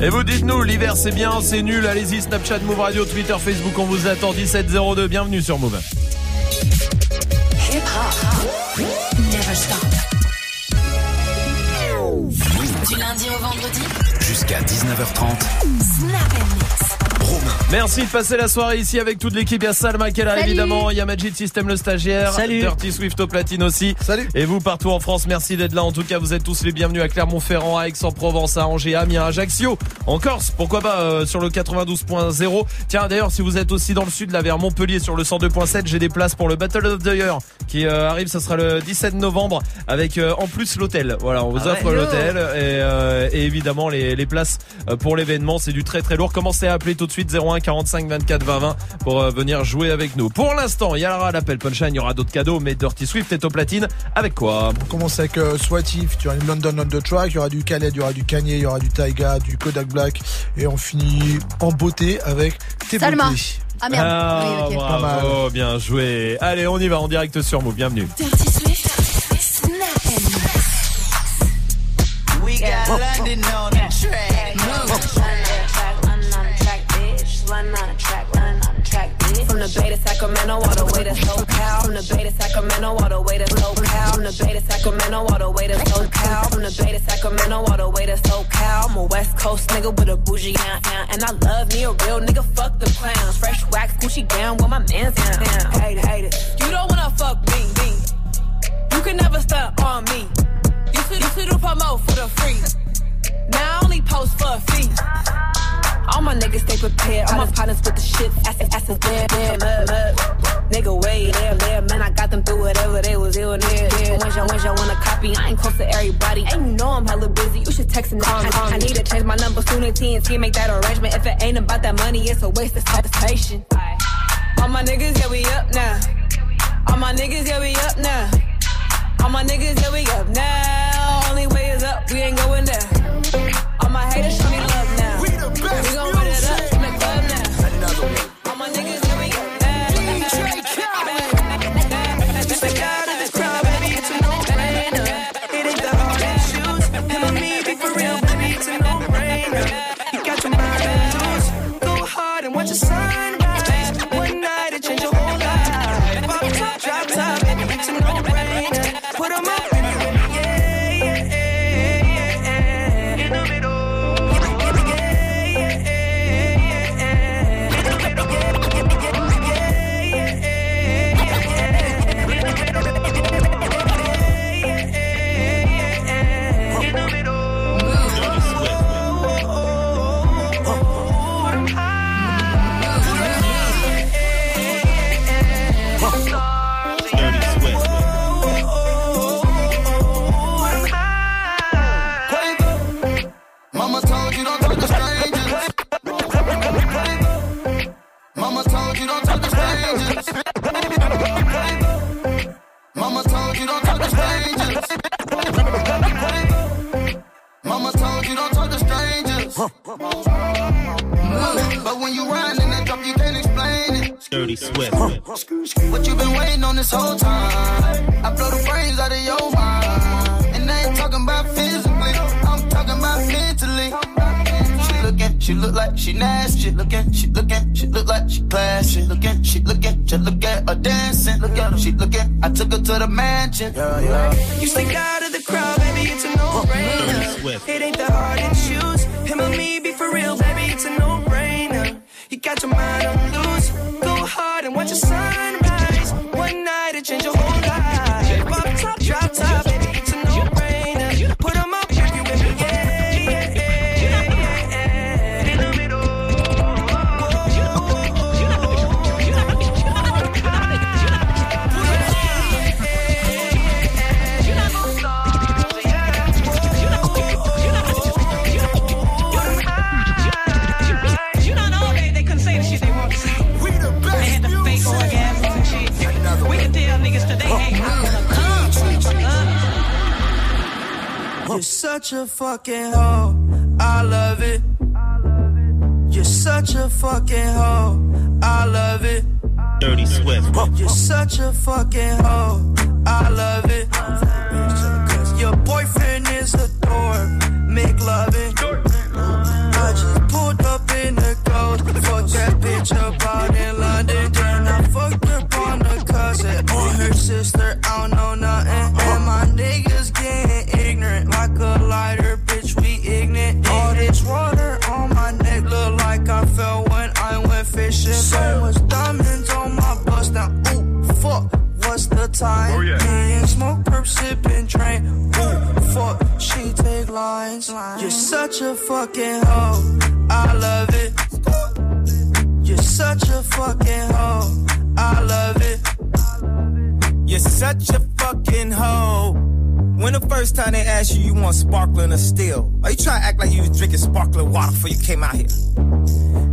Et vous dites-nous, l'hiver c'est bien, c'est nul, allez-y, Snapchat, Move Radio, Twitter, Facebook, on vous attend. 1702, bienvenue sur Move. Du lundi au vendredi. Jusqu'à 19h30. Snap Merci de passer la soirée ici avec toute l'équipe. Il y a Salma qui est là, évidemment. Il y a Magic System le stagiaire. Salut. Dirty Swift au platine aussi. Salut. Et vous partout en France, merci d'être là. En tout cas, vous êtes tous les bienvenus à Clermont-Ferrand, à Aix-en-Provence, à Angers, à Amiens, à Ajaccio, en Corse. Pourquoi pas euh, sur le 92.0. Tiens, d'ailleurs, si vous êtes aussi dans le sud, là vers Montpellier sur le 102.7, j'ai des places pour le Battle of the Year qui euh, arrive. Ça sera le 17 novembre avec euh, en plus l'hôtel. Voilà, on vous Ah offre ouais. l'hôtel et, euh, et évidemment les, les places euh, pour l'événement. C'est du très très lourd. Commencez à appeler tout de suite 01 45 24 20 20 pour euh, venir jouer avec nous. Pour l'instant, il y aura l'appel punchline, il y aura d'autres cadeaux, mais Dirty Swift est au platine. Avec quoi? On commence avec euh, Swatif, tu as une London on the track, il y aura du Khaled, il y aura du Kanye, il y aura du Taiga, du Kodak Black et on finit en beauté avec tes Salma. beautés. Ah merde. Ah, Oui, ok. bravo, bien joué. Allez, on y va en direct sur Move. Bienvenue. Dirty Swift Snap Mix We got London on From the Bay to Sacramento, all the way to SoCal. From the Bay to Sacramento, all the way to SoCal. From the Bay to Sacramento, all the way to SoCal. From the Bay to Sacramento, all the way to SoCal. I'm a West Coast nigga with a bougie yeah. And I love me a real nigga, fuck the clowns. Fresh wax, Gucci down with my man's down. Hate it, hate it. You don't wanna fuck me, me. You can never stunt on me. You should, you should do promote for the free. Now I only post for a fee. All my niggas stay prepared. All my partners with the shit. Asses, asses, damn, damn, up, up. Nigga, wait, damn, damn. Man, I got them through whatever they was ill there. When y'all, when y'all wanna copy, I ain't close to everybody. And you know I'm hella busy. You should text and call me. I need to change my number soon as TNT make that arrangement. If it ain't about that money, it's a waste of conversation. All my niggas, yeah, we up now. All my niggas, yeah, we up now. All my niggas, yeah, we up now. Only way is up, we ain't going there. But when you run in that drop, you can't explain it. Dirty Swift. What you been waiting on this whole time? I blow the brains out of your mind. And I ain't talking about physically, I'm talking about mentally. She looking, she look like she nasty. She looking, she looking, she look like she classy. She looking, she looking, just look at her dancing. Look at her, she looking. I took her to the mansion. Yeah, yeah. You stick out of the crowd, baby, it's a no-brainer. It ain't that hard to choose. Him me, be for real, baby, it's a no-brainer. You got your mind on loose. Go hard and watch the sunrise. You're such a fucking hoe. I love it. You're such a fucking hoe. I love it. Dirty Swift. You're such a fucking hoe. I love it. Cause your boyfriend is a dork. Make love it. I just pulled up in the ghost. Fuck that bitch up out in London. Then I fucked up on a cousin on her sister. Went fishing. So much diamonds on my bust now. Ooh, fuck, what's the time? Oh, yeah. Me and smoke, perp, sipping, train. Ooh, fuck, she take lines. You're such a fucking hoe. I love it. You're such a fucking hoe. I love it. You're such a fucking hoe. When the first time they asked you, you want sparkling or still? Are you trying to act like you was drinking sparkling water before you came out here?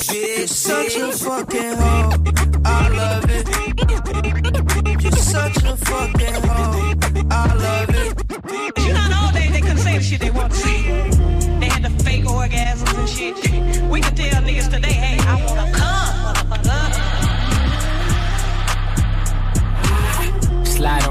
bitch. Such a fucking hoe. I love it. You're such a fucking hoe. I love it. You know, all day they couldn't say the shit they want to say. They had the fake orgasms and shit. We could tell niggas today, hey, I wanna come,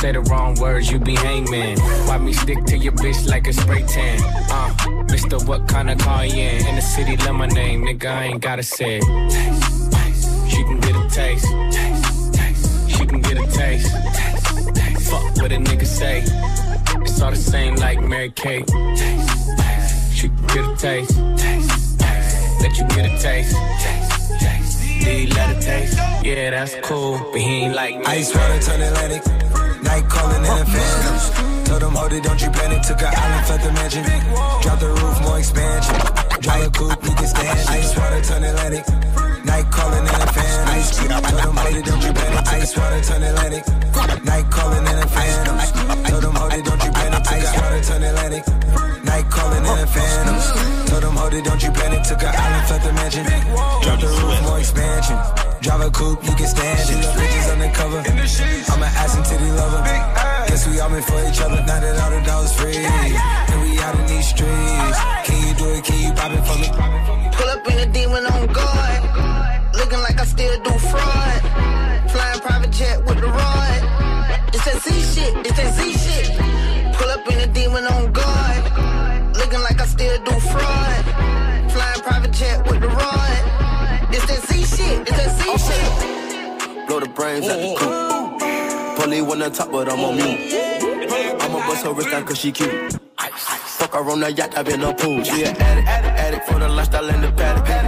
Say the wrong words, you be hangman. Why me stick to your bitch like a spray tan? Uh, Mr. What kind of car you in? In the city, love my name, nigga, I ain't gotta say it. She can get a taste. Taste, taste. She can get a taste. Taste, taste. Fuck what a nigga say. It's all the same like Mary Kate. Taste, taste. She can get a taste. Taste, taste. Let you get a taste. Taste, taste. Let her taste? Yeah, that's cool, but he ain't like me. Ice water turn Atlantic. Night calling in the phantoms. Told them, hold it, don't you panic. Took an island, left the mansion. Drop the roof, more expansion. Drive a coupe, you can stand. Ice water turn Atlantic. Night calling in the phantoms. Told them, hold it, don't you panic. Ice water turn Atlantic. Night calling in the phantoms. Told them, hold it, don't you panic. Ice water turn Atlantic. Night calling in the phantoms. Told them, hold it, don't you panic. Took an island, left the mansion. Drop the roof, more expansion. Drive a coupe, you can stand it. Bitches undercover. I'm an ass and titty lover. Guess we all meant for each other. Now that all the dogs free. And we out in these streets. Can you do it? Can you pop it for me? Pull up in the demon on guard. Looking like I still do fraud. Flying private jet with the rod. It's that Z shit. It's that Z shit. Pull up in the demon on guard. Looking like I still do fraud. Flying private jet with the rod. It's that Z shit. It's that Z shit. blow the brains out the coop. Polly wanna top, but I'm on mute. I'ma bust her wrist down cause she cute. Fuck her on the yacht, I been a pool. She an addict, addict for the lifestyle and the paddock.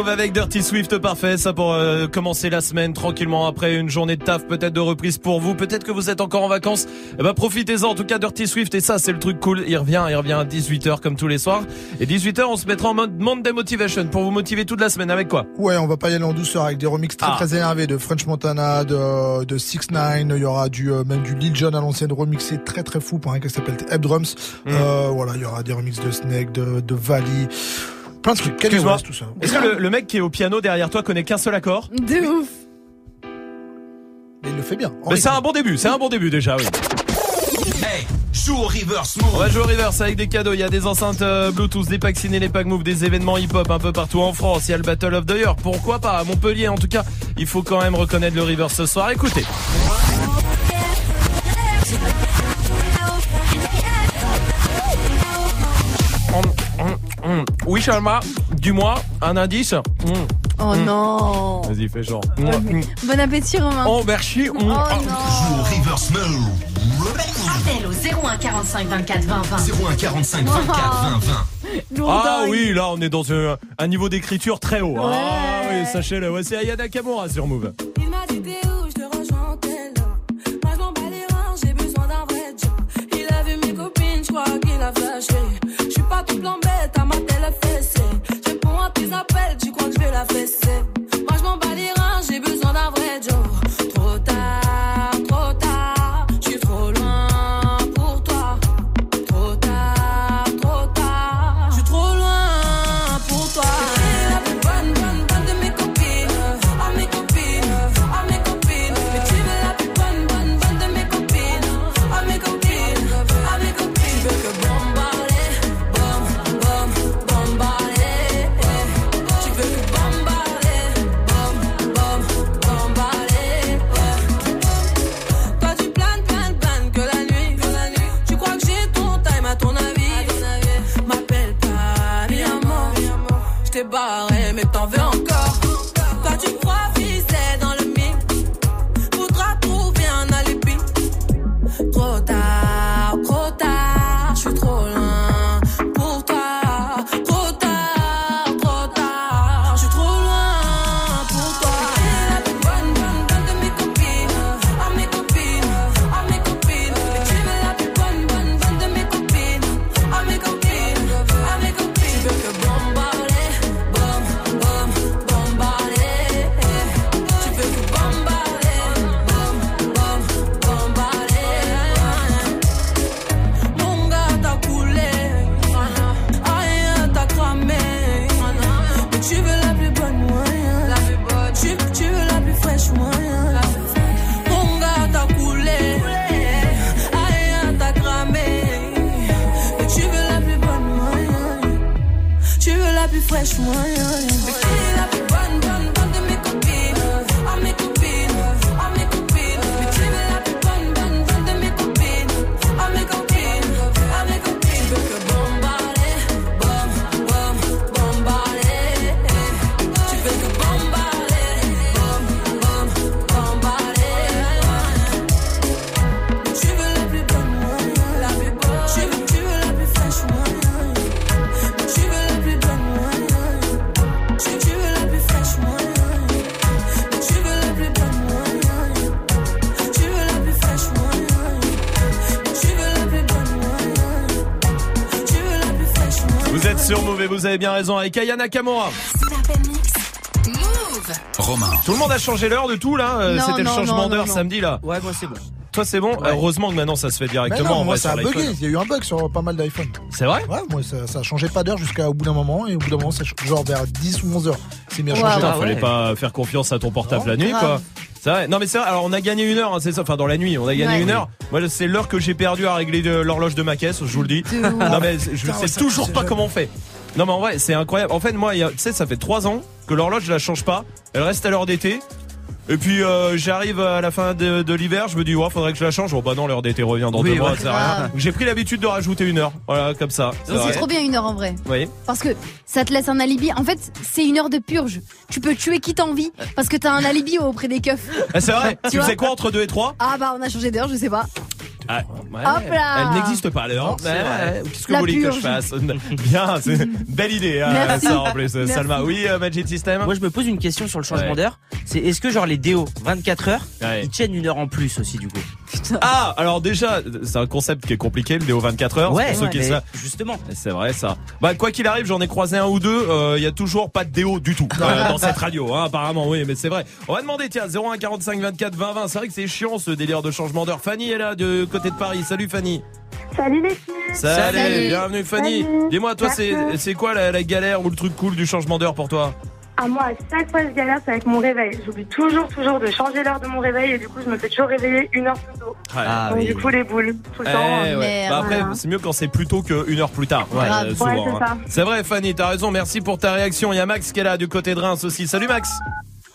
Move avec Dirty Swift, parfait. Ça pour euh, commencer la semaine tranquillement après une journée de taf, peut-être de reprise pour vous. Peut-être que vous êtes encore en vacances. Eh ben profitez-en. En tout cas, Dirty Swift et ça, c'est le truc cool. Il revient, il revient à 18h comme tous les soirs. Et 18h, on se mettra en mode Monday Motivation pour vous motiver toute la semaine. Avec quoi? Ouais, on va pas y aller en douceur avec des remixes très Ah. très énervés de French Montana, de, de 6 9 il y aura du euh, même du Lil Jon à l'ancienne remixé très très fou pour un qui s'appelle Ebb Drums. Mm. Euh, voilà, il y aura des remixes de Snake, de, de Valley, plein de trucs. Excuse-moi. Tout ça. Est-ce que le, le mec qui est au piano derrière toi connaît qu'un seul accord De ouf. Mais il le fait bien. Mais c'est un bon début, c'est un bon début déjà, oui. Hey, joue au reverse On move. va jouer au reverse avec des cadeaux. Il y a des enceintes euh, Bluetooth, des packs ciné, les packs move, des événements hip-hop un peu partout en France. Il y a le Battle of the Year. Pourquoi pas à Montpellier En tout cas, il faut quand même reconnaître le reverse ce soir. Écoutez. Hum, hum. Oui, Shalma, dis-moi un indice. Hum. Oh non. Vas-y, fais genre. Hum. Bon appétit, Romain. Oh, merci. Hum. Oh non. Reverse. Appel au 01 45 24 20 20. 01 45 24 20 20. Lourdingue. Ah oui, là on est dans un, un niveau d'écriture très haut. Ah Ouais. oui, sachez-le. Ouais, c'est Ayana Kamura sur Move. Il m'a dit pas toute l'embête, à ma télé fessée. Je réponds à tes appels, tu crois que je vais la fesser. Moi je m'en bats les j'ai besoin d'un vrai job. Vous êtes sur Move et vous avez bien raison avec Ayana. Move. Romain. Tout le monde a changé l'heure de tout là. euh, C'était le changement d'heure samedi là. Ouais, moi c'est bon. Toi c'est bon. Heureusement que maintenant ça se fait directement. non, en moi vrai, ça a bugué. Il y a eu un bug sur pas mal d'iPhone. C'est vrai Ouais, moi ça, ça a changé pas d'heure jusqu'à au bout d'un moment et au bout d'un moment, c'est genre vers 10 ou 11 heures. C'est bien Wow. changé. Putain, fallait ouais. pas faire confiance à ton portable Non, la nuit, grave. quoi. C'est vrai. Non, mais c'est vrai. Alors, on a gagné une heure, hein, c'est ça. Enfin, dans la nuit, on a gagné Ouais. une heure. Moi, c'est l'heure que j'ai perdu à régler l'horloge de ma caisse, je vous le dis. Non, mais je Putain, sais ça, toujours pas comment on fait. Non, mais en vrai, c'est incroyable. En fait, moi, tu sais, ça fait trois ans que l'horloge, je la change pas. Elle reste à l'heure d'été. Et puis euh, j'arrive à la fin de, de l'hiver, je me dis ouais faudrait que je la change. Bon bah non l'heure d'été revient dans Oui, deux mois, ouais. rien. Donc, J'ai pris l'habitude de rajouter une heure, voilà comme ça. C'est trop bien une heure en vrai. Oui. Parce que ça te laisse un alibi. En fait, c'est une heure de purge. Tu peux tuer qui t'as envie parce que t'as un alibi auprès des keufs. Ah, c'est vrai. Tu faisais quoi entre deux et trois? Ah bah on a changé d'heure, je sais pas. Ah, Ouais, Hop là. Elle n'existe pas alors. Ouais. Qu'est-ce que La vous voulez que je fasse Bien, c'est une belle idée. hein, Merci. ça en plus, Merci. Salma. Oui, euh, Magic System. Moi, je me pose une question sur le changement Ouais. d'heure. C'est est-ce que genre les déos 24 heures, Ouais. ils tiennent une heure en plus aussi du coup? Ah, alors déjà, c'est un concept qui est compliqué, le Déo 24 heures. Ouais, pour ceux ouais, qui mais savent. justement. C'est vrai ça. Bah quoi qu'il arrive, j'en ai croisé un ou deux. euh, Il y a toujours pas de déo du tout euh, dans cette radio. Hein, apparemment, oui, mais c'est vrai. On va demander tiens 01 45 24 20 20. C'est vrai que c'est chiant ce délire de changement d'heure. Fanny est là de côté de Paris. Salut Fanny. Salut les filles. Salut, Salut. bienvenue Fanny. Salut. Dis-moi, toi, c'est quoi la, la galère ou le truc cool du changement d'heure pour toi? À moi, à chaque fois, je galère, c'est avec mon réveil. J'oublie toujours, toujours de changer l'heure de mon réveil et du coup, je me fais toujours réveiller une heure plus tôt. Ah Donc, oui. du coup, les boules, tout le Eh, temps. ouais. Merde. Bah après, c'est mieux quand c'est plus tôt qu'une heure plus tard. Ouais. euh, souvent, Ouais, c'est hein. C'est vrai, Fanny, t'as raison. Merci pour ta réaction. Il y a Max qui est là du côté de Reims aussi. Salut Max.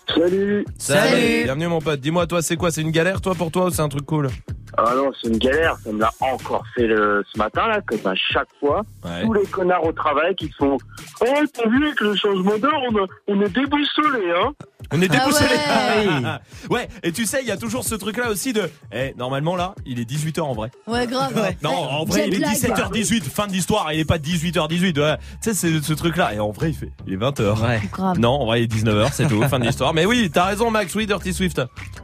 Salut Salut. Bienvenue mon pote. Dis-moi, toi, c'est quoi? C'est une galère, toi, pour toi, ou c'est un truc cool? Ah non, c'est une galère. Ça me l'a encore fait le, ce matin, là, comme à chaque fois. Ouais. Tous les connards au travail qui font Oh, t'as vu, avec le changement d'heure, on, a- on est déboussolés, hein On est Ah déboussolés. ouais. ouais, et tu sais, il y a toujours ce truc-là aussi de. Eh, normalement, là, il est 18h en vrai. Ouais, grave. Non, en vrai, Jet il est lag. 17h18, fin de l'histoire, il est pas 18h18. Ouais. Tu sais, c'est ce truc-là. Et en vrai, il fait. Il est 20h. Ouais. Grave. Non, en vrai, il est 19h, c'est tout, fin de l'histoire. Mais oui, t'as raison, Max, oui, Dirty Swift.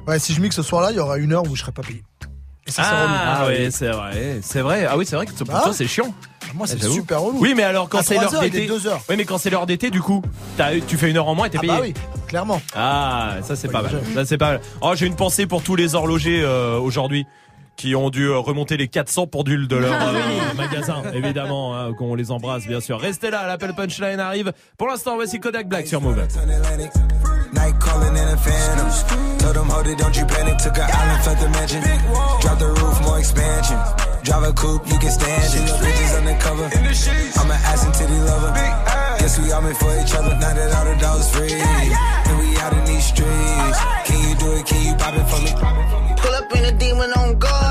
Ouais, si je mixe ce soir-là, il y aura une heure où je serai pas payé. Et ça, c'est relou. Ah, oui, c'est vrai, c'est vrai. Ah oui, c'est vrai que pour Ah. toi, c'est chiant. Moi, c'est J'avoue. super relou. Oui, mais alors quand À c'est l'heure heures, il est d'été. deux heures. Oui, mais quand c'est l'heure d'été, du coup, t'as- tu fais une heure en moins et t'es Ah payé. bah oui, clairement. Ah, ça c'est Oui, pas mal. Ça c'est pas mal. Oh, j'ai une pensée pour tous les horlogers euh, aujourd'hui qui ont dû euh, remonter les 400 pendules de leur Ah euh, magasin, évidemment, hein, qu'on les embrasse bien sûr. Restez là, l'appel punchline arrive. Pour l'instant, voici Kodak Black sur Move. Night calling in a phantom. Told them, hold it, don't you panic. Took an island, felt the mansion. Drop the roof, more expansion. Drive a coupe, you can stand it. Bitches undercover. I'm an ass and titty lover. Guess we all meant for each other. Now that all the dogs free. And we out in these streets. Can you do it? Can you pop it for me? Pull up in a demon on guard.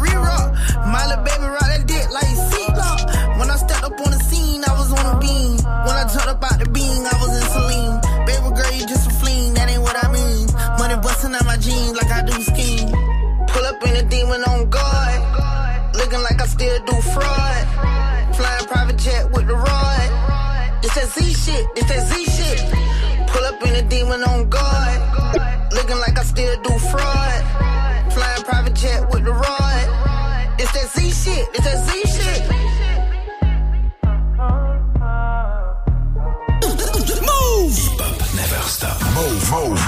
My little baby rock that dick like seatlock. When I stepped up on the scene, I was on a beam. When I turned up out the beam, I was in saline. Baby girl, you just a fleen, that ain't what I mean. Money busting out my jeans like I do scheme. Pull up in a demon on guard. Looking like I still do fraud. Flying private jet with the rod. It's that Z shit. It's that Z shit. Pull up in a demon on It's that Z shit. Move. Never stop. Move, move,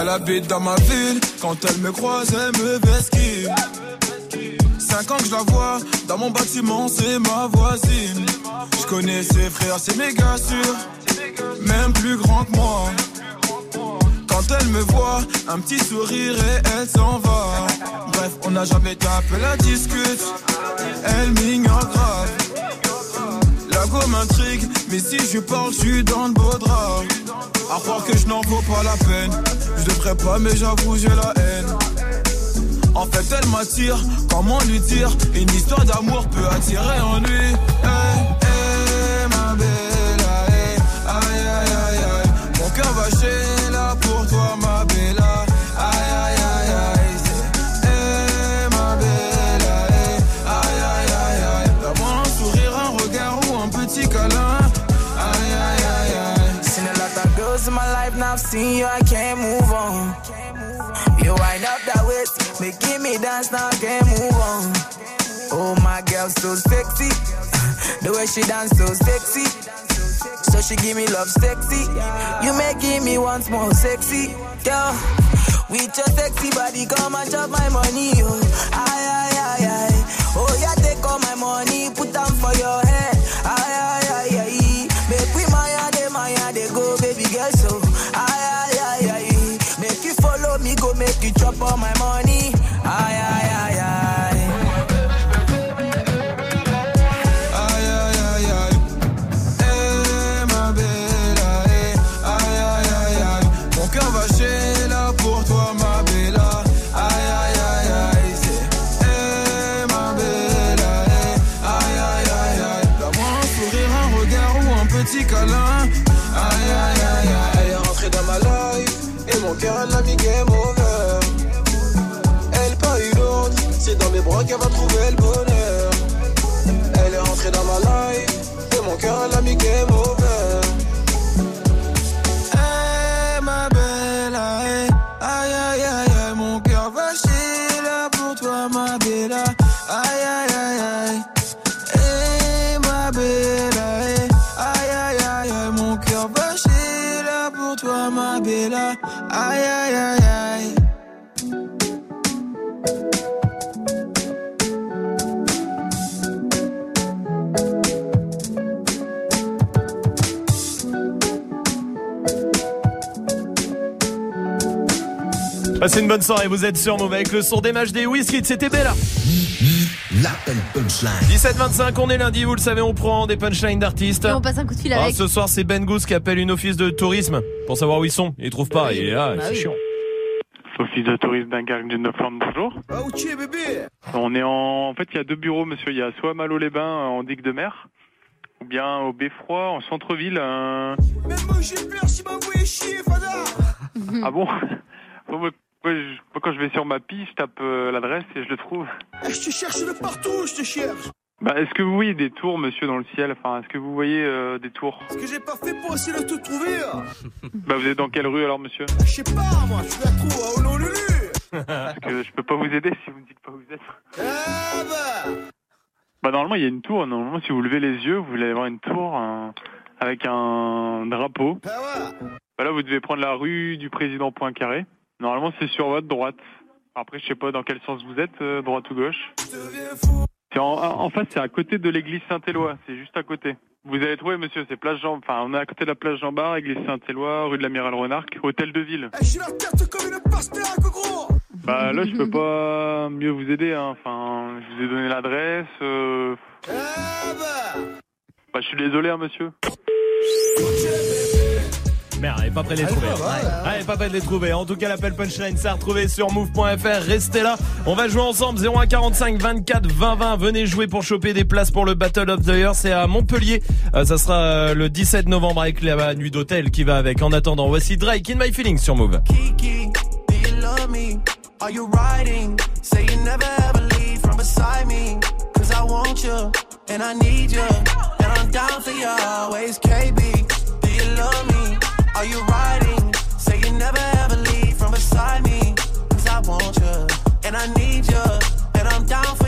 Elle habite dans ma ville. Quand elle me croise, elle me vesquille. 5 ans que je la vois, dans mon bâtiment, c'est ma voisine. Je connais ses frères, c'est méga sûr, même plus grand que moi. Quand elle me voit, un petit sourire et elle s'en va. Bref, on n'a jamais tapé la discute, elle m'ignore grave. La go m'intrigue, mais si je parle, je suis dans le beau drap. À croire que je n'en vaux pas la peine. Je devrais pas, mais j'avoue, j'ai la haine. En fait, elle m'attire, comment lui dire? Une histoire d'amour peut attirer en lui. Hey, hey, seen you, I can't move on. You wind up that waist, making me dance, now I can't move on. Oh, my girl, so sexy. The way she dance, so sexy. So she give me love sexy. You making me once more sexy. Girl, with your sexy body, come and chop my money. Oh, aye, aye, aye, aye. Oh, yeah, take all my money, put them for your make you chop all my qu'elle va trouver le bonheur. Elle est rentrée dans ma life Et mon cœur elle a mis game over Hey ma belle aïe Aïe aïe aïe Mon cœur va chier là pour toi ma belle Aïe aïe aïe aïe Hey ma belle Aïe aïe aïe aïe Mon cœur va chier là pour toi ma belle Aïe aïe aïe aïe Passez une bonne soirée, vous êtes sur Move avec le son des matchs des whisky, c'était Bella. L'appel punchline. 17-25, on est lundi, vous le savez, on prend des punchlines d'artistes. Et on passe un coup de fil Ah, avec. ce soir, c'est Ben Goose qui appelle une office de tourisme pour savoir où ils sont. Ils trouvent pas, il est là, Bah c'est oui. chiant. Office de tourisme d'Angargue du Neufland, bonjour. Ah ok bébé? On est en... En fait, il y a deux bureaux, monsieur. Il y a soit à Malo-les-Bains, en digue de mer, ou bien au Beffroi, en centre-ville. Même moi j'ai peur si chier Fada Ah bon? Quand je vais sur ma piste, je tape euh, l'adresse et je le trouve. Eh, Je te cherche de partout, je te cherche Bah, est-ce que vous voyez des tours, monsieur, dans le ciel? Enfin, est-ce que vous voyez euh, des tours? Ce que j'ai pas fait pour essayer de tout trouver hein. Bah, vous êtes dans quelle rue alors, monsieur? Je sais pas moi, je la trouve à Honolulu Parce que je peux pas vous aider si vous me dites pas où vous êtes. Ah bah Bah, normalement, il y a une tour. Normalement, si vous levez les yeux, vous allez voir une tour avec un drapeau. Bah, là, vous devez prendre la rue du président Poincaré. Normalement, c'est sur votre droite. Après, je sais pas dans quel sens vous êtes, euh, droite ou gauche. C'est en, en face, c'est à côté de l'église Saint-Éloi. C'est juste à côté. Vous allez trouver, monsieur, c'est place Jean. Enfin, on est à côté de la place Jean Bar, église Saint-Éloi, rue de l'Amiral Renarc, hôtel de ville. Eh, J'ai la tête comme une pastèque gros Bah là, je peux pas mieux vous aider. Hein. Enfin, je vous ai donné l'adresse. euh, Bah, je suis désolé, hein, monsieur. Merde, elle est pas près de les trouver. Ah, elle est pas près de les trouver. En tout cas, l'appel punchline, c'est à retrouver sur move.fr. Restez là. On va jouer ensemble. 0145 24 20 20. Venez jouer pour choper des places pour le Battle of the Year. C'est à Montpellier. Euh, ça sera euh, le 17 novembre avec la nuit d'hôtel qui va avec. En attendant, voici Drake in My Feelings sur Move. Kiki, do you love me? Are you riding? Say you never ever leave from beside me. Cause I want you, and I need you, and I'm down for you always. KB, do you love me? Are you riding? Say you never ever leave from beside me. Cause I want you, and I need you, and I'm down for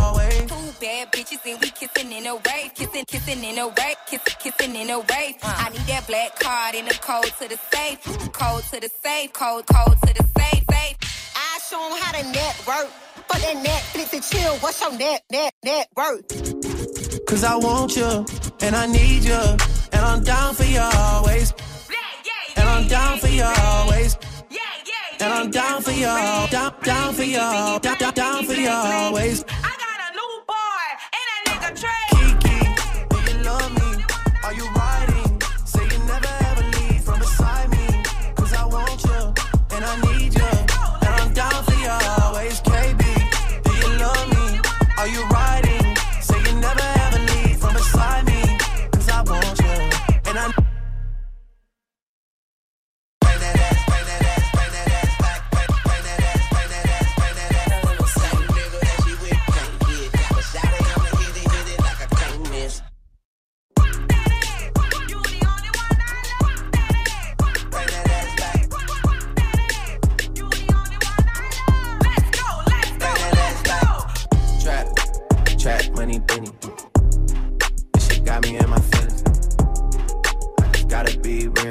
bad bitches and we kissing in a wave, kissing, kissing in a wave, kissing, kissing in a wave. I need that black card in the code to the safe, code to the safe, code, code to the safe, safe. I show 'em how to network. For that Netflix and chill, what's your net, net, net worth? Cause I want you, and I need you. And I'm down for you always. And I'm down for you always. And I'm down for you, down, down for you, down, down for you always.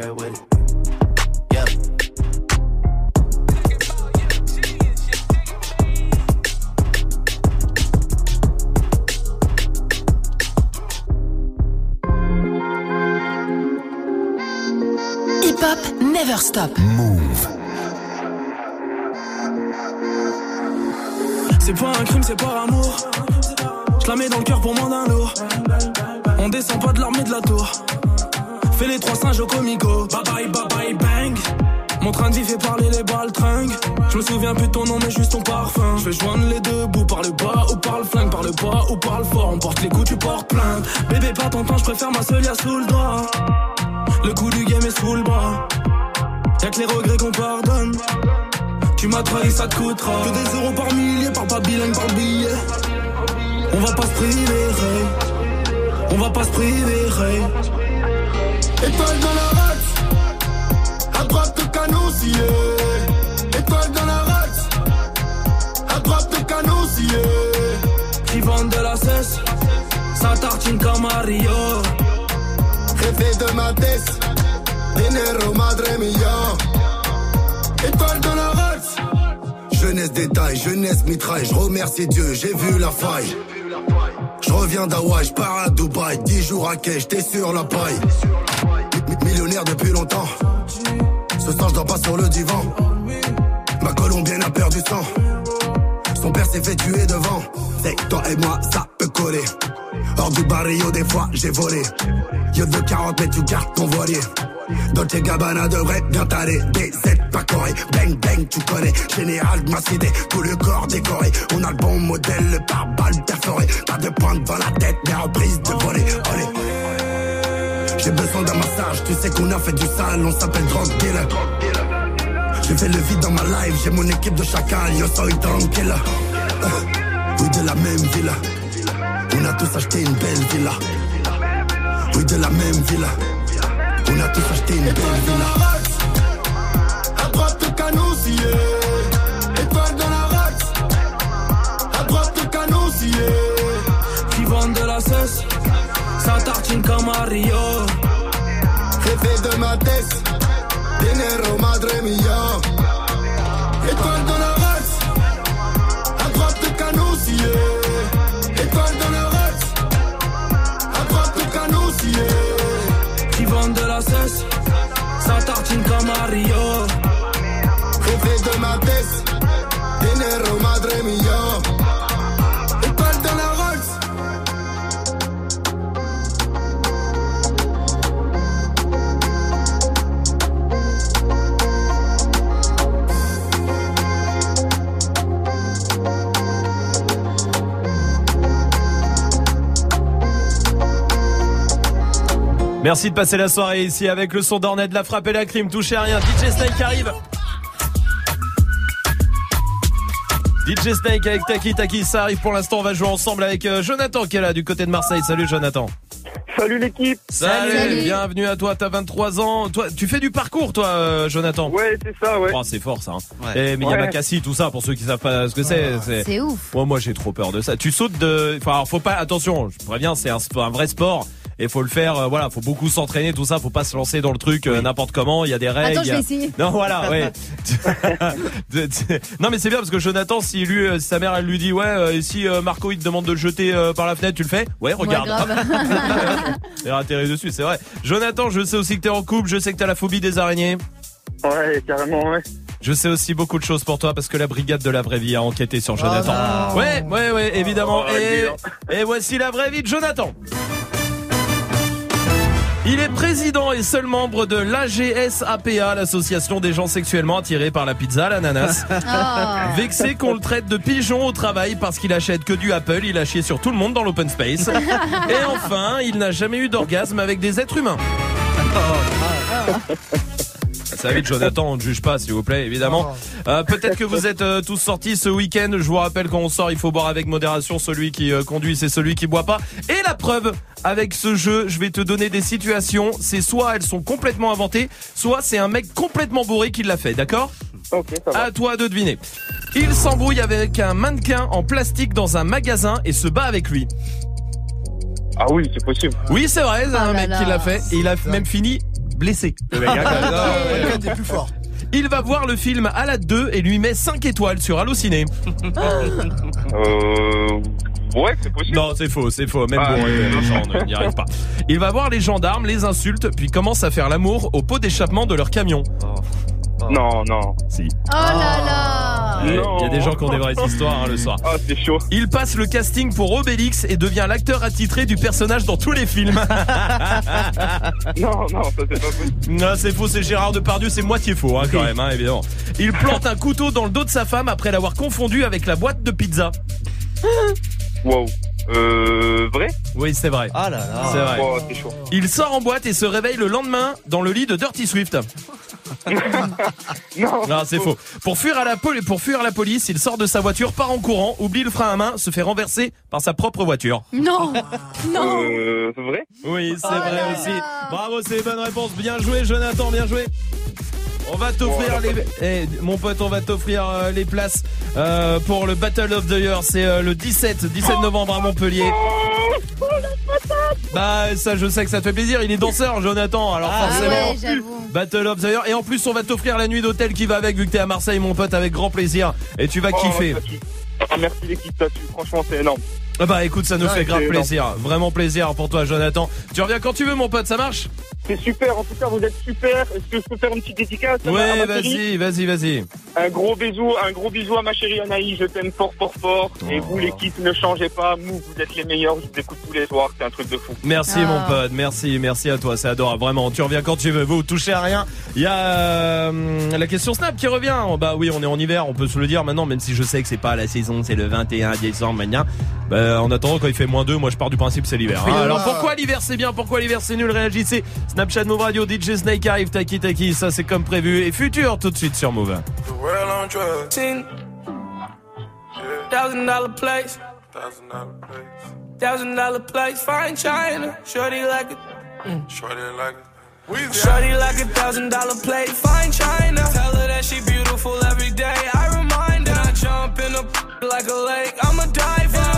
Real with it. Yep. Hip Hop Never Stop. Move. C'est pas un crime, c'est par amour. Je la mets dans le cœur pour moins d'un lourd. On descend pas de l'armée de la tour. Fais les trois singes au comico. Bye bye, bye bye, bang. Mon train vie fait parler les baltringues. Je me souviens plus de ton nom, mais juste ton parfum. Je vais joindre les deux bouts par le bas ou par le flingue, par le bas ou par le fort. On porte les coups, tu portes plainte. Bébé, pas ton temps, je préfère ma seule sous le doigt. Le coup du game est sous le bras. Y'a que les regrets qu'on pardonne. Tu m'as trahi, ça te coûtera. Que des euros par millier, par pas bilingue, par billet. On va pas se priver. On va pas se priver. Étoile dans la race, à droite de canon scié. Étoile dans la race, à droite de canon scié. Qui vendent de la cesse, ça tartine comme Mario. Rêver de ma tête, dinero madre mia. Étoile dans la race, Jeunesse détail, jeunesse mitraille, je remercie Dieu, j'ai vu la faille. Je reviens d'Hawaï, je pars à Dubaï, 10 jours à quai, j'étais sur la paille. Mi- Millionnaire depuis longtemps, ce soir je dors pas sur le divan. Ma colombienne a perdu sang, son père s'est fait tuer devant. C'est toi et moi, ça peut coller. Hors du barrio, des fois j'ai volé. Yo de 40 mètres, tu gardes ton voilier. Dolce Gabbana devrait bien t'aller. D7 pas coré, bang bang, tu connais. Général ma cité, tout le corps décoré. On a le bon modèle, le pare-balles perforé. Pas de pointe dans la tête, mais reprise de voler. Allez. J'ai besoin d'un massage, tu sais qu'on a fait du sale, on s'appelle drug dealer. J'ai fait le vide dans ma life, j'ai mon équipe de chacal, yo soy tranquille. Oui, de la même villa. On a tous acheté une belle villa. Oui, de la même villa. On a tous acheté une belle villa. à droite canon sin camarillo. Jefe de mates, dinero madre mía. Étoile dans le race, à droite de canousier. Étoile dans le race, à droite de canousier. Qui vend de la cesse, sa tartine comme camarillo. Jefe de mates, dinero madre mía. Merci de passer la soirée ici avec le son d'Ornette, de la frappe et la crime. Touchez à rien. DJ Snake arrive. DJ Snake avec Taki Taki, ça arrive pour l'instant. On va jouer ensemble avec euh, Jonathan qui est là du côté de Marseille. Salut Jonathan. Salut l'équipe. Salut, bienvenue à toi. T'as 23 ans. Toi, tu fais du parcours, toi, euh, Jonathan? Ouais, c'est ça, ouais. Oh, c'est fort ça. Hein. Ouais. Et mais il y a Ouais. Makassi, tout ça, pour ceux qui savent pas ce que c'est. c'est ouf. Moi, moi, j'ai trop peur de ça. Tu sautes de. Enfin, alors, faut pas. Attention, je préviens, c'est un vrai sport. Et faut le faire, euh, voilà, faut beaucoup s'entraîner, tout ça, faut pas se lancer dans le truc euh, n'importe comment, il y a des règles. Attends, je vais essayer. Non, voilà, ouais. Non, mais c'est bien parce que Jonathan, si lui, euh, si sa mère, elle lui dit, ouais, et si euh, Marco, il te demande de le jeter euh, par la fenêtre, tu le fais? Ouais, regarde. grave. Et atterri dessus, c'est vrai. Jonathan, je sais aussi que t'es en couple, je sais que t'as la phobie des araignées. Ouais, carrément, ouais. Je sais aussi beaucoup de choses pour toi parce que la brigade de la vraie vie a enquêté sur Jonathan. non. ouais, ouais, ouais, évidemment. Oh, et, et voici la vraie vie de Jonathan. Il est président et seul membre de l'AGSAPA, l'association des gens sexuellement attirés par la pizza à l'ananas. Oh. Vexé qu'on le traite de pigeon au travail parce qu'il achète que du Apple, il a chié sur tout le monde dans l'open space. Et enfin, il n'a jamais eu d'orgasme avec des êtres humains. Ça va vite, Jonathan, on ne juge pas, s'il vous plaît, évidemment. Euh, Peut-être que vous êtes euh, tous sortis ce week-end. Je vous rappelle, quand on sort, il faut boire avec modération. Celui qui euh, conduit, c'est celui qui boit pas. Et la preuve, avec ce jeu, je vais te donner des situations. C'est soit elles sont complètement inventées, soit c'est un mec complètement bourré qui l'a fait, d'accord Ok, ça va. À toi de deviner. Il s'embrouille avec un mannequin en plastique dans un magasin et se bat avec lui. Ah oui, c'est possible. Oui, c'est vrai, c'est un Oh là mec là. qui l'a fait et il a même fini blessé. Le mec, quand même. Le plus fort. Il va voir le film à la 2 et lui met 5 étoiles sur Allociné. Euh. Ouais, c'est possible. Non, c'est faux, c'est faux. Même Ah, bon, les gens ne- n'y arrivent pas. Il va voir les gendarmes, les insulte, puis commence à faire l'amour au pot d'échappement de leur camion. Non, non. Si. Oh là là Ouais, Il y a des gens qui ont des vraies histoires hein, le soir. Ah, c'est chaud. Il passe le casting pour Obélix et devient l'acteur attitré du personnage dans tous les films. Non, non, ça c'est pas possible. Non, c'est faux, c'est Gérard Depardieu, c'est moitié faux hein, quand même, hein, évidemment. Il plante un couteau dans le dos de sa femme après l'avoir confondu avec la boîte de pizza. Wow. Euh. Vrai Oui, c'est vrai. Ah là là. C'est vrai. Oh, c'est chaud. Il sort en boîte et se réveille le lendemain dans le lit de Dirty Swift. Non. Non, c'est faux. Pour fuir, à la poli- pour fuir la police, il sort de sa voiture, part en courant, oublie le frein à main, se fait renverser par sa propre voiture. Non Non Euh. Vrai Oui, c'est Oh vrai là aussi. là. Bravo, c'est une bonne réponse. Bien joué, Jonathan, bien joué. On va t'offrir les, Eh, mon pote, on va t'offrir euh, les places euh, pour le Battle of the Year. C'est euh, le 17, 17 novembre à Montpellier. Bah ça, je sais que ça te fait plaisir. Il est danseur, Jonathan. Alors Ah forcément. ouais. Battle of the Year. Et en plus, on va t'offrir la nuit d'hôtel qui va avec, vu que t'es à Marseille, mon pote, avec grand plaisir. Et tu vas Oh, kiffer. tue. Ah, merci l'équipe, tue. Franchement, c'est énorme. Ah bah écoute, ça nous Ouais, fait grave énorme. plaisir. Vraiment plaisir pour toi, Jonathan. Tu reviens quand tu veux, mon pote, ça marche? C'est super, en tout cas, vous êtes super. Est-ce que je peux faire une petite dédicace à ma- à Ouais, ma chérie? vas-y, vas-y, vas-y. Un gros bisou, un gros bisou à ma chérie Anaïs, je t'aime fort, fort, fort. Et vous, l'équipe, ne changez pas. Mou, vous êtes les meilleurs, je vous écoute tous les soirs, c'est un truc de fou. Merci Ah. mon pote, merci, merci à toi, c'est adorable, vraiment. Tu reviens quand tu veux, vous touchez à rien. Il y a euh, la question Snap qui revient. Oh, Bah oui, on est en hiver, on peut se le dire maintenant, même si je sais que c'est pas la saison, c'est le 21 décembre maintenant. Bah, en attendant, quand il fait moins 2, moi je pars du principe c'est l'hiver. hein. Alors pourquoi l'hiver c'est bien, pourquoi l'hiver c'est nul Réagissez. Snapchat Move Radio, DJ Snake arrive, Taki Taki, ça c'est comme prévu. Et futur tout de suite sur Move. Thousand dollar place. Thousand dollar place. Thousand dollar place. Fine China. Shorty like it. Shorty like it. Shorty like a thousand dollar plate. Fine China. Tell her that she beautiful every day. I remind her. I jump in a like a lake. I'm a diver.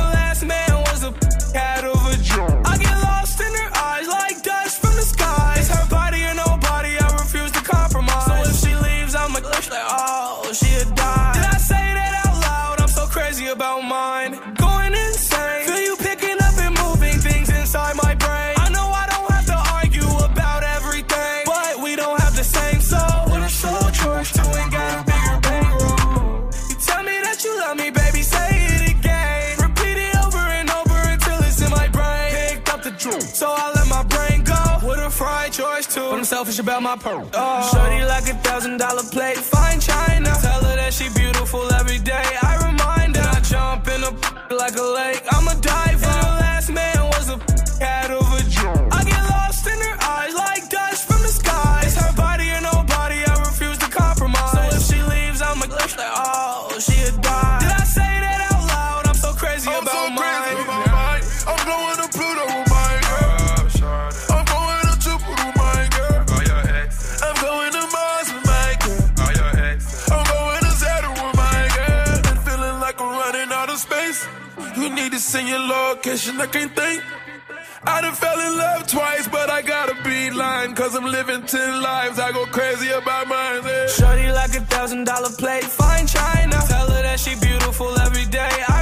Selfish about my pearl. Oh. Shorty like a thousand dollar plate, fine china. Tell her that she beautiful every day. I remind her. I jump in a like a lake. send your location, I can't think. I done fell in love twice, but I gotta be lying. Cause I'm living ten lives, I go crazy about mine. Yeah. Shorty like a thousand dollar plate, fine china. Tell her that she beautiful every day. I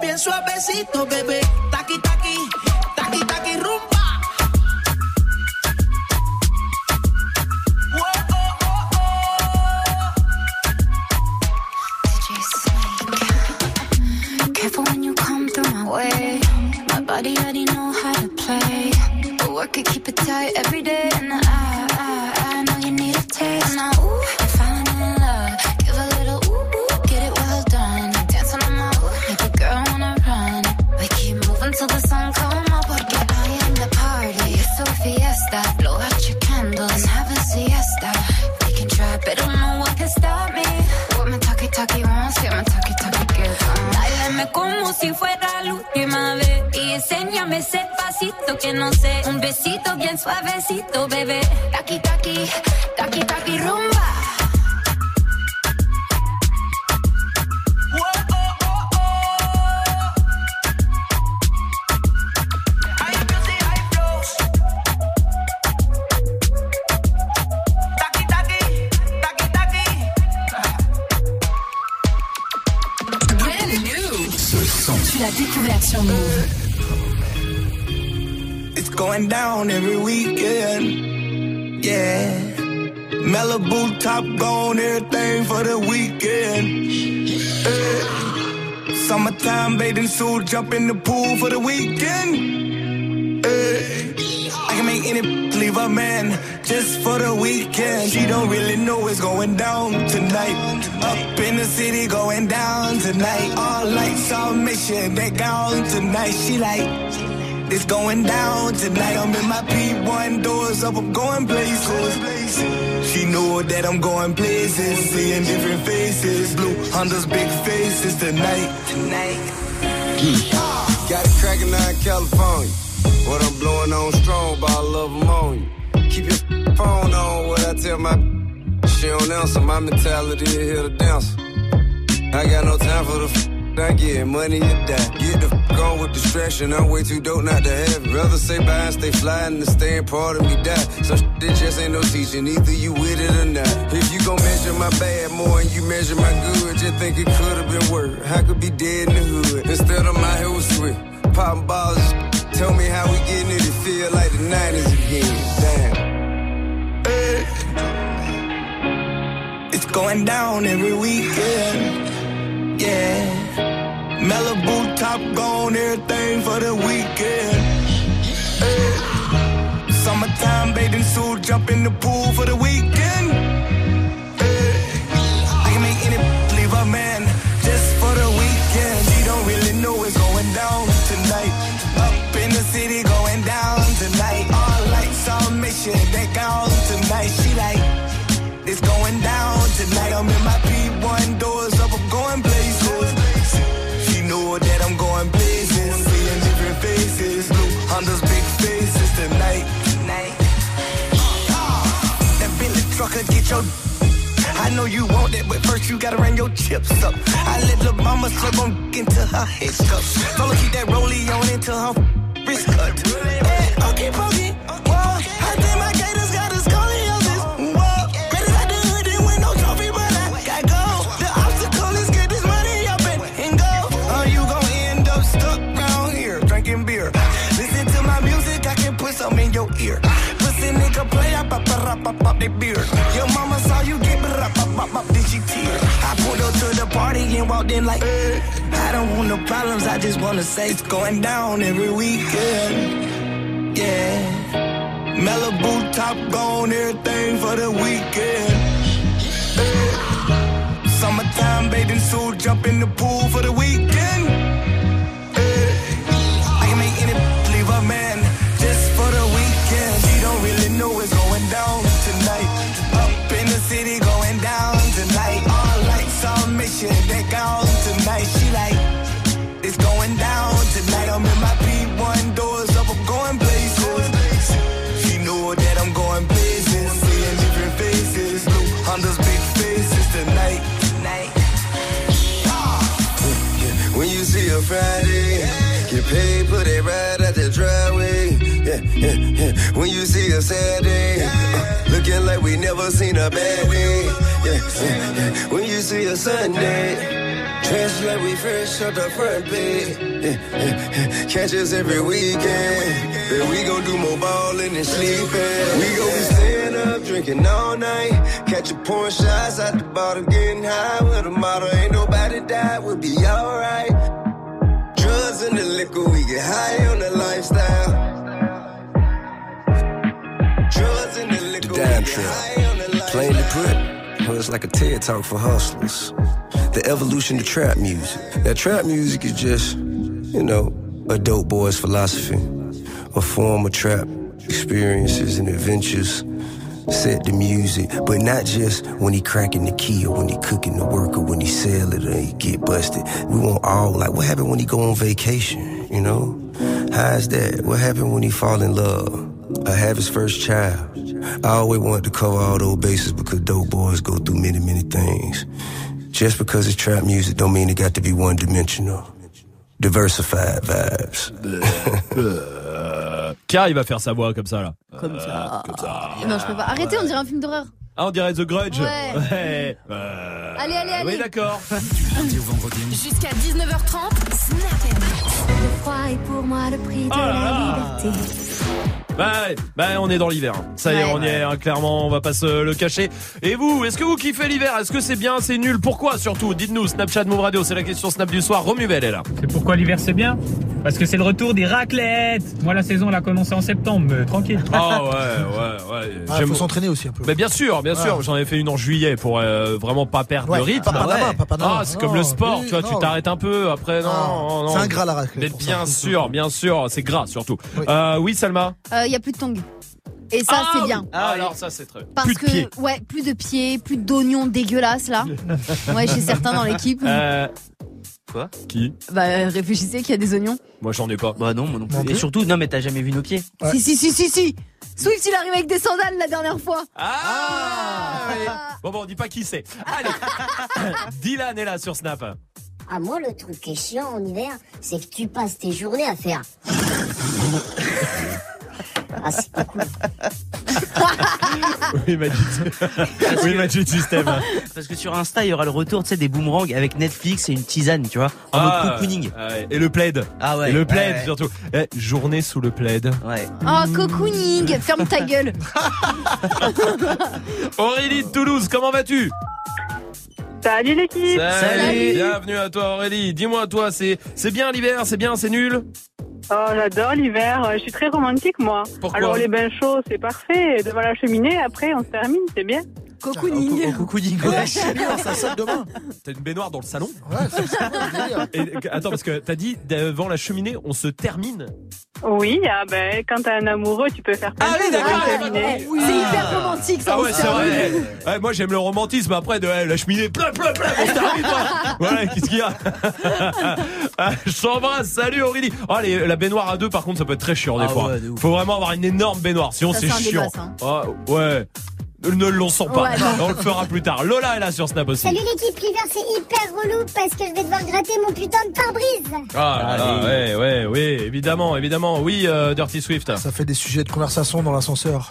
bien suavecito, bebé. jump in the pool for the weekend. I can make any leave a man just for the weekend. She don't really know what's going down tonight. Up in the city, going down tonight. All lights, on mission, they gone tonight. She like. It's going down tonight. I'm in my P1 doors up, I'm going places. She know that I'm going places, seeing different faces. Blue Honda's big faces tonight. Tonight. Got it cracking out in California. What I'm blowing on strong, but I love them on you. Keep your phone on what I tell my. She don't answer, my mentality is here to dance. I got no time for the f- I get money or die. Get the f- on with distraction. I'm way too dope not to have it. Rather say bye and stay fly and stay and part of me die. So just ain't no teaching. Either you with it or not. If you gon' measure my bad more and you measure my good, just think it could have been worse. I could be dead in the hood. Instead, out here with sweat. Popping balls. Tell me how we getting it. It feel like the 90s again. Damn. It's going down every weekend. Yeah. Malibu top gone, everything for the weekend. Bathing suit, jump in the pool for the weekend. Get your. I know you want that, but first you gotta run your chips up. I let the mama slip on into her cup. Told her keep that rollie on until her wrist cut. Hey, okay, pokey. Whoa, I think my gators got. Whoa, like the hood and but I got go. The obstacle is get this money up and, and go. You gon' end up here drinking beer. Listen to my music, I can put some in your ear. Pussy nigga play, pop, pop, pop, pop, they beard. Walked in like, eh. I don't want no problems, I just wanna say it's going down every weekend. Yeah. Malibu top gone, everything for the weekend. Eh. Summertime bathing suit, jump in the pool for the weekend. Saturday, uh, looking like we never seen a bad day. Yeah. When you see a Sunday, dressed like we fresh out the front page. Yeah, yeah. Catch us every weekend. Then we gon' do more ballin' and sleeping. We gon' be staying up, drinking all night. Catch a pouring shots at the bottom, getting high with a model. Ain't nobody died, we'll be alright. Drugs and the liquor, we get high on the lifestyle. Trip. the put, well, it's like a TED talk for hustlers. The evolution of trap music. Now, trap music is just, you know, a dope boy's philosophy, a form of trap experiences and adventures. Set the music, but not just when he cracking the key or when he cooking the work or when he sell it or he get busted. We want all like what happened when he go on vacation, you know? How's that? What happened when he fall in love? Or have his first child? I always wanted to cover all those bases because dope boys go through many, many things. Just because it's trap music don't mean it got to be one dimensional. Diversified vibes. Car il va faire sa voix comme ça là. Comme ça. Comme ça. Non, je peux pas. Arrêtez, on dirait un film d'horreur. Ah, on dirait The Grudge. Ouais. Ouais. Euh, Allez, allez, allez. Oui, d'accord. Jusqu'à 19h30, Snap Le froid est pour moi le prix de Oh la liberté. Bah, bah, on est dans l'hiver. Ça y est, Ouais. on y est, hein, clairement, on va pas se le cacher. Et vous, est-ce que vous kiffez l'hiver? Est-ce que c'est bien, c'est nul? Pourquoi surtout? Dites-nous, Snapchat Move Radio, c'est la question Snap du soir. Romuvel est là. C'est pourquoi l'hiver c'est bien? Parce que c'est le retour des raclettes Moi la saison elle a commencé en septembre, mais tranquille. Ah ouais, ouais, ouais. Ah, J'aime- faut s'entraîner aussi un peu. Mais bien sûr, bien sûr, Ouais. j'en ai fait une en juillet pour euh, vraiment pas perdre Ouais, le rythme. pas pas. Ah, c'est comme le sport, oui, tu vois, tu t'arrêtes un peu, après non, Non, non. c'est un gras, la raclette, Mais bien ça. sûr, bien sûr, c'est gras surtout. Euh, oui, Salma. Il y a plus de tongs. Et ça, Ah, c'est bien. Ah, alors ça c'est très. Parce Plus de que, pieds. ouais, plus de pieds, plus d'oignons dégueulasses là. Ouais, chez certains dans l'équipe. Euh, Quoi? Qui? Bah, réfléchissez qu'il y a des oignons. Moi j'en ai pas. Bah non, moi non plus. Et surtout, non mais t'as jamais vu nos pieds Si, si, si, si, si. Swift, il arrive avec des sandales la dernière fois. Ah, Bon, bon, on dit pas qui c'est. Allez. Dylan est là sur Snap. Ah, moi, le truc qui est chiant en hiver, c'est que tu passes tes journées à faire. ah, c'est pas cool. Oui, Magic. oui, Magic System. Parce que sur Insta, il y aura le retour tu sais, des boomerangs avec Netflix et une tisane, tu vois, en Ah, mode cocooning. ouais. Et le plaid. Ah ouais. Et le plaid, Ouais, ouais. surtout. Eh, journée sous le plaid. Ouais. Oh, cocooning, ferme ta gueule. Aurélie de Toulouse, comment vas-tu? Salut l'équipe Salut. Bienvenue à toi Aurélie. Dis-moi toi, c'est c'est bien l'hiver, c'est bien, c'est nul? Oh, j'adore l'hiver. Euh, Je suis très romantique, moi. Pourquoi? Alors, les bains chauds, c'est parfait. Devant la cheminée, après, on se termine, c'est bien. Cocooning. Cocooning. Ouais, ça saute demain. T'as une baignoire dans le salon? Ouais, c'est ça. Et, attends, parce que t'as dit devant la cheminée, on se termine. Oui, ah ben, quand t'as un amoureux, tu peux faire plein Ah de oui, choses cheminée. C'est hyper romantique, ça. Ah ouais, c'est vrai. ouais, moi j'aime le romantisme après de eh, la cheminée, plein, plein, plein, on se termine. Voilà, qu'est-ce qu'il y a? Ah, Je t'embrasse, salut Aurélie. Oh, les- la baignoire à deux, par contre, ça peut être très chiant des Ah fois. ouais, de. Faut vraiment avoir une énorme baignoire, sinon c'est chiant. ça. Ah, ouais. Ne le lançons pas. Ouais, on le fera plus tard. Lola est là sur Snap aussi. Salut l'équipe, l'hiver c'est hyper relou parce que je vais devoir gratter mon putain de pare-brise. Ah, là là, ouais, ouais, oui, évidemment, évidemment. Oui, euh, Dirty Swift. Ça fait des sujets de conversation dans l'ascenseur.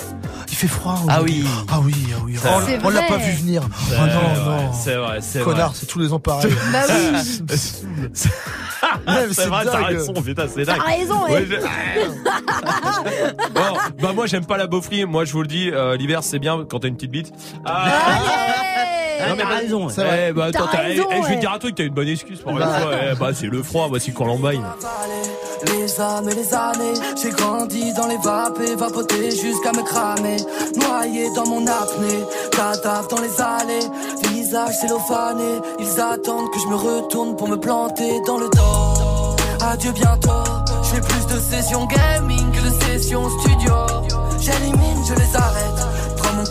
Il fait froid. Ah oui. Ah oui, ah oui. C'est Oh, vrai. on l'a C'est pas vrai. vu venir. C'est Oh vrai, non, non. C'est vrai, c'est vrai. Connard, c'est tous les ans pareil. Bah oui. Ouais, c'est c'est vrai, t'as raison, putain, c'est T'as dingue. raison, Ouais, je- Bon, bah moi j'aime pas la beaufrie. Moi je vous le dis, euh, l'hiver c'est bien quand t'as une petite bite. Ah, Allez. non, mais T'as raison. Eh, bah, attends, T'as eh, eh, je vais ouais. te dire un truc, t'as une bonne excuse pour une Bah. fois. Eh, bah c'est le froid, voici Columbine. Les âmes et les années, j'ai grandi dans les vapes et vapoté jusqu'à me cramer. Noyé dans mon apnée, cadavre dans les allées, visage cellophané. Ils attendent que je me retourne pour me planter dans le dos. Adieu bientôt, je fais plus de sessions gaming que de sessions studio. J'élimine, je les arrête.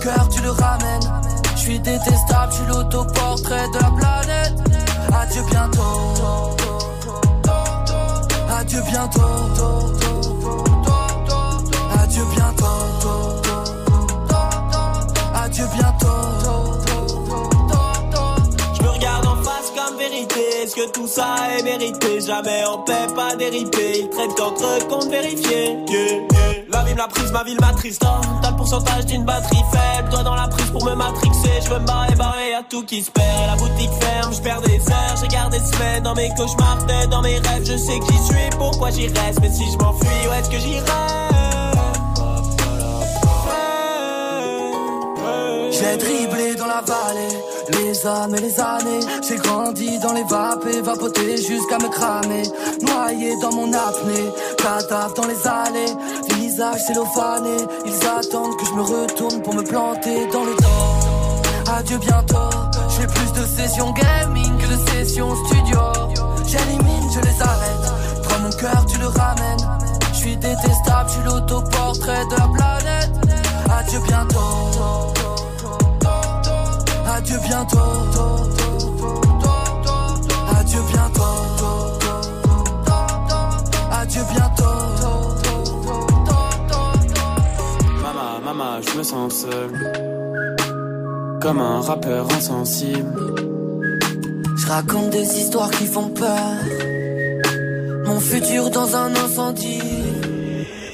Cœur, tu le ramènes. Je suis détestable, je suis l'autoportrait de la planète. Adieu bientôt. Adieu bientôt. Adieu bientôt. Adieu bientôt. Je me regarde en face comme vérité. Est-ce que tout ça est mérité? Jamais on paie pas déripé. Ils traitent entre comptes vérifiés. Yeah, yeah. La prise, ma ville m'attriste. T'as le pourcentage d'une batterie faible. Toi dans la prise pour me matrixer. Je veux me barrer, barrer, y'a tout qui se perd. Et la boutique ferme, je perds des heures. J'ai gardé semaines dans mes cauchemars, dans mes rêves. Je sais que j'y suis, pourquoi j'y reste? Mais si je m'enfuis, où est-ce que j'irai? J'ai dribblé dans la vallée, les âmes et les années. J'ai grandi dans les vapes et vapoté jusqu'à me cramer. Noyé dans mon apnée, cadavre dans les allées. Ils attendent que je me retourne pour me planter dans le dos. Adieu bientôt, je fais plus de sessions gaming que de sessions studio. J'élimine, je les arrête. Prends mon cœur, tu le ramènes. Je suis détestable, je suis l'autoportrait de la planète. Adieu bientôt. Adieu bientôt. Je me sens seul. Comme un rappeur insensible. Je raconte des histoires qui font peur. Mon futur dans un incendie.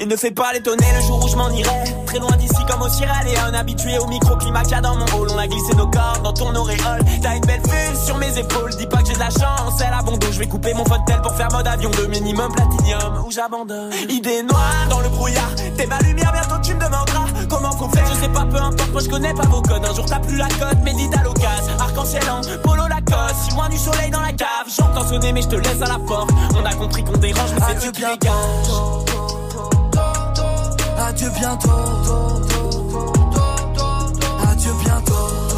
Il ne fait pas l'étonner le jour où je m'en irai. Très loin d'ici comme au Sierra Leone. Habitué au microclimat qu'il y a dans mon hall. On a glissé nos corps dans ton auréole. T'as une belle vue sur mes épaules. Dis pas que j'ai de la chance, c'est la Je vais couper mon tel pour faire mode avion de minimum platinium. Ou j'abandonne. Idée noire dans le brouillard. T'es ma lumière, bientôt tu me demanderas comment faut faire. Je sais pas, peu importe, moi je connais pas vos codes. Un jour t'as plus la cote, mais dis à l'occasion. Arc-en-ciel en polo Lacoste. Si loin du soleil dans la cave. J'entends sonner, mais je te laisse à la porte. On a compris qu'on dérange, mais c'est Dieu qui dégage. Adieu bientôt. Adieu bientôt.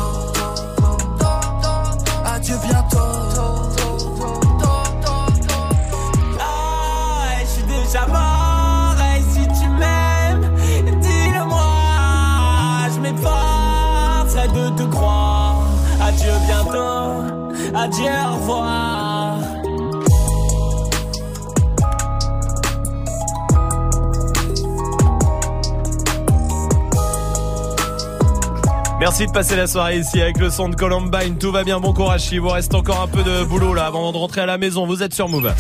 Bientôt. Adieu, au revoir. Merci de passer la soirée ici avec le son de Columbine. Tout va bien, bon courage. Il vous reste encore un peu de boulot là avant de rentrer à la maison. Vous êtes sur Move.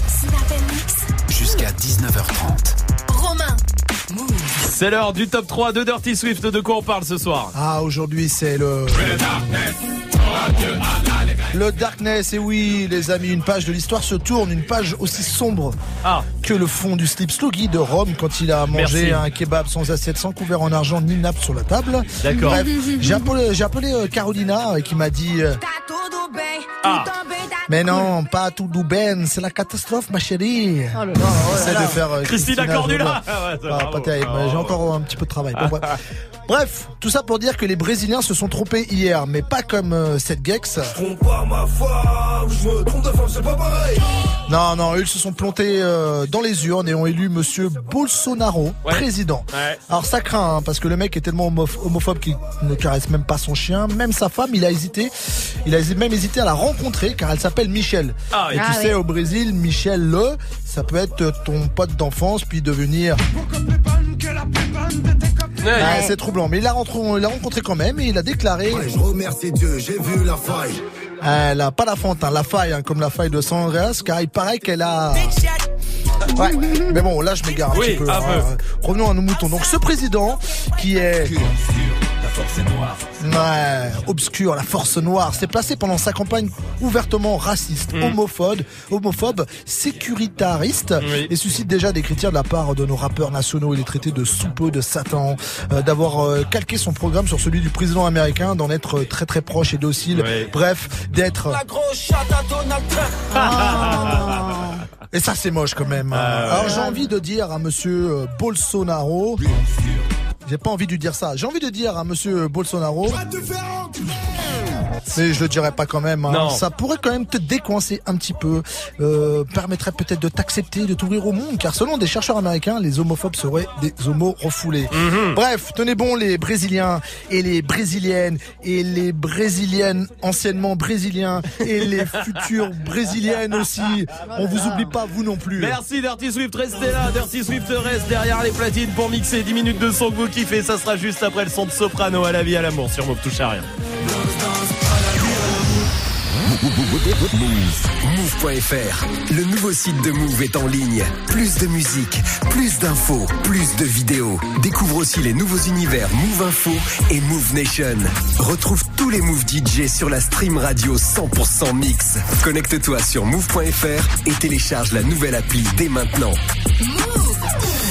Jusqu'à 19h30. Romain. C'est l'heure du top 3 de Dirty Swift. De quoi on parle ce soir? Ah, aujourd'hui, c'est le. Le Darkness, et oui, les amis, une page de l'histoire se tourne, une page aussi sombre que le fond du slip sloggy de Rome quand il a mangé Merci. un kebab sans assiette, sans couvert en argent ni nappe sur la table. D'accord. Bref, j'ai appelé, j'ai appelé euh, Carolina euh, qui m'a dit euh, Ah. Mais non, pas tout douben, c'est la catastrophe, ma chérie. Oh. Essaie de faire euh, Christina Cordula. Cordula. Ah ouais, Ah, j'ai encore un petit peu de travail. Bon. Bref, tout ça pour dire que les Brésiliens se sont trompés hier, mais pas comme euh, cette Gex. Trompe pas ma femme, je me trompe de femme, c'est pas pareil. Non, non, ils se sont plantés euh, dans les urnes et ont élu Monsieur Bolsonaro président. Alors ça craint, hein, parce que le mec est tellement homo- homophobe qu'il ne caresse même pas son chien, même sa femme, il a hésité. Il a même hésité à la rencontrer car elle s'appelle Michel. Ah et tu Ah sais, au Brésil, Michel le, ça peut être ton pote d'enfance puis devenir. Ouais, c'est troublant, mais il l'a rencontré, quand même et il a déclaré. Je remercie Dieu, j'ai vu la faille. Elle a pas la fente, hein, la faille, hein, comme la faille de San Andreas, car il paraît qu'elle a. Ouais, mais bon, là je m'égare un Oui, petit peu. un hein. Revenons à nos moutons. Donc ce président qui est. La force est noire. Ouais, obscur, la force noire, s'est placé pendant sa campagne ouvertement raciste, Mm. homophobe, homophobe, sécuritariste, et suscite déjà des critiques de la part de nos rappeurs nationaux. Il est traité de soupeux, de Satan, euh, d'avoir euh, calqué son programme sur celui du président américain, d'en être euh, très très proche et docile. Oui. Bref, d'être. grosse chatte à Donald Trump. Et ça, c'est moche quand même. Ah ouais. Alors, j'ai envie de dire à monsieur Bolsonaro. J'ai pas envie de dire ça. J'ai envie de dire à monsieur Bolsonaro. Mais je le dirais pas quand même. hein. Non. Ça pourrait quand même te décoincer un petit peu. Euh, permettrait peut-être de t'accepter, de t'ouvrir au monde. Car selon des chercheurs américains, les homophobes seraient des homos refoulés. Mhm. Bref, tenez bon les Brésiliens et les Brésiliennes et les Brésiliennes anciennement brésiliens et les futures brésiliennes aussi. On vous oublie pas, vous non plus. Merci Dirty Swift, restez là. Dirty Swift reste derrière les platines pour mixer 10 minutes de son que vous kiffez. Ça sera juste après le son de soprano à la vie, à l'amour sur Move Touche à rien. Move. Move.fr. Le nouveau site de Move est en ligne. Plus de musique, plus d'infos, plus de vidéos. Découvre aussi les nouveaux univers Move Info et Move Nation. Retrouve tous les Move DJ sur la stream radio 100% mix. Connecte-toi sur Move.fr et télécharge la nouvelle appli dès maintenant. Move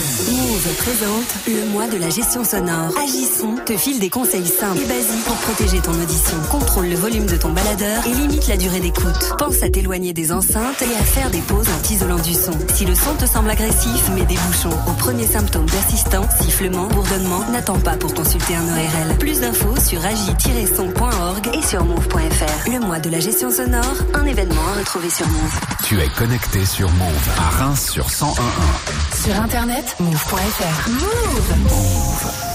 présente le mois de la gestion sonore. Agissons te file des conseils simples et basiques pour protéger ton audition. Contrôle le volume de ton baladeur et limite la durée d'écoute. Pense à t'éloigner des enceintes et à faire des pauses en t'isolant du son. Si le son te semble agressif, mets des bouchons. Au premier symptôme persistant, sifflement, bourdonnement, n'attends pas pour consulter un ORL. Plus d'infos sur agi-son.org et sur move.fr. Le mois de la gestion sonore, un événement à retrouver sur Move. Tu es connecté sur Move à Reims sur 101.1. Sur internet, move.fr. Move. Maman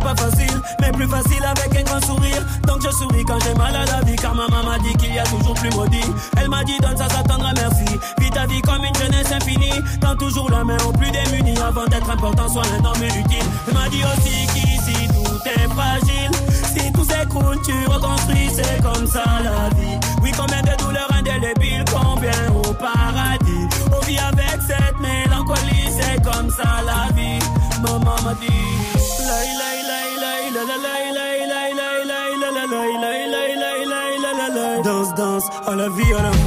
pas facile, mais plus facile avec un grand sourire. Donc je souris quand j'ai mal à la vie, car maman m'a dit qu'il y a toujours plus maudit. Elle m'a dit donne ça, ça t'attendra merci. Vis ta vie comme une jeunesse infinie. Tends toujours la main aux plus démunis avant d'être important, sois un homme utile. Elle m'a dit aussi qu'ici tout est fragile. Si tout s'écroule, tu reconstruis, c'est comme ça la vie. Oui, combien de douleurs indélébiles, combien au paradis. On vit avec cette mélancolie, c'est comme ça la vie. Maman m'a dit. Danse, danse, à la vie, à l'amour.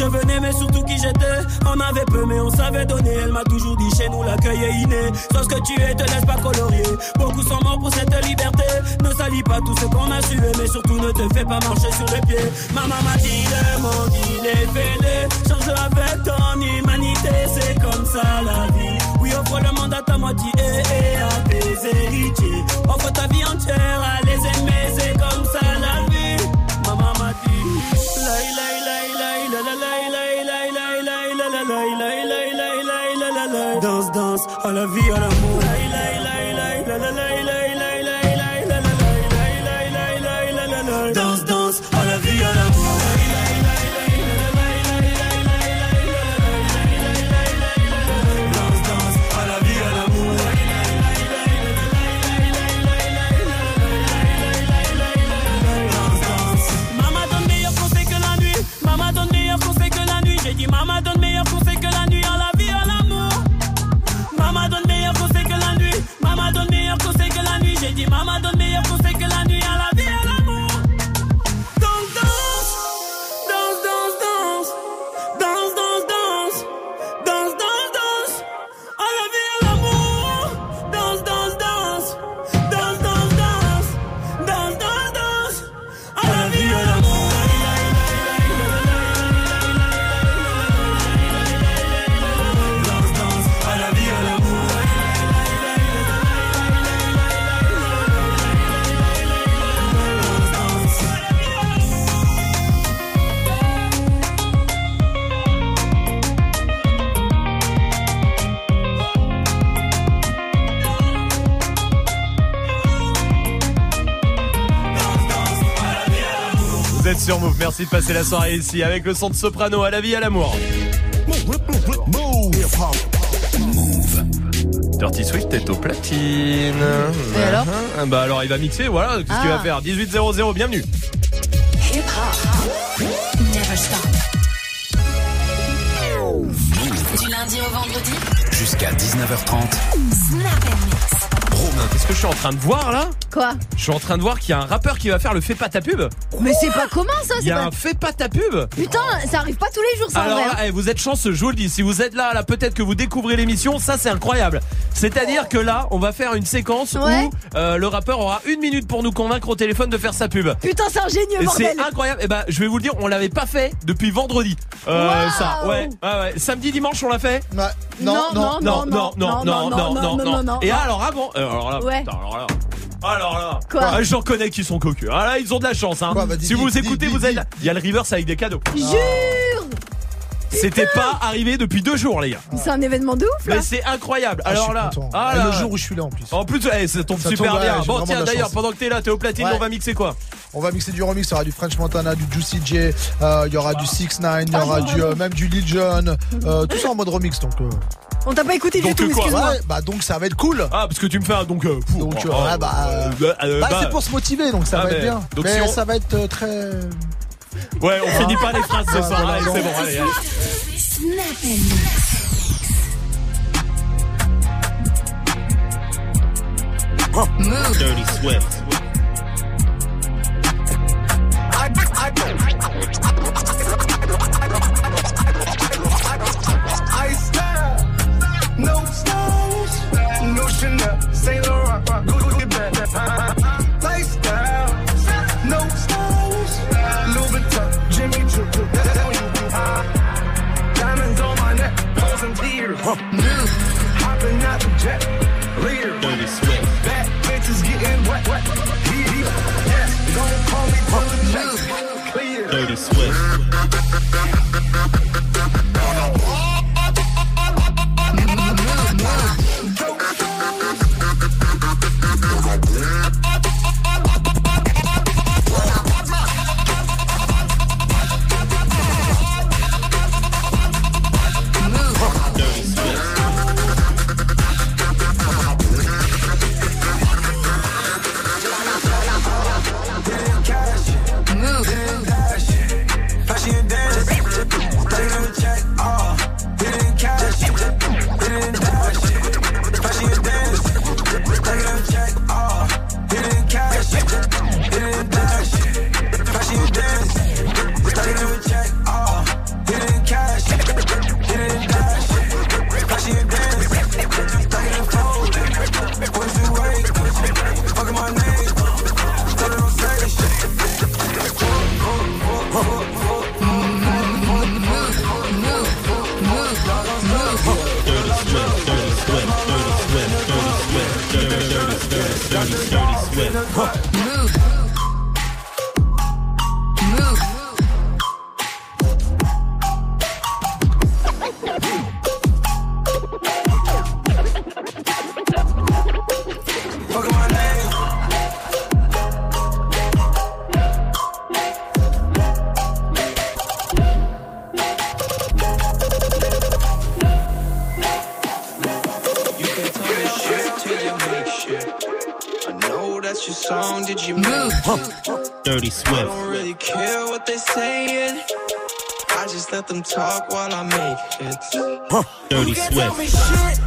Je venais, mais surtout qui j'étais. On avait peu, mais on savait donner. Elle m'a toujours dit chez nous, l'accueil est inné. Sauf ce que tu es, te laisse pas colorier. Beaucoup sont morts pour cette liberté. Ne salis pas tout ce qu'on a sué, mais surtout ne te fais pas marcher sur les pieds. Maman m'a dit le monde, il est fêlé. Change avec ton humanité, c'est comme ça la vie. Oui, offre le monde à ta moitié et à tes héritiers. Offre ta vie entière à les aimer, c'est comme ça la vie, à l'amour. Merci de passer la soirée ici avec le son de soprano à la vie à l'amour. Move. Dirty Swift est au platine. Et alors Ah, Bah alors il va mixer, voilà, qu'est-ce qu'il Ah. va faire? 1800, bienvenue. Hip hop. Never stop. Du lundi au vendredi. Jusqu'à 19h30. Snap and mix. Romain, qu'est-ce que je suis en train de voir là? Quoi Je suis en train de voir qu'il y a un rappeur qui va faire le fais pas ta pub. Mais c'est pas commun ça, Il y c'est a pas. un fais pas ta pub. Putain, ça arrive pas tous les jours ça en Alors vrai. là, hein. eh, vous êtes chanceux, je vous le dis. Si vous êtes là, là, peut-être que vous découvrez l'émission. Ça, c'est incroyable. C'est-à-dire que là, on va faire une séquence Ouais. où euh, le rappeur aura une minute pour nous convaincre au téléphone de faire sa pub. Putain, c'est ingénieux, bordel. c'est incroyable. Et ben, je vais vous le dire, on l'avait pas fait depuis vendredi. Euh, ça, ouais, ouais, ouais. Samedi, dimanche, on l'a fait. Ouais. Non, non, non, non, non, non, non, non, non, non. Et alors, avant, euh, alors là, Ouais. putain, alors là. Alors là, Quoi Ah, j'en connais qui sont cocus. Ah là, ils ont de la chance. Hein. Quoi, vas-y, si vous dis, écoutez, dis, vous êtes. Il y a le reverse avec des cadeaux. Jure C'était pas arrivé depuis deux jours, les gars. C'est un événement de ouf là. Mais c'est incroyable. Ah, je Alors suis là, content. ah là, le jour où je suis là en plus. En plus, eh, ça tombe Ça super tombe, bien. Bon, tiens, d'ailleurs, pendant que t'es là, t'es au platine, Ouais. on va mixer quoi On va mixer du remix, il y aura du French Montana, du Juicy J, euh, il y aura du 6 9 il y aura du, euh, même du Lil Jon, euh, tout ça en mode remix donc. On t'a pas écouté du tout, excuse-moi. ouais, bah donc ça va être cool. Ah, parce que tu me fais un donc. euh, Donc, euh, ouais, bah, euh, euh, euh, Bah, bah, c'est pour se motiver donc ça Ah, va mais- être bien. donc Mais si on- ça va être euh, très. Ouais, on finit pas les phrases ce Ouais, soir. voilà, Allez, c'est bon, allez, allez. Dirty. I no stylish, no Chanel, Saint Laurent, uh, Gucci bag. Uh, uh, lifestyle, no stylish, Louis Vuitton, Jimmy Choo, that's how you do. Diamonds on my neck, posing tears. Move. Hopping out the jet, leader. Dirty Swift. Bad bitches getting wet, wet. He, he, yeah, don't call me till the check clear. Dirty Swift. Dirty Swift. I don't really care what they saying. I just let them talk while I make it. Huh. Dirty Swift.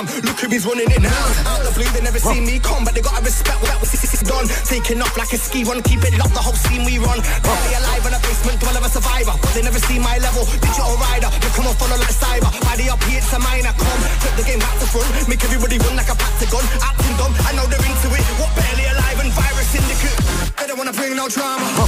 Look who he's running it now. Out the blue, they never see me come, but they gotta respect what it's done. Taking off like a ski run, keep it locked, the whole scene we run. Barely alive in a basement, dweller, a survivor. But they never see my level, digital rider. Look, come on, follow like cyber. By the up, it's a minor. Come, flip the game back to front, make everybody run like a pactagon. Acting dumb, I know they're into it. What barely alive and virus syndicate. They don't wanna bring no drama.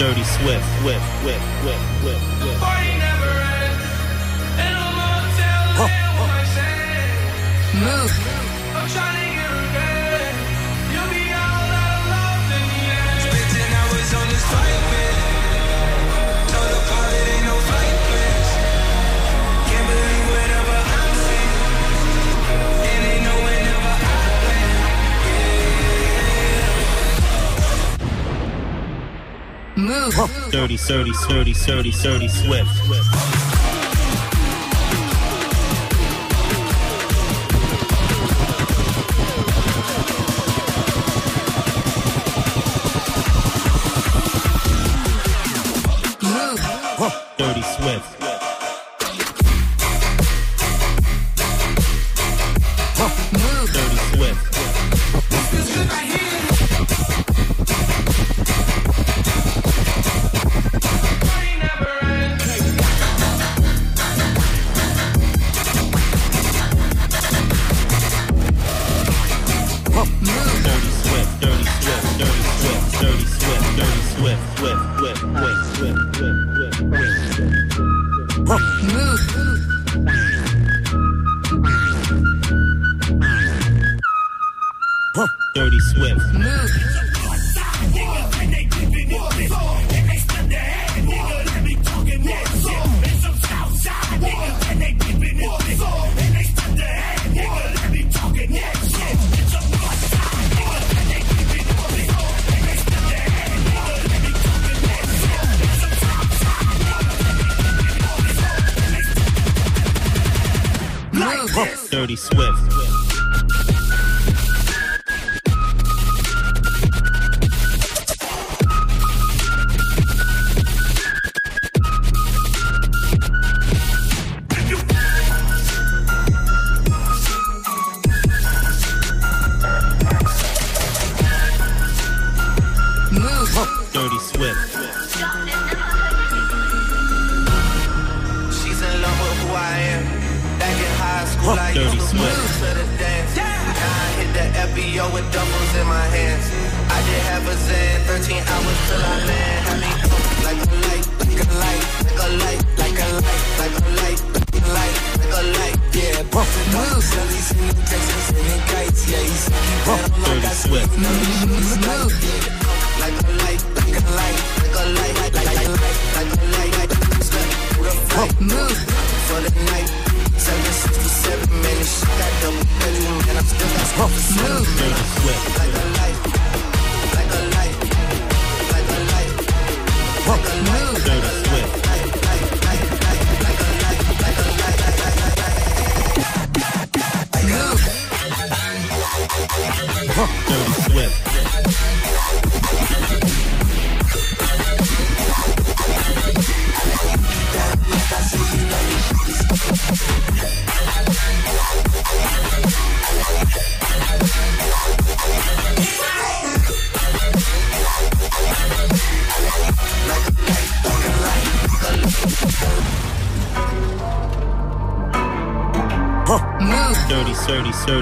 Dirty Swift, Swift, Swift, Swift. Surdy, Surdy, Surdy, Surdy, Surdy Swift.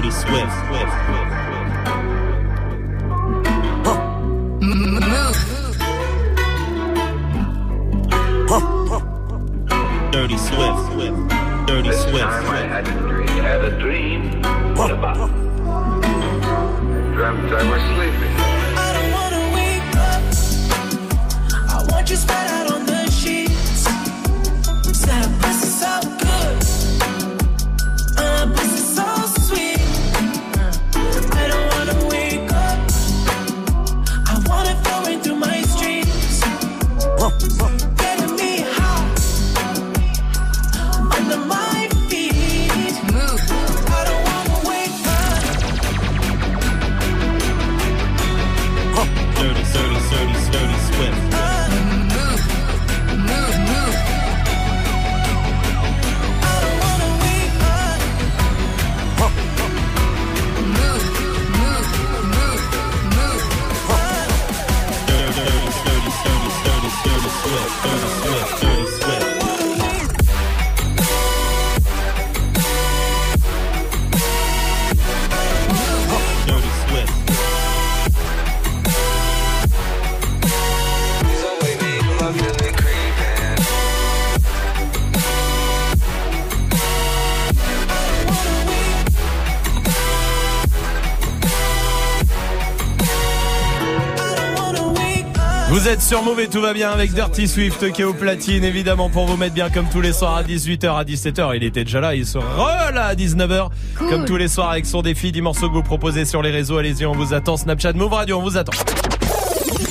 Dirty, Swift. Dirty Swift. Dirty Swift. I had a dream. What about? Dreamt I was sleeping. I don't wanna wake up. I want you êtes sur Move et tout va bien avec Dirty Swift qui est au platine évidemment pour vous mettre bien comme tous les soirs à 18h à 17h. Il était déjà là, il sera là à 19h comme tous les soirs avec son défi 10 morceaux que vous proposez sur les réseaux. Allez-y, on vous attend Snapchat Move Radio, on vous attend.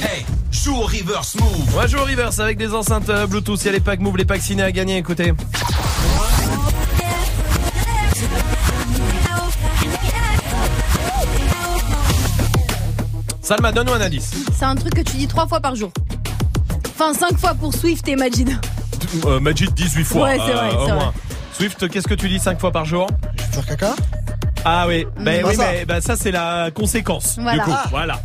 Hey, joue au reverse move. On va jouer au reverse avec des enceintes euh, Bluetooth, il y a les packs Move, les packs ciné à gagner, écoutez. Salma, donne-nous un indice. C'est un truc que tu dis trois fois par jour. Enfin, cinq fois pour Swift et Majid. Euh, Majid 18 fois. Ouais, c'est vrai, au c'est moins. vrai. Swift, qu'est-ce que tu dis 5 fois par jour? Faire caca Ah oui, ben Bah oui, ça. mais ben ça c'est la conséquence. Voilà. Du coup, Ah. voilà.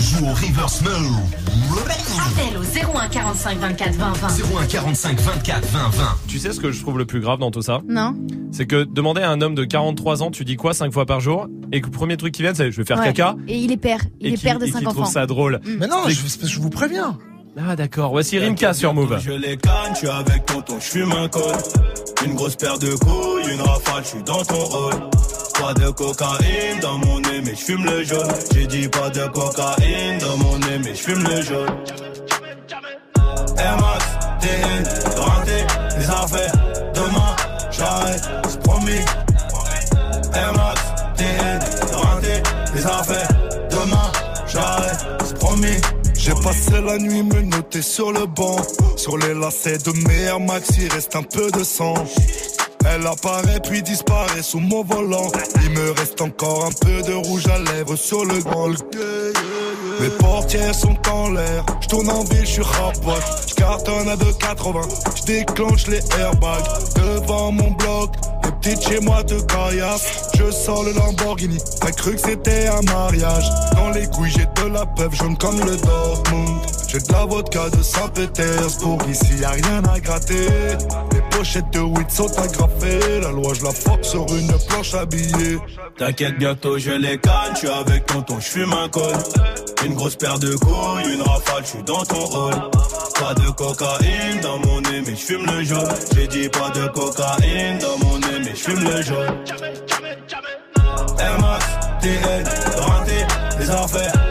Joue au reverse. Appel au 01 45 24 20 20. 01 45 24 20 20. Tu sais ce que je trouve le plus grave dans tout ça? Non C'est que demander à un homme de 43 ans, tu dis quoi 5 fois par jour Et que le premier truc qui vient, c'est je vais faire Ouais. caca. Et il est père. Il est père de et cinq qui trouve enfants. ça drôle. Mais non, je, je vous préviens. Ah d'accord, voici Rimka sur Move. Je les canne, je suis avec tonton, je fume un col. Une grosse paire de couilles, une rafale, je suis dans ton rôle. Pas de cocaïne dans mon nez, mais je fume le jaune. J'ai dit pas de cocaïne dans mon nez, mais je fume le jaune. Air Max, TN, les affaires. J'arrête, c'est promis. Max, TN, les affaires. Demain, j'arrête, promis. J'ai passé la nuit me noter sur le banc. Sur les lacets de mes Air Max, il reste un peu de sang. Elle apparaît puis disparaît sous mon volant. Il me reste encore un peu de rouge à lèvres sur le grand. Mes portières sont en l'air, je tourne en ville, je suis rapote, je cartonne à 2,80, je déclenche les airbags devant mon bloc. Les petites chez moi te caillassent, je sors le Lamborghini. T'as cru que c'était un mariage? Dans les couilles, j'ai de la peuple jaune comme le Dortmund. J'ai de la vodka de Saint-Pétersbourg, ici y a rien à gratter. Les pochettes de weed sont agrafées, la loi je la force sur une planche habillée. T'inquiète, bientôt je les je suis avec tonton, je fume un col. Une grosse paire de couilles, une rafale, je suis dans ton rôle. Pas de cocaïne dans mon nez, mais je fume le jaune. J'ai dit pas de cocaïne dans mon nez, mais je fume le jaune. TN, renté, les affaires.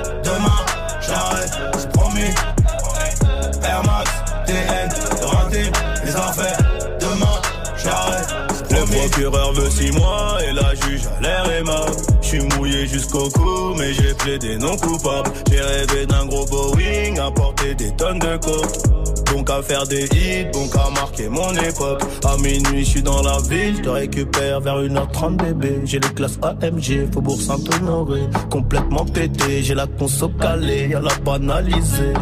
Air Max, TN, renté, les affaires. Demain, j'arrête. Le procureur veut six mois et la juge a l'air aimable. Je suis mouillé jusqu'au cou, mais j'ai plaidé non coupable. J'ai rêvé d'un gros Boeing, à porter des tonnes de coke. Donc à faire des hits, donc à marquer mon époque. À minuit, je suis dans la ville, je te récupère vers 1h30 bébé. J'ai les classes AMG, Faubourg Saint-Honoré. Complètement pété, j'ai la conso calée, y'a la banalisée.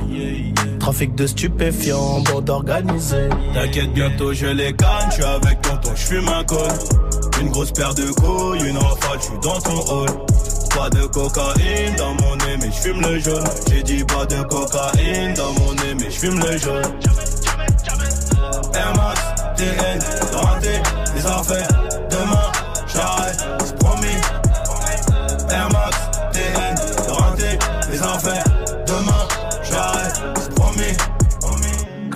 Trafic de stupéfiants, bande organisée. T'inquiète, bientôt je les canne, je suis avec tonton, je fume un col. Une grosse paire de couilles, une rafale, je suis dans ton hall. Pas de cocaïne dans mon nez, mais je fume le jaune. J'ai dit pas de cocaïne dans mon nez, mais je fume le jaune. Air Max, TN, les affaires.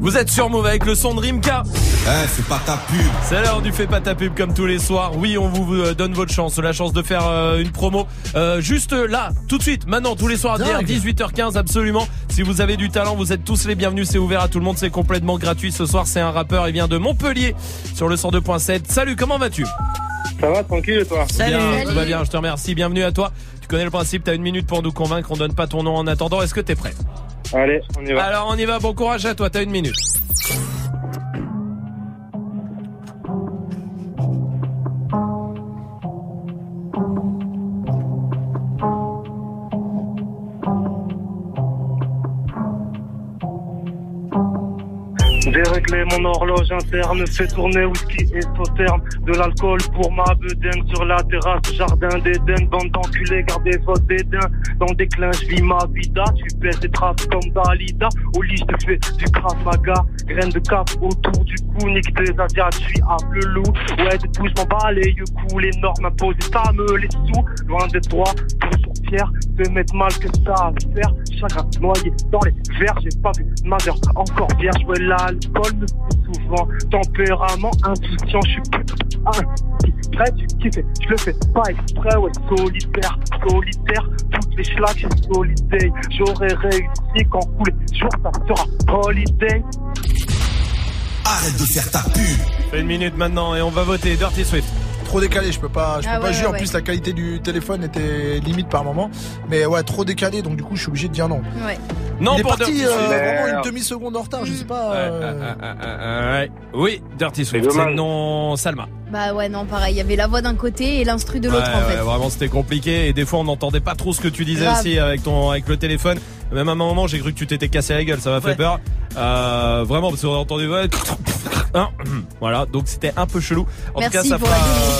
Vous êtes sur Move avec le son de Rimka. Eh, fais pas ta pub. C'est l'heure du Fais pas ta pub comme tous les soirs. Oui, on vous euh, donne votre chance, la chance de faire euh, une promo. Euh, juste là, tout de suite, maintenant, tous les soirs, Dingue. 18h15, absolument. Si vous avez du talent, vous êtes tous les bienvenus. C'est ouvert à tout le monde, c'est complètement gratuit. Ce soir, c'est un rappeur, il vient de Montpellier sur le 102.7. Salut, comment vas-tu? Ça va, tranquille, toi? Bien, tout va bien, je te remercie. Bienvenue à toi. Tu connais le principe, t'as une minute pour nous convaincre. On donne pas ton nom en attendant. Est-ce que t'es prêt? Allez, on y va. Alors on y va, bon courage à toi, t'as une minute. Dérégler mon horloge interne, fait tourner whisky et sauterne. De l'alcool pour ma bedaine sur la terrasse, jardin d'Éden. Bande d'enculés, gardez votre dédain. Dans des clins, je vis ma vida. Tu pèses des traces comme Dalida. Au lit, je te fais du Krav Maga. Graines de cap autour du cou, nique des asiates, je suis le loup. Ouais, de tout, je m'en bats les yeux. Les normes imposées, ça me les sous. Loin de toi, sur pierre, te mettre mal que ça à faire. Chagrin noyé dans les verres, j'ai pas vu ma mère encore vierge. Ouais, l'alcool fout souvent. Tempérament insouciant, je suis plus un prêt, tu kiffes, je le fais pas exprès, ouais, solitaire, solitaire, toutes les schlags, j'ai solitaire, j'aurais réussi quand coulé, jour ça sera holiday. Arrête de faire ta pub. Une minute maintenant et on va voter Dirty Swift. Trop décalé, je peux pas, je Ah peux pas ouais, juger. En plus, la qualité du téléphone était limite par moment. Mais ouais, trop décalé, donc du coup, je suis obligé de dire non. Ouais. Non Il est pour parti Dirty euh, Swift. vraiment une demi-seconde en retard, je sais pas. Ouais, euh, euh, euh, euh, ouais. Oui, Dirty Swift, c'est nom Salma. Bah ouais, non, pareil. Il y avait la voix d'un côté et l'instru de l'autre Ouais, en fait. ouais, vraiment c'était compliqué et des fois on n'entendait pas trop ce que tu disais Grave. aussi avec ton avec le téléphone. Même à un moment j'ai cru que tu t'étais cassé la gueule, ça m'a fait Ouais. peur. Euh, vraiment parce qu'on entendait ouais, hein, voilà donc c'était un peu chelou. En Merci tout cas ça pour fera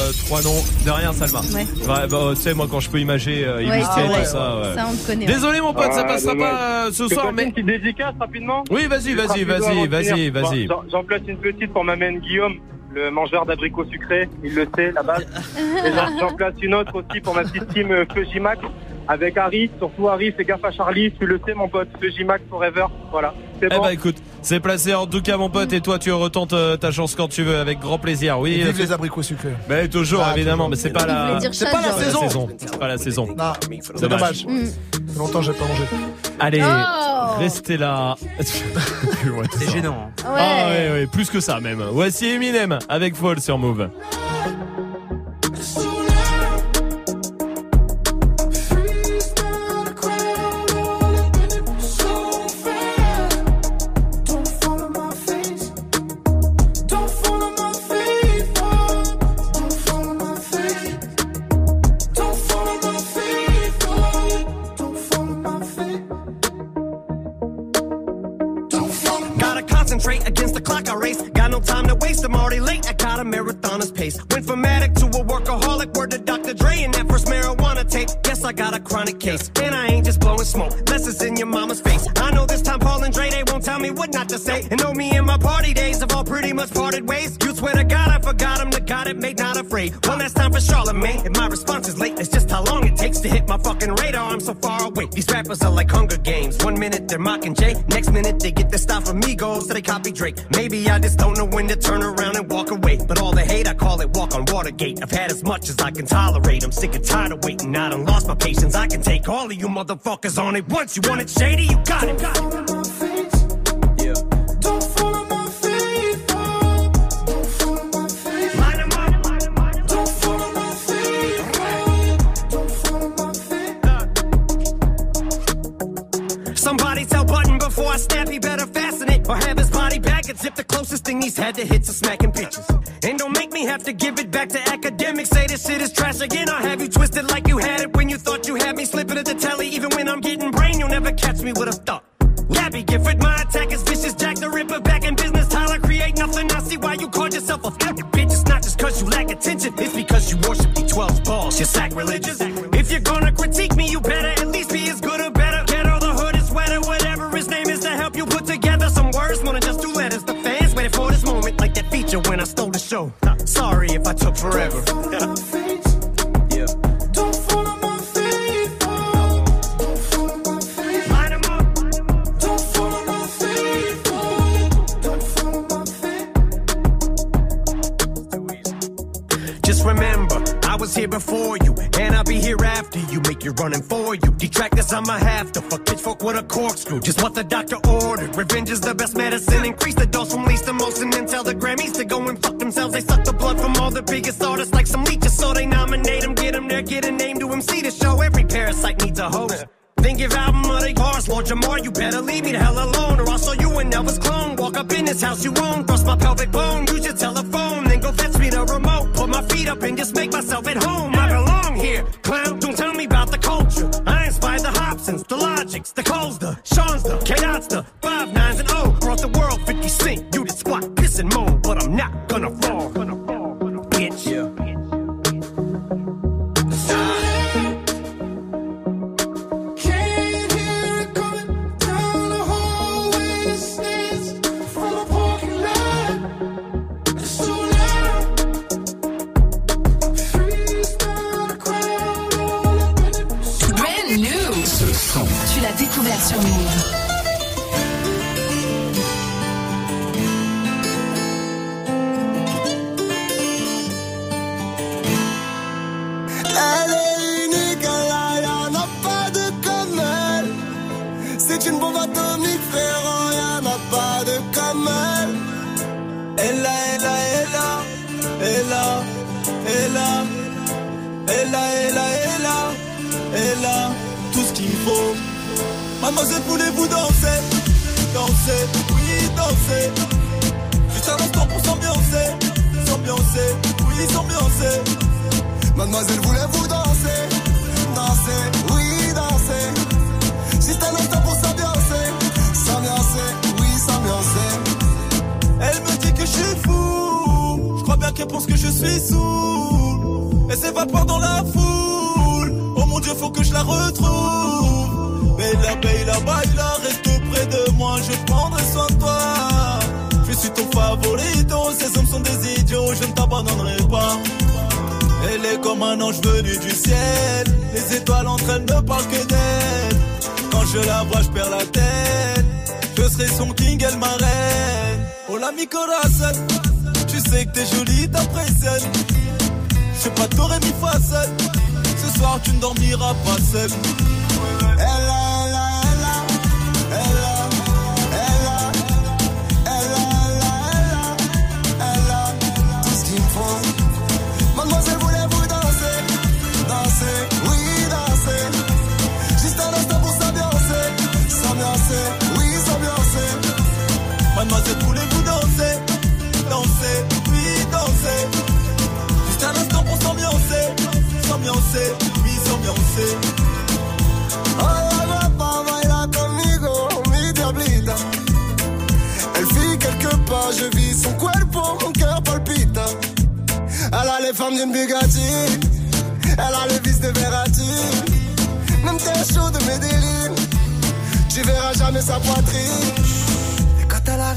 euh, trois noms de rien Salma. Ouais. Ouais, bah, tu sais moi quand je peux imager euh, Ouais, tout ça. ouais. Ça, on te connaît. ouais. Désolé mon pote ça Ah, passera dommage. pas euh, ce soir mais une petite dédicace rapidement oui vas-y vas-y vas-y vas-y vas-y. J'en place une petite pour ma main Guillaume, le mangeur d'abricots sucrés, il le sait, la base. Et j'en- place une autre aussi pour ma petite team euh, Feu J-Max, Avec Harry, surtout Harry, fais gaffe à Charlie, tu le sais mon pote, J-Max Forever, voilà. C'est Eh bon. bah écoute, c'est placé en tout cas mon pote et toi tu retentes euh, ta chance quand tu veux avec grand plaisir. Oui, Et euh, vive les abricots sucrés. Mais toujours Ah, évidemment, mais c'est pas la chaque pas la saison. C'est pas la saison. Non, c'est dommage. Mm. Longtemps j'ai pas mangé. Allez, Oh. restez là. c'est gênant. Ouais. Ah ouais, ouais, plus que ça même. Voici Eminem avec Fall sur Move. I got a chronic case. And I ain't just blowing smoke, less is in your mama's face. I know this time Paul and Dre, they won't tell me what not to say. And know me and my party days have all pretty much parted ways. You swear to God, I forgot him, the God it made not afraid. One last time for Charlemagne. If my response is late, it's just how long it takes to hit my fucking radar. I'm so far away. These rappers are like Hunger Games. One minute they're mocking Jay, next minute they get their style from Migos, so they copy Drake. Maybe I just don't know when to turn around and walk away. On Watergate. I've had as much as I can tolerate. I'm sick and tired of waiting. I done lost my patience. I can take all of you motherfuckers on it once. You want it shady? You got it. Got it. Yeah. Somebody tell Button before I snap, he better fasten it. Or have his body back and zip the closest thing he's had to hits are smacking bitches. Have to give it back to academics. Say this shit is trash again. I'll have you twisted like you had it when you thought you had me slipping at the telly. Even when I'm getting brain, you'll never catch me with a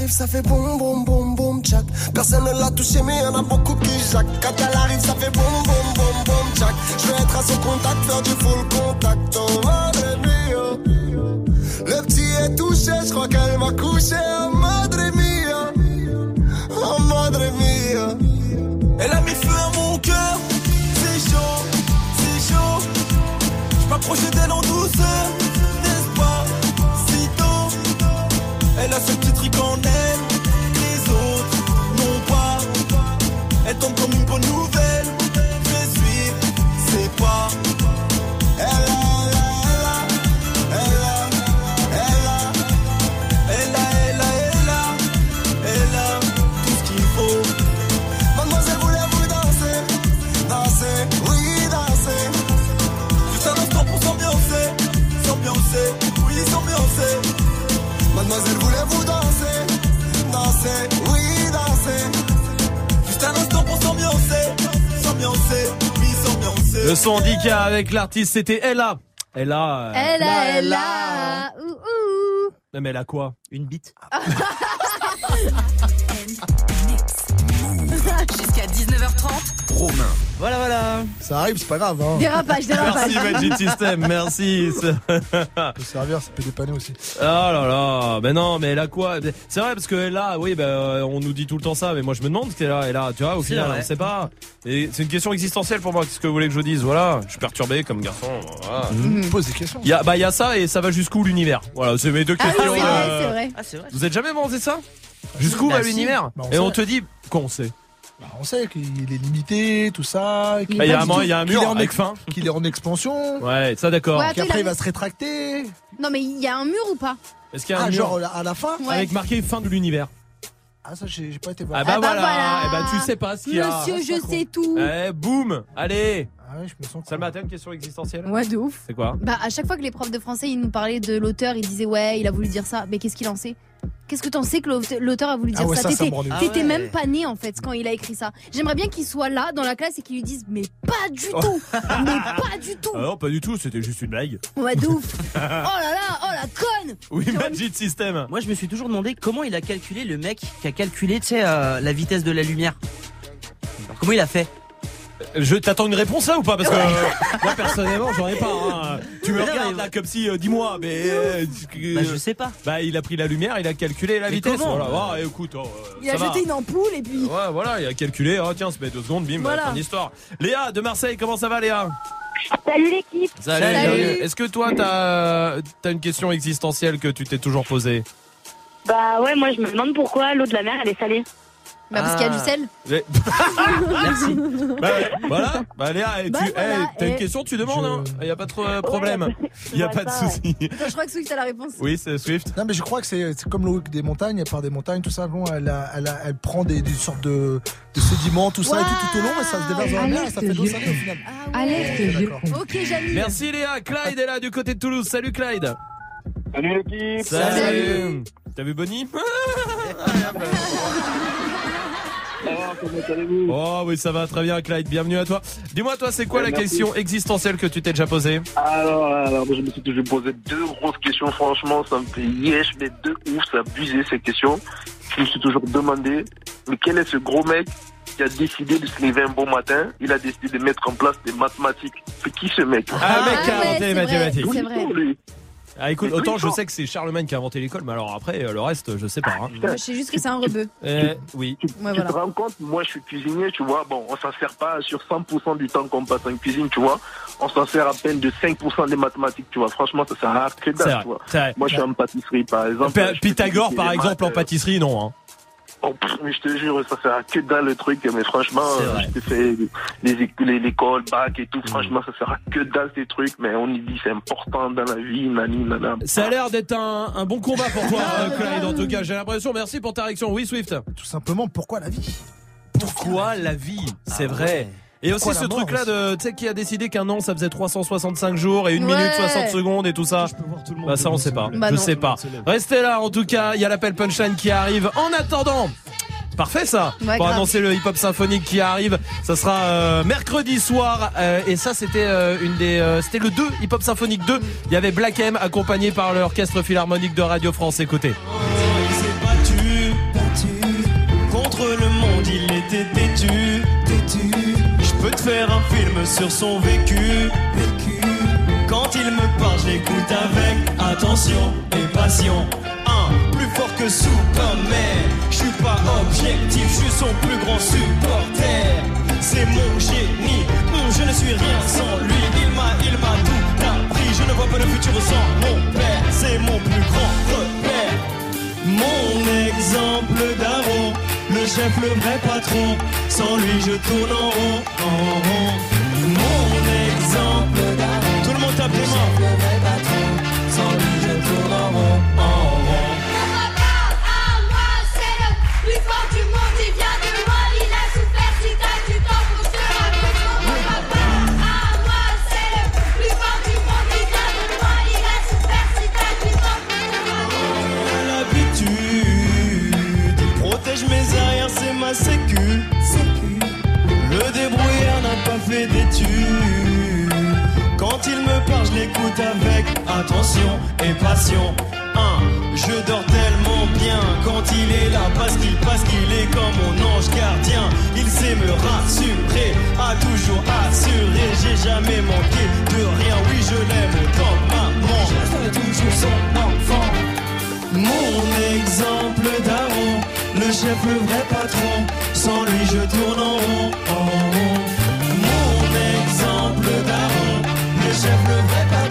arrive, ça fait boum boum boum boum tchac. Personne ne l'a touché, mais y en a beaucoup qui jacques. Quand elle arrive, ça fait boum boum boum boum tchac. Je vais être à son contact, faire du full contact. Oh madre mia, le petit est touché, je crois qu'elle m'a couché. Oh madre mia, oh madre mia. Elle a mis feu à mon cœur, c'est chaud, c'est chaud. Je m'approchais d'elle en douceur, a Le son avec l'artiste, c'était Ella. Ella. euh, Elle a, elle a. Ouh, ouh. Non, mais elle a quoi? Une bite. Jusqu'à 19h30. Romain. Voilà, voilà. Ça arrive, c'est pas grave. Hein. Dérapage, dérapage. Merci Magic System, merci. Ça peut servir, ça peut dépanner aussi. Oh là là, mais non, mais elle a quoi? C'est vrai parce que là, oui, bah, on nous dit tout le temps ça, mais moi je me demande ce qu'elle a, elle a, tu vois, au final, on sait pas. Et c'est une question existentielle pour moi. Qu'est-ce que vous voulez que je dise? Voilà, je suis perturbé comme garçon. Voilà. Mmh, Pose des questions. Il y a, bah, il y a ça et ça va jusqu'où l'univers? Voilà, c'est mes deux Ah oui, questions. c'est vrai, euh, c'est vrai. Ah, c'est vrai. Vous êtes jamais demandé ça? Jusqu'où Bah, va si. l'univers? Bah, Et on te dit, quoi on sait Bah, on sait qu'il est limité, tout ça. qu'il- Bah, Il y a un il y a un qu'il est mur en avec fin. Qu'il est en expansion. Ouais, ça d'accord. Ouais. Qu'après, il a- il va se rétracter. Non, mais il y a un mur ou pas Est-ce qu'il y a un Ah, mur genre à la fin Ouais. avec marqué fin de l'univers Ah, ça, j'ai pas été voir. Ah bah, Ah bah voilà. voilà. Eh bah tu sais pas ce qu'il y a. Monsieur, je sais tout. Eh boum, allez. Ah ouais, je me sens. Salma, t'as une question existentielle Ouais, de ouf. C'est quoi Bah, à chaque fois que les profs de français ils nous parlaient de l'auteur, ils disaient ouais, il a voulu dire ça. Mais qu'est-ce qu'il en sait? Qu'est-ce que t'en sais que l'auteur- a voulu Ah dire ouais, ça? T'étais Ah ouais. même pas né en fait quand il a écrit ça. J'aimerais bien qu'il soit là dans la classe et qu'il lui dise mais pas du tout, mais pas du tout. Ah non, pas du tout, c'était juste une blague. Ouais, de ouf. Oh là là, oh la conne. Oui, Magic System. Moi, je me suis toujours demandé comment il a calculé le mec qui a calculé, tu sais, euh, la vitesse de la lumière. Alors, comment il a fait? Je t'attends une réponse là ou pas? Parce que euh, moi personnellement j'en ai pas. hein. Tu me regardes là comme si, euh, dis-moi, mais euh, Bah, je sais pas. bah, il a pris la lumière, il a calculé la Mais vitesse. comment voilà, Ouais, écoute, oh, euh, Il a ça va. jeté une ampoule et puis. Ouais, voilà, il a calculé. Oh tiens, ça met deux secondes, bim, Voilà. fin d'histoire. Léa de Marseille, comment ça va, Léa? Salut l'équipe. Salut. Est-ce que toi t'as as une question existentielle que tu t'es toujours posée? Bah ouais, moi je me demande pourquoi l'eau de la mer elle est salée. Bah, parce qu'il y a du sel. J'ai- Merci. Bah, voilà, bah Léa, eh, Bah, tu, voilà, eh, t'as une question, tu demandes, hein. Je- Y a pas de euh, problème. Ouais, Y a pas de souci. Attends, je crois que Swift a la réponse. Oui, c'est Swift. Non, mais je crois que c'est c'est comme l'eau des montagnes, elle part des montagnes, tout ça. Bon, elle, a- elle, a- elle prend des, des sortes de, de sédiments, tout ça, et tout, tout au long, et ça se déverse dans la mer, et ça fait de l'eau salée au final. Ah ouais. Ouais, d'accord. Ok. Merci Léa. Clyde est là du côté de Toulouse. Salut Clyde. Salut l'équipe. Salut. T'as vu Bonnie? comment allez-vous? Oh oui, ça va très bien Clyde. Bienvenue à toi. Dis-moi toi, c'est quoi la Merci. question existentielle que tu t'es déjà posée? Alors, alors, moi, je me suis toujours posé deux grosses questions. Franchement, ça me fait yesh, mais de ouf, ça a abusé ces questions. Je me suis toujours demandé, mais quel est ce gros mec qui a décidé de se lever un bon matin? Il a décidé de mettre en place des mathématiques. C'est qui ce mec? Ah, mec qui a ouais, mathématiques. c'est vrai. Ah, écoute, autant oui, je sais que c'est Charlemagne qui a inventé l'école, mais alors après, euh, le reste, je sais pas. hein. Je sais juste que c'est un rebeu. Euh, oui. Tu, Ouais, tu voilà. te rends compte, moi je suis cuisinier, tu vois, bon, on s'en sert pas sur 100% du temps qu'on passe en cuisine, tu vois. On s'en sert à peine de 5% des mathématiques, tu vois. Franchement, ça sert à que dalle, vrai, tu vois. Moi je suis en pâtisserie, par exemple. Pythagore, par maths, exemple, en euh, pâtisserie, non. Hein. Oh, pff, mais je te jure, ça sert à que dalle le truc. Mais franchement, euh, je te fais les les- l'école, bac et tout. Mm. Franchement, ça sert à que dalle ces trucs. Mais on y dit c'est important dans la vie, nani, nana. Ça a l'air d'être un, un bon combat pour toi, euh, Clyde. En tout cas, j'ai l'impression. Merci pour ta réaction. Oui, Swift. Tout simplement, pourquoi la vie? Pourquoi la vie? C'est vrai. Et aussi ce truc-là de, tu sais, qui a décidé qu'un an ça faisait 365 jours et une Ouais. minute 60 secondes et tout ça. Bah ça on sait pas. Bah je non. sais pas. Restez là en tout cas, il y a l'appel punchline qui arrive. En attendant. Parfait ça Ouais, pour grave. annoncer le hip-hop symphonique qui arrive. Ça sera euh, mercredi soir euh, et ça c'était euh, une des euh, c'était le 2 hip-hop symphonique 2. Il y avait Black M accompagné par l'orchestre philharmonique de Radio France. Écoutez. Il s'est battu, battu contre le monde, il était têtu, faire un film sur son vécu. Quand il me parle, je l'écoute avec attention et passion. Un, plus fort que Superman. Je suis pas objectif, je suis son plus grand supporter. C'est mon génie, Hum, je ne suis rien sans lui. Il m'a, il m'a tout appris. Je ne vois pas le futur sans mon père. C'est mon plus grand repère. Mon exemple d'Aaron, le chef, le vrai patron. Sans lui, je tourne en rond, en rond. Mon exemple tout le monde tape les mains. Je l'écoute avec attention et passion. Je dors tellement bien quand il est là parce qu'il parce qu'il est comme mon ange gardien. Il sait me rassurer, a toujours assuré. J'ai jamais manqué de rien. Oui, je l'aime autant maman. Je resterai toujours son enfant. Mon exemple d'Aaron, le chef, le vrai patron. Sans lui, je tourne en rond, en chef,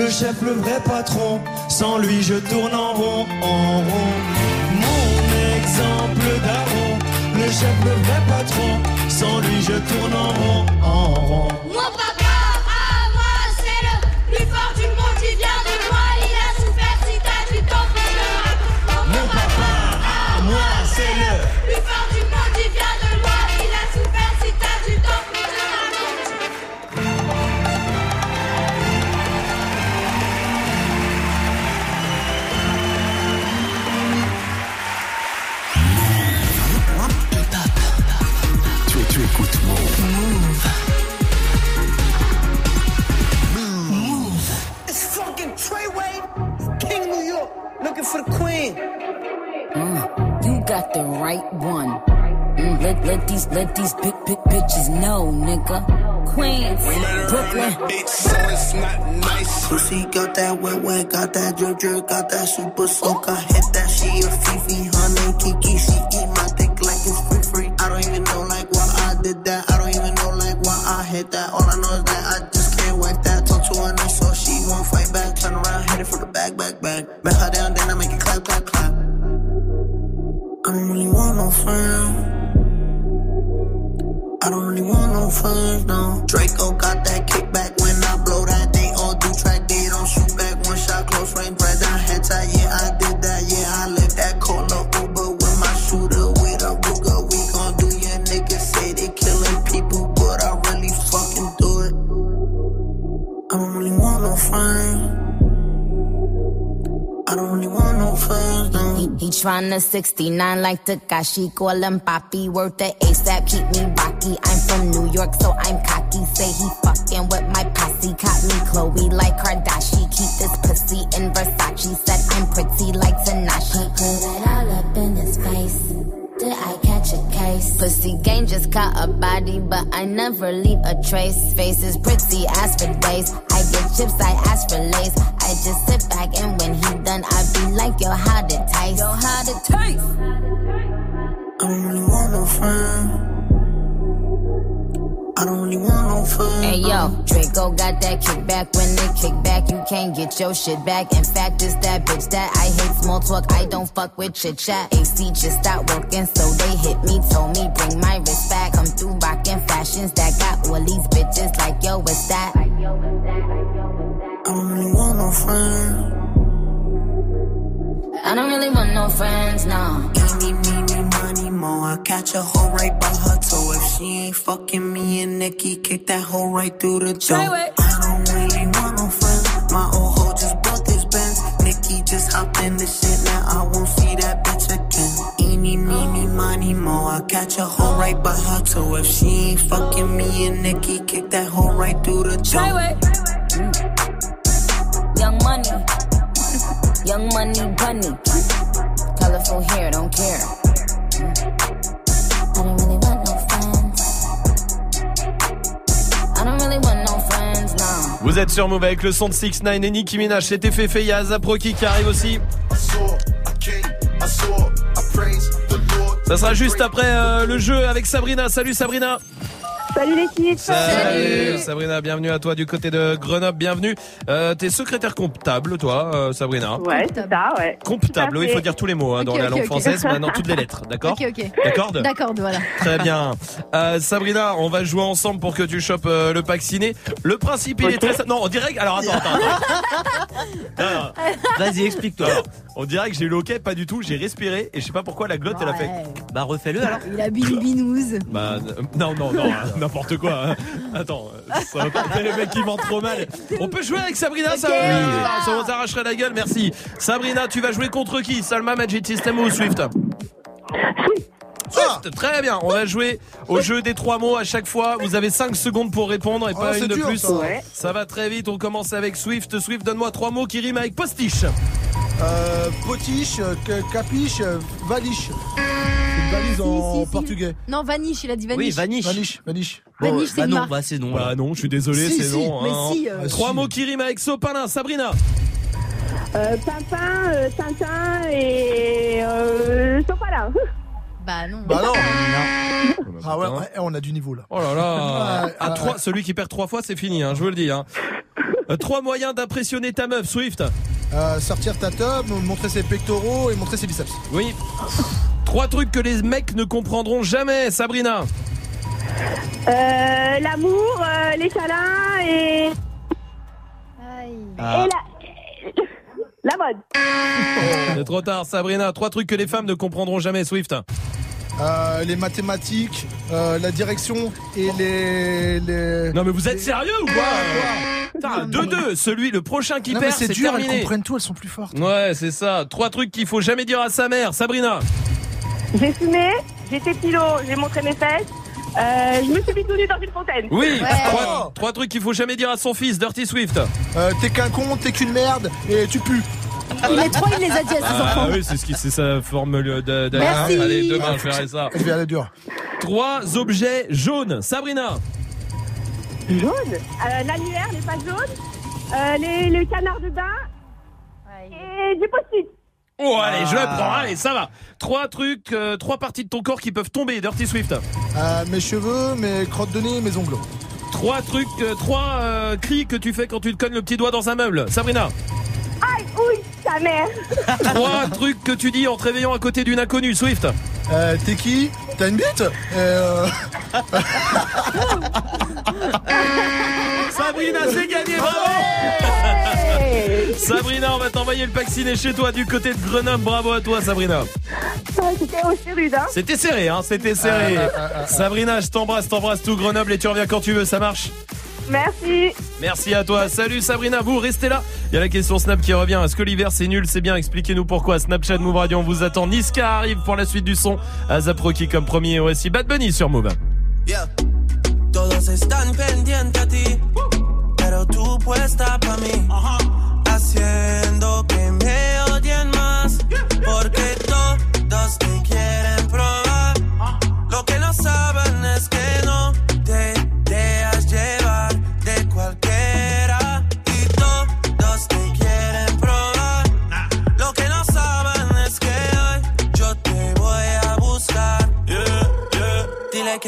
le chef, le vrai patron. Sans lui, je tourne en rond, en rond. Mon exemple d'Aaron, le chef, le vrai patron. Sans lui, je tourne en rond, en rond. Got the right one. Mm, let let these let these big big bitches know, nigga. Queens, Brooklyn. Bitch, so it's not nice. Pussy got that wet wet, got that drip drip, got that super soak. I hit that she a Fifi, honey Kiki. She eat my dick like it's free free. I don't even know like why I did that. I don't even know like why I hit that. All I know friends. I don't really want no friends, no. Draco got that kickback He tryna 69 like Takashi, call him Papi, worth the ASAP, keep me rocky. I'm from New York, so I'm cocky. Say he fucking with my posse, caught me Chloe like Kardashian. Keep this pussy in Versace, said I'm pretty like Tanashi. Put it all up in his face. Did I catch a case? Pussy gang just caught a body, but I never leave a trace. Face is pretty as for days. I get chips, I ask for lace. Your shit back. In fact, it's that bitch that I hate small talk. I don't fuck with chit chat. AC just stopped working, so they hit me. Told me bring my wrist back. Come through rockin' fashions that got all these bitches like yo, what's that? I don't really want no friend. I don't really want no friends, no. Eeny, meeny, money, mo. I catch a hoe right by her toe. If she ain't fucking me and Nikki, kick that hoe right through the door. I don't really want no friends. My old Nikki just hopped in the shit. Now I won't see that bitch again. Eeny, meeny, money, mo. I catch a hoe right by her toe. If she ain't fucking me and Nikki, kick that hoe right through the door. Young money, young money bunny. Colorful hair, don't care. Vous êtes sur Move avec le son de 6 9 et Nicki Minaj. C'était fait. Il y a Azaproki qui arrive aussi. Ça sera juste après euh, le jeu avec Sabrina. Salut Sabrina. Salut l'équipe Salut Sabrina, bienvenue à toi du côté de Grenoble, bienvenue. Euh, T'es secrétaire comptable toi, euh, Sabrina Ouais, c'est ça, ouais. Comptable, oui, il faut dire tous les mots hein, dans la langue ok. française, maintenant toutes les lettres, d'accord Ok, ok. D'accord D'accord, voilà. Très bien. Euh, Sabrina, on va jouer ensemble pour que tu chopes euh, le pack ciné. Le principe, il est très simple. Non, on dirait que... Alors attends, attends. Vas-y, explique-toi. Alors, on dirait que j'ai eu l'ok, pas du tout. J'ai respiré et je sais pas pourquoi la glotte elle a fait. Bah refais-le alors. Il a binouze. Bah non non non n'importe quoi. hein. Attends, ça va pas c'est le mec qui ment trop mal. On peut jouer avec Sabrina ça, ça vous arracherait la gueule, merci. Sabrina, tu vas jouer contre qui? Salma Magic System ou Swift? Swift, très bien. On va jouer au jeu des trois mots à chaque fois. Vous avez 5 secondes pour répondre et Oh, pas une de dur, plus. ça. Ouais. Ça va très vite. On commence avec Swift. Swift, donne-moi trois mots qui riment avec postiche. Euh, potiche, euh, ca- capiche, euh, valiche. Valise en si, si. portugais. Non, vaniche, il a dit vaniche. Oui, vaniche. Vaniche, vaniche. Vaniche, c'est bah non, bah c'est non. Bah non, je suis désolé, Si, c'est si, non. mais hein. si, euh, Trois si. mots qui riment avec sopalin. Sabrina. Euh, Pimpin, euh, Tintin et euh, Sopalin. Bah non. Bah non. Ah ouais, ouais, on a du niveau là. Oh là là Ouais, À trois, ouais. Celui qui perd trois fois, c'est fini, hein, je vous le dis. Hein. Euh, Trois moyens d'impressionner ta meuf, Swift. Euh, sortir ta tub, montrer ses pectoraux et montrer ses biceps. Oui. Trois trucs que les mecs ne comprendront jamais, Sabrina. Euh, L'amour, euh, les câlins et, Aïe. Ah. et la... la mode. C'est trop tard, Sabrina. Trois trucs que les femmes ne comprendront jamais, Swift. Euh, les mathématiques, euh, la direction et les. les... Non mais vous êtes sérieux ou quoi Putain, 2-2, celui, le prochain qui Non, perd, c'est c'est dur, elles terminé. comprennent tout, elles sont plus fortes. Ouais, c'est ça. Trois trucs qu'il faut jamais dire à sa mère, Sabrina. J'ai fumé, j'ai fait pilo, j'ai montré mes fesses. Euh, je me suis bidonnée dans une fontaine. Oui. Ouais. Trois, trois trucs qu'il faut jamais dire à son fils, Dirty Swift. Euh, t'es qu'un con, t'es qu'une merde et tu pues. Les trois, il les a dit à ses Ah enfants. oui, c'est ce qui, c'est sa formule de. de- Merci. Allez, demain je ferai ça. Je vais aller dur. Trois objets jaunes, Sabrina. Jaune. Euh, L'annuaire, les pages jaunes. Euh, les, le canard de bain. Et du post-it. Oh allez, je le Ah. prends. Allez, ça va. Trois trucs, euh, trois parties de ton corps qui peuvent tomber, Dirty Swift. Euh, mes cheveux, mes crottes de nez, mes ongles. Trois trucs, euh, trois euh, cris que tu fais quand tu te cognes le petit doigt dans un meuble, Sabrina. Aïe, ouille, ta mère. Trois trucs que tu dis en te réveillant à côté d'une inconnue, Swift. Euh, t'es qui? T'as une bite? Euh... Sabrina, c'est gagné, bravo Sabrina, on va t'envoyer le pack ciné chez toi du côté de Grenoble. Bravo à toi, Sabrina. C'était aussi rude, hein. C'était serré, hein, c'était serré. Ah, ah, ah, ah. Sabrina, je t'embrasse, t'embrasse tout Grenoble et tu reviens quand tu veux, ça marche Merci. Merci à toi. Salut Sabrina, vous restez là. Il y a la question Snap qui revient. Est-ce que l'hiver c'est nul? C'est bien, expliquez-nous pourquoi. Snapchat Move Radio, vous attend. Niska arrive pour la suite du son. Azaproki comme premier et aussi Bad Bunny sur Move. Yeah.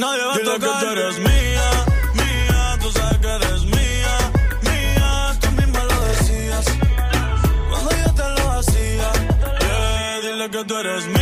nadie va a tocar. que tú eres mía, mía, tú sabes que eres mía, mía, tú misma lo decías. Cuando yo te lo hacía, yeah, dile que tú eres mía.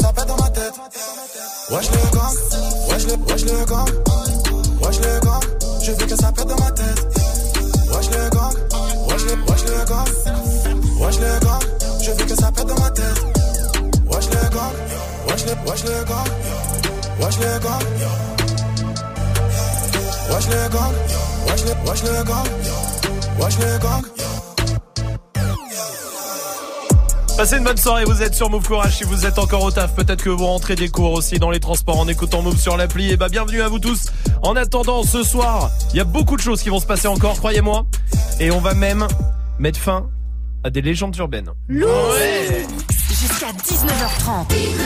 ça pète dans ma tête. Wesh le gang, wesh le, wesh le gang, wesh le gang, je veux que ça pète dans ma tête. Wesh le gang, wesh le, wesh le gang, wesh le gang, je veux que ça pète dans ma tête. Wesh le gang, wesh le, wesh le gang, wesh le gang, wesh le gang, wesh le, wesh le gang, wesh le gang. Passez une bonne soirée, vous êtes sur Move Courage si vous êtes encore au taf, peut-être que vous rentrez des cours aussi dans les transports en écoutant Move sur l'appli. Et bah bienvenue à vous tous. En attendant ce soir, il y a beaucoup de choses qui vont se passer encore, croyez-moi. Et on va même mettre fin à des légendes urbaines. Louis Jusqu'à 19h30. Vive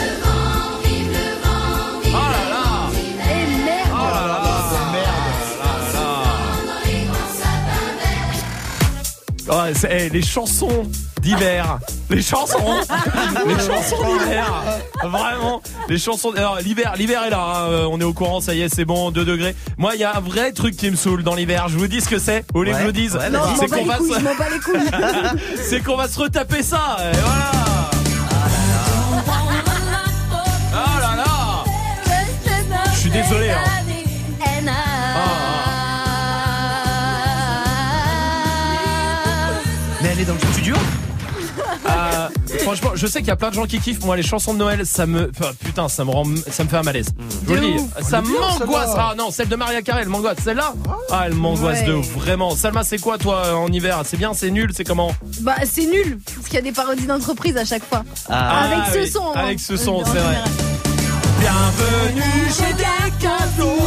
là là Et merde là là, ah là, là, là, là. Oh, hey, les chansons d'hiver les chansons, les chansons d'hiver. Vraiment, les chansons. Alors l'hiver, l'hiver est là. Hein. Euh, on est au courant, ça y est, c'est bon, 2 degrés. Moi, il y a un vrai truc qui me saoule dans l'hiver. Je vous dis ce que c'est. Ou les ouais. vous le disent. C'est qu'on va. Se... c'est qu'on va se retaper ça. Et voilà. Ah ah là là. Je suis désolé. Hein. Ah. Mais elle est dans le studio? Franchement, je sais qu'il y a plein de gens qui kiffent. Moi, les chansons de Noël, ça me, enfin, putain, ça me rend, ça me fait un malaise. Je vous le dis, ça bien, m'angoisse. Ah non, celle de Maria Carey, elle m'angoisse. Celle-là, ah, elle m'angoisse Ouais. de ouf, vraiment. Salma, c'est quoi toi en hiver? C'est bien, c'est nul, c'est comment? Bah, c'est nul, parce qu'il y a des parodies d'entreprise à chaque fois. Ah, Avec ce oui, son. hein. Avec ce son, En c'est vrai. Bienvenue chez des cadeaux.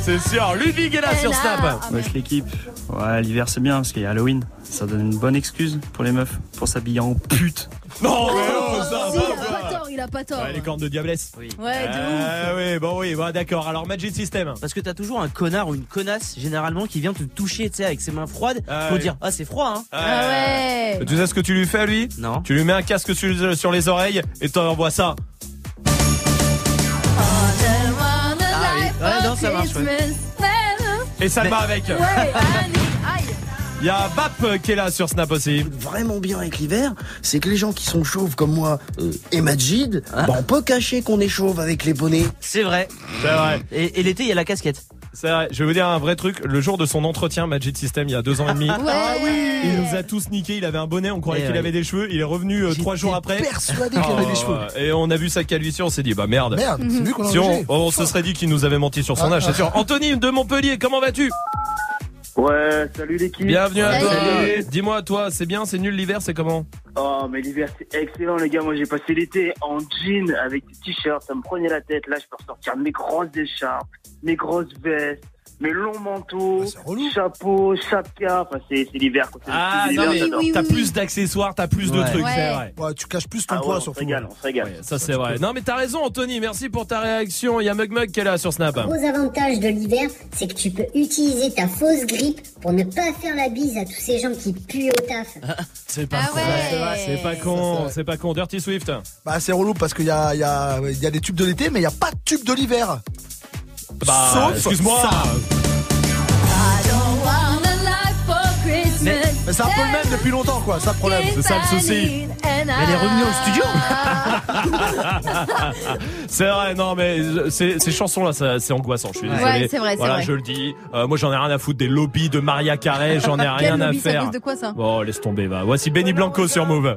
C'est sûr, Ludwig est là sur Snap. Wesh l'équipe. Ouais, l'hiver c'est bien parce qu'il y a Halloween. Ça donne une bonne excuse pour les meufs pour s'habiller en pute. Non, mais oh, ça Si, il a pas tort, il a pas tort. Ouais, les cornes de diablesse. Oui. Ouais, de ouf. Ah oui, bon oui, bon d'accord. Alors Magic System. Parce que t'as toujours un connard ou une connasse généralement qui vient te toucher, tu sais, avec ses mains froides. Ah Faut ouais. dire, ah c'est froid, hein. Ah ouais. Tu sais ce que tu lui fais à lui? Non. Tu lui mets un casque sur, sur les oreilles et t'envoies ça. Ouais, non, ça marche, ouais. Et ça le bat avec. Ouais, Annie, aïe. Il y a Bap qui est là sur Snap aussi. vraiment bien avec l'hiver, c'est que les gens qui sont chauves comme moi euh, et Majid, Hein bah, on peut cacher qu'on est chauve avec les bonnets. C'est vrai. C'est vrai. Et, et l'été, il y a la casquette. C'est vrai. Je vais vous dire un vrai truc. Le jour de son entretien Magic System, il y a deux ans et demi. Ouais. Il nous a tous niqué, il avait un bonnet, on croyait Eh qu'il ouais. avait des cheveux, il est revenu euh, trois jours après. persuadé qu'il avait des cheveux. Et on a vu sa calvitie, on s'est dit bah merde. Merde, c'est lui qu'on a Si on, on se serait dit qu'il nous avait menti sur son Ah, âge, c'est ah. sûr. Anthony de Montpellier, comment vas-tu? Ouais, salut l'équipe. Bienvenue à Salut. toi. Dis-moi, toi, c'est bien, c'est nul l'hiver, c'est comment? Oh, mais l'hiver c'est excellent les gars. Moi j'ai passé l'été en jean avec des t-shirts, ça me prenait la tête. Là je peux ressortir mes grosses écharpes, mes grosses vestes, mes longs manteaux, chapeau, chapka. Enfin c'est c'est l'hiver Ah non mais t'as plus d'accessoires, t'as plus de trucs, Ouais. c'est vrai. Ouais, tu caches plus ton Ah ouais, poids on se surtout. régale, on se régale. Ouais, ça c'est vrai. Non mais t'as raison Anthony, merci pour ta réaction. Il y a Mug Mug qui est là sur Snap. gros avantage de l'hiver, c'est que tu peux utiliser ta fausse grippe pour ne pas faire la bise à tous ces gens qui puent au taf. C'est pas Ah ouais. C'est pas con, c'est pas con. Dirty Swift. Bah c'est relou parce qu'il y a, il y, a, y des tubes de l'été mais il n'y a pas de tubes de l'hiver. Bah, Sauf excuse-moi. ça. I don't want a life for Christmas. Mais, mais c'est un peu le même depuis longtemps quoi, ça le problème. C'est ça le souci. Elle est revenue au studio. c'est vrai, non mais ces, ces chansons-là, ça- c'est angoissant. Je suis Ouais, désolé. c'est vrai, c'est Voilà, vrai. je le dis. Euh, moi, j'en ai rien à foutre des lobbies de Maria Carey. J'en ai rien Quel à lobby, faire. cause de quoi ça? Bon, laisse tomber. Va. Voici Benny Blanco sur Move.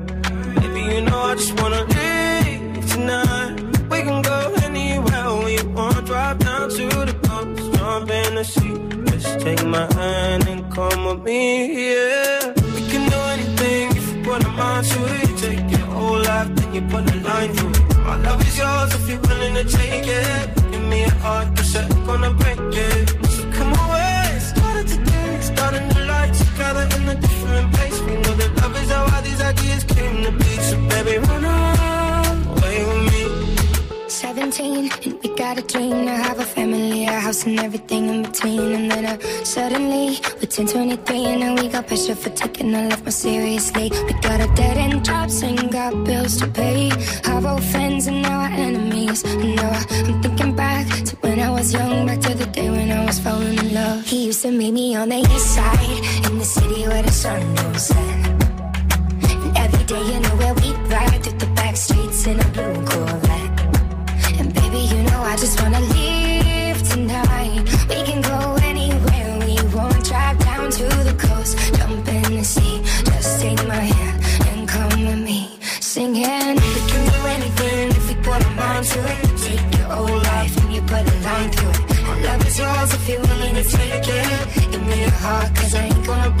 You know I just wanna leave tonight. We can go anywhere we want. Drive down to the coast, jump in the sea. Just take my hand and come with me, yeah. We can do anything if you put a mind to it. You take your whole life, then you put a line through it. My love is yours if you're willing to take it. Give me a heart, cause I'm gonna a dream to have a family, a house, and everything in between. And then uh, suddenly, we're 10, 23, and now we got pressure for taking our life more seriously. We got a dead end jobs and got bills to pay. Our old friends and now our enemies. And now I, I'm thinking back to when I was young, back to the day when I was falling in love. He used to meet me on the east side, in the city where the sun don't set. And every day, you know where we ride through the back streets in a blue just wanna leave tonight. We can go anywhere we want. Drive down to the coast, jump in the sea. Just take my hand and come with me, singing. We can do anything if we put our mind to it. Take your whole life and you put a line through it. My love is yours if you're willing to take it. Give me your heart, cause I ain't gonna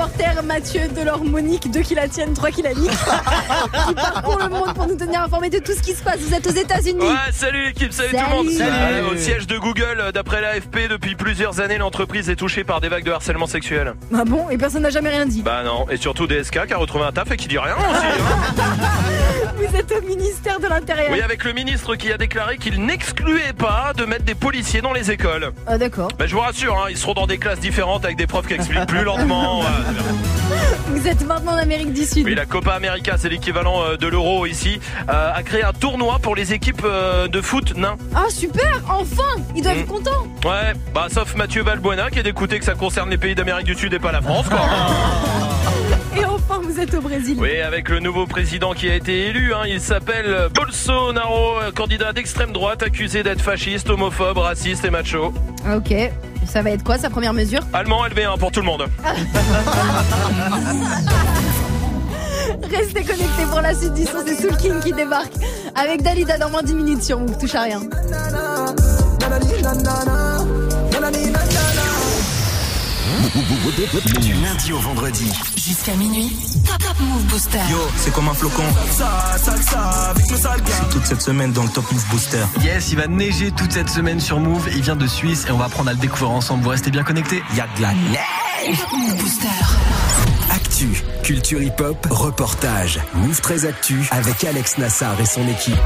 reporter Mathieu Delors Monique, deux qui la tiennent, trois qui la niquent, qui parcourt le monde pour nous tenir informés de tout ce qui se passe. Vous êtes aux États-Unis. Ouais, salut l'équipe, salut, tout le monde. Salut. Au siège de Google, euh, d'après l'AFP, depuis plusieurs années, l'entreprise est touchée par des vagues de harcèlement sexuel. Ah bon? Et personne n'a jamais rien dit. Bah non, et surtout DSK qui a retrouvé un taf et qui dit rien aussi. hein. Vous êtes au ministère de l'Intérieur. Oui, avec le ministre qui a déclaré qu'il n'excluait pas de mettre des policiers dans les écoles. Ah d'accord. Bah je vous rassure, hein, ils seront dans des classes différentes avec des profs qui expliquent plus lentement. Vous êtes maintenant en Amérique du Sud. Oui, la Copa América, c'est l'équivalent euh, de l'euro ici, euh, a créé un tournoi pour les équipes euh, de foot nains. Ah super, enfin Ils doivent Mm. être contents. Ouais, bah sauf Mathieu Valbuena qui a d'écouter que ça concerne les pays d'Amérique du Sud et pas la France quoi. Et enfin, vous êtes au Brésil. Oui, avec le nouveau président qui a été élu, hein, il s'appelle Bolsonaro, euh, candidat d'extrême droite accusé d'être fasciste, homophobe, raciste et macho. Ok. Ça va être quoi sa première mesure? Allemand LV1 pour tout le monde. Restez connectés pour la suite du son, c'est Soul King qui débarque avec Dalida dans moins 10 minutes sur Move, touche à rien. Du lundi au vendredi. Jusqu'à minuit, Top Top Move Booster. Yo, c'est comme un flocon. Ça, salsa, avec nos sales gars. Toute cette semaine dans le Top Move Booster. Yes, il va neiger toute cette semaine sur Move. Il vient de Suisse et on va apprendre à le découvrir ensemble. Vous restez bien connectés. Il y a de la neige. Top Move Booster. Actu, culture hip-hop, reportage. Move 13 Actu avec Alex Nassar et son équipe.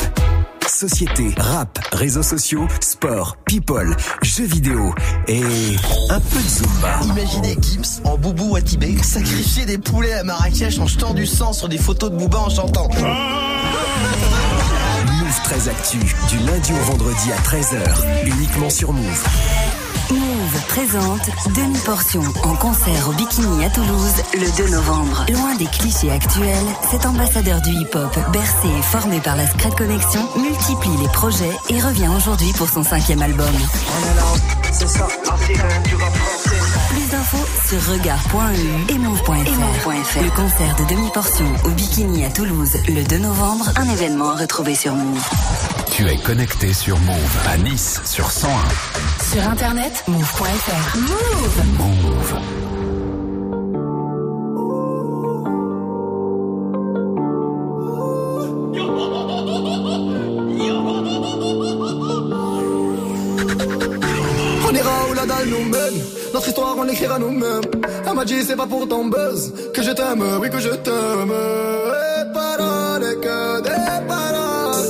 Société, rap, réseaux sociaux, sport, people, jeux vidéo et un peu de Zumba. Imaginez Gims en boubou à Tibet sacrifier des poulets à Marrakech en jetant du sang sur des photos de Booba en chantant. Move 13 Actu, du lundi au vendredi à 13h, uniquement sur Move. Move présente Demi-portion en concert au Bikini à Toulouse le 2 novembre. Loin des clichés actuels, cet ambassadeur du hip-hop, bercé et formé par la Scred Connection, multiplie les projets et revient aujourd'hui pour son cinquième album. Plus d'infos sur regard.eu et move.fr. Le concert de Demi-portion au Bikini à Toulouse le 2 novembre, un événement à retrouver sur Move. Tu es connecté sur Move à Nice sur 101. Sur internet, move.fr. Move Move. Notre histoire, on l'écrira nous-mêmes. Elle m'a dit, c'est pas pour ton buzz que je t'aime, oui, que je t'aime. Et paroles, que des paroles.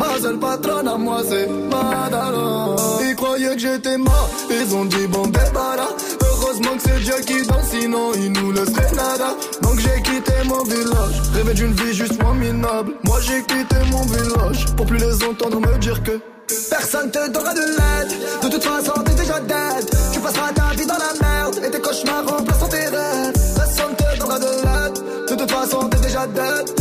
Ma seule patronne à moi, c'est Madara. Ils croyaient que j'étais mort, ils ont dit, bon, débarras. Heureusement que c'est Dieu qui danse, sinon il nous laisserait nada. Donc j'ai quitté mon village, rêvé d'une vie juste moins minable. Moi j'ai quitté mon village pour plus les entendre me dire que. Personne te donnera de l'aide. De toute façon, façon, t'es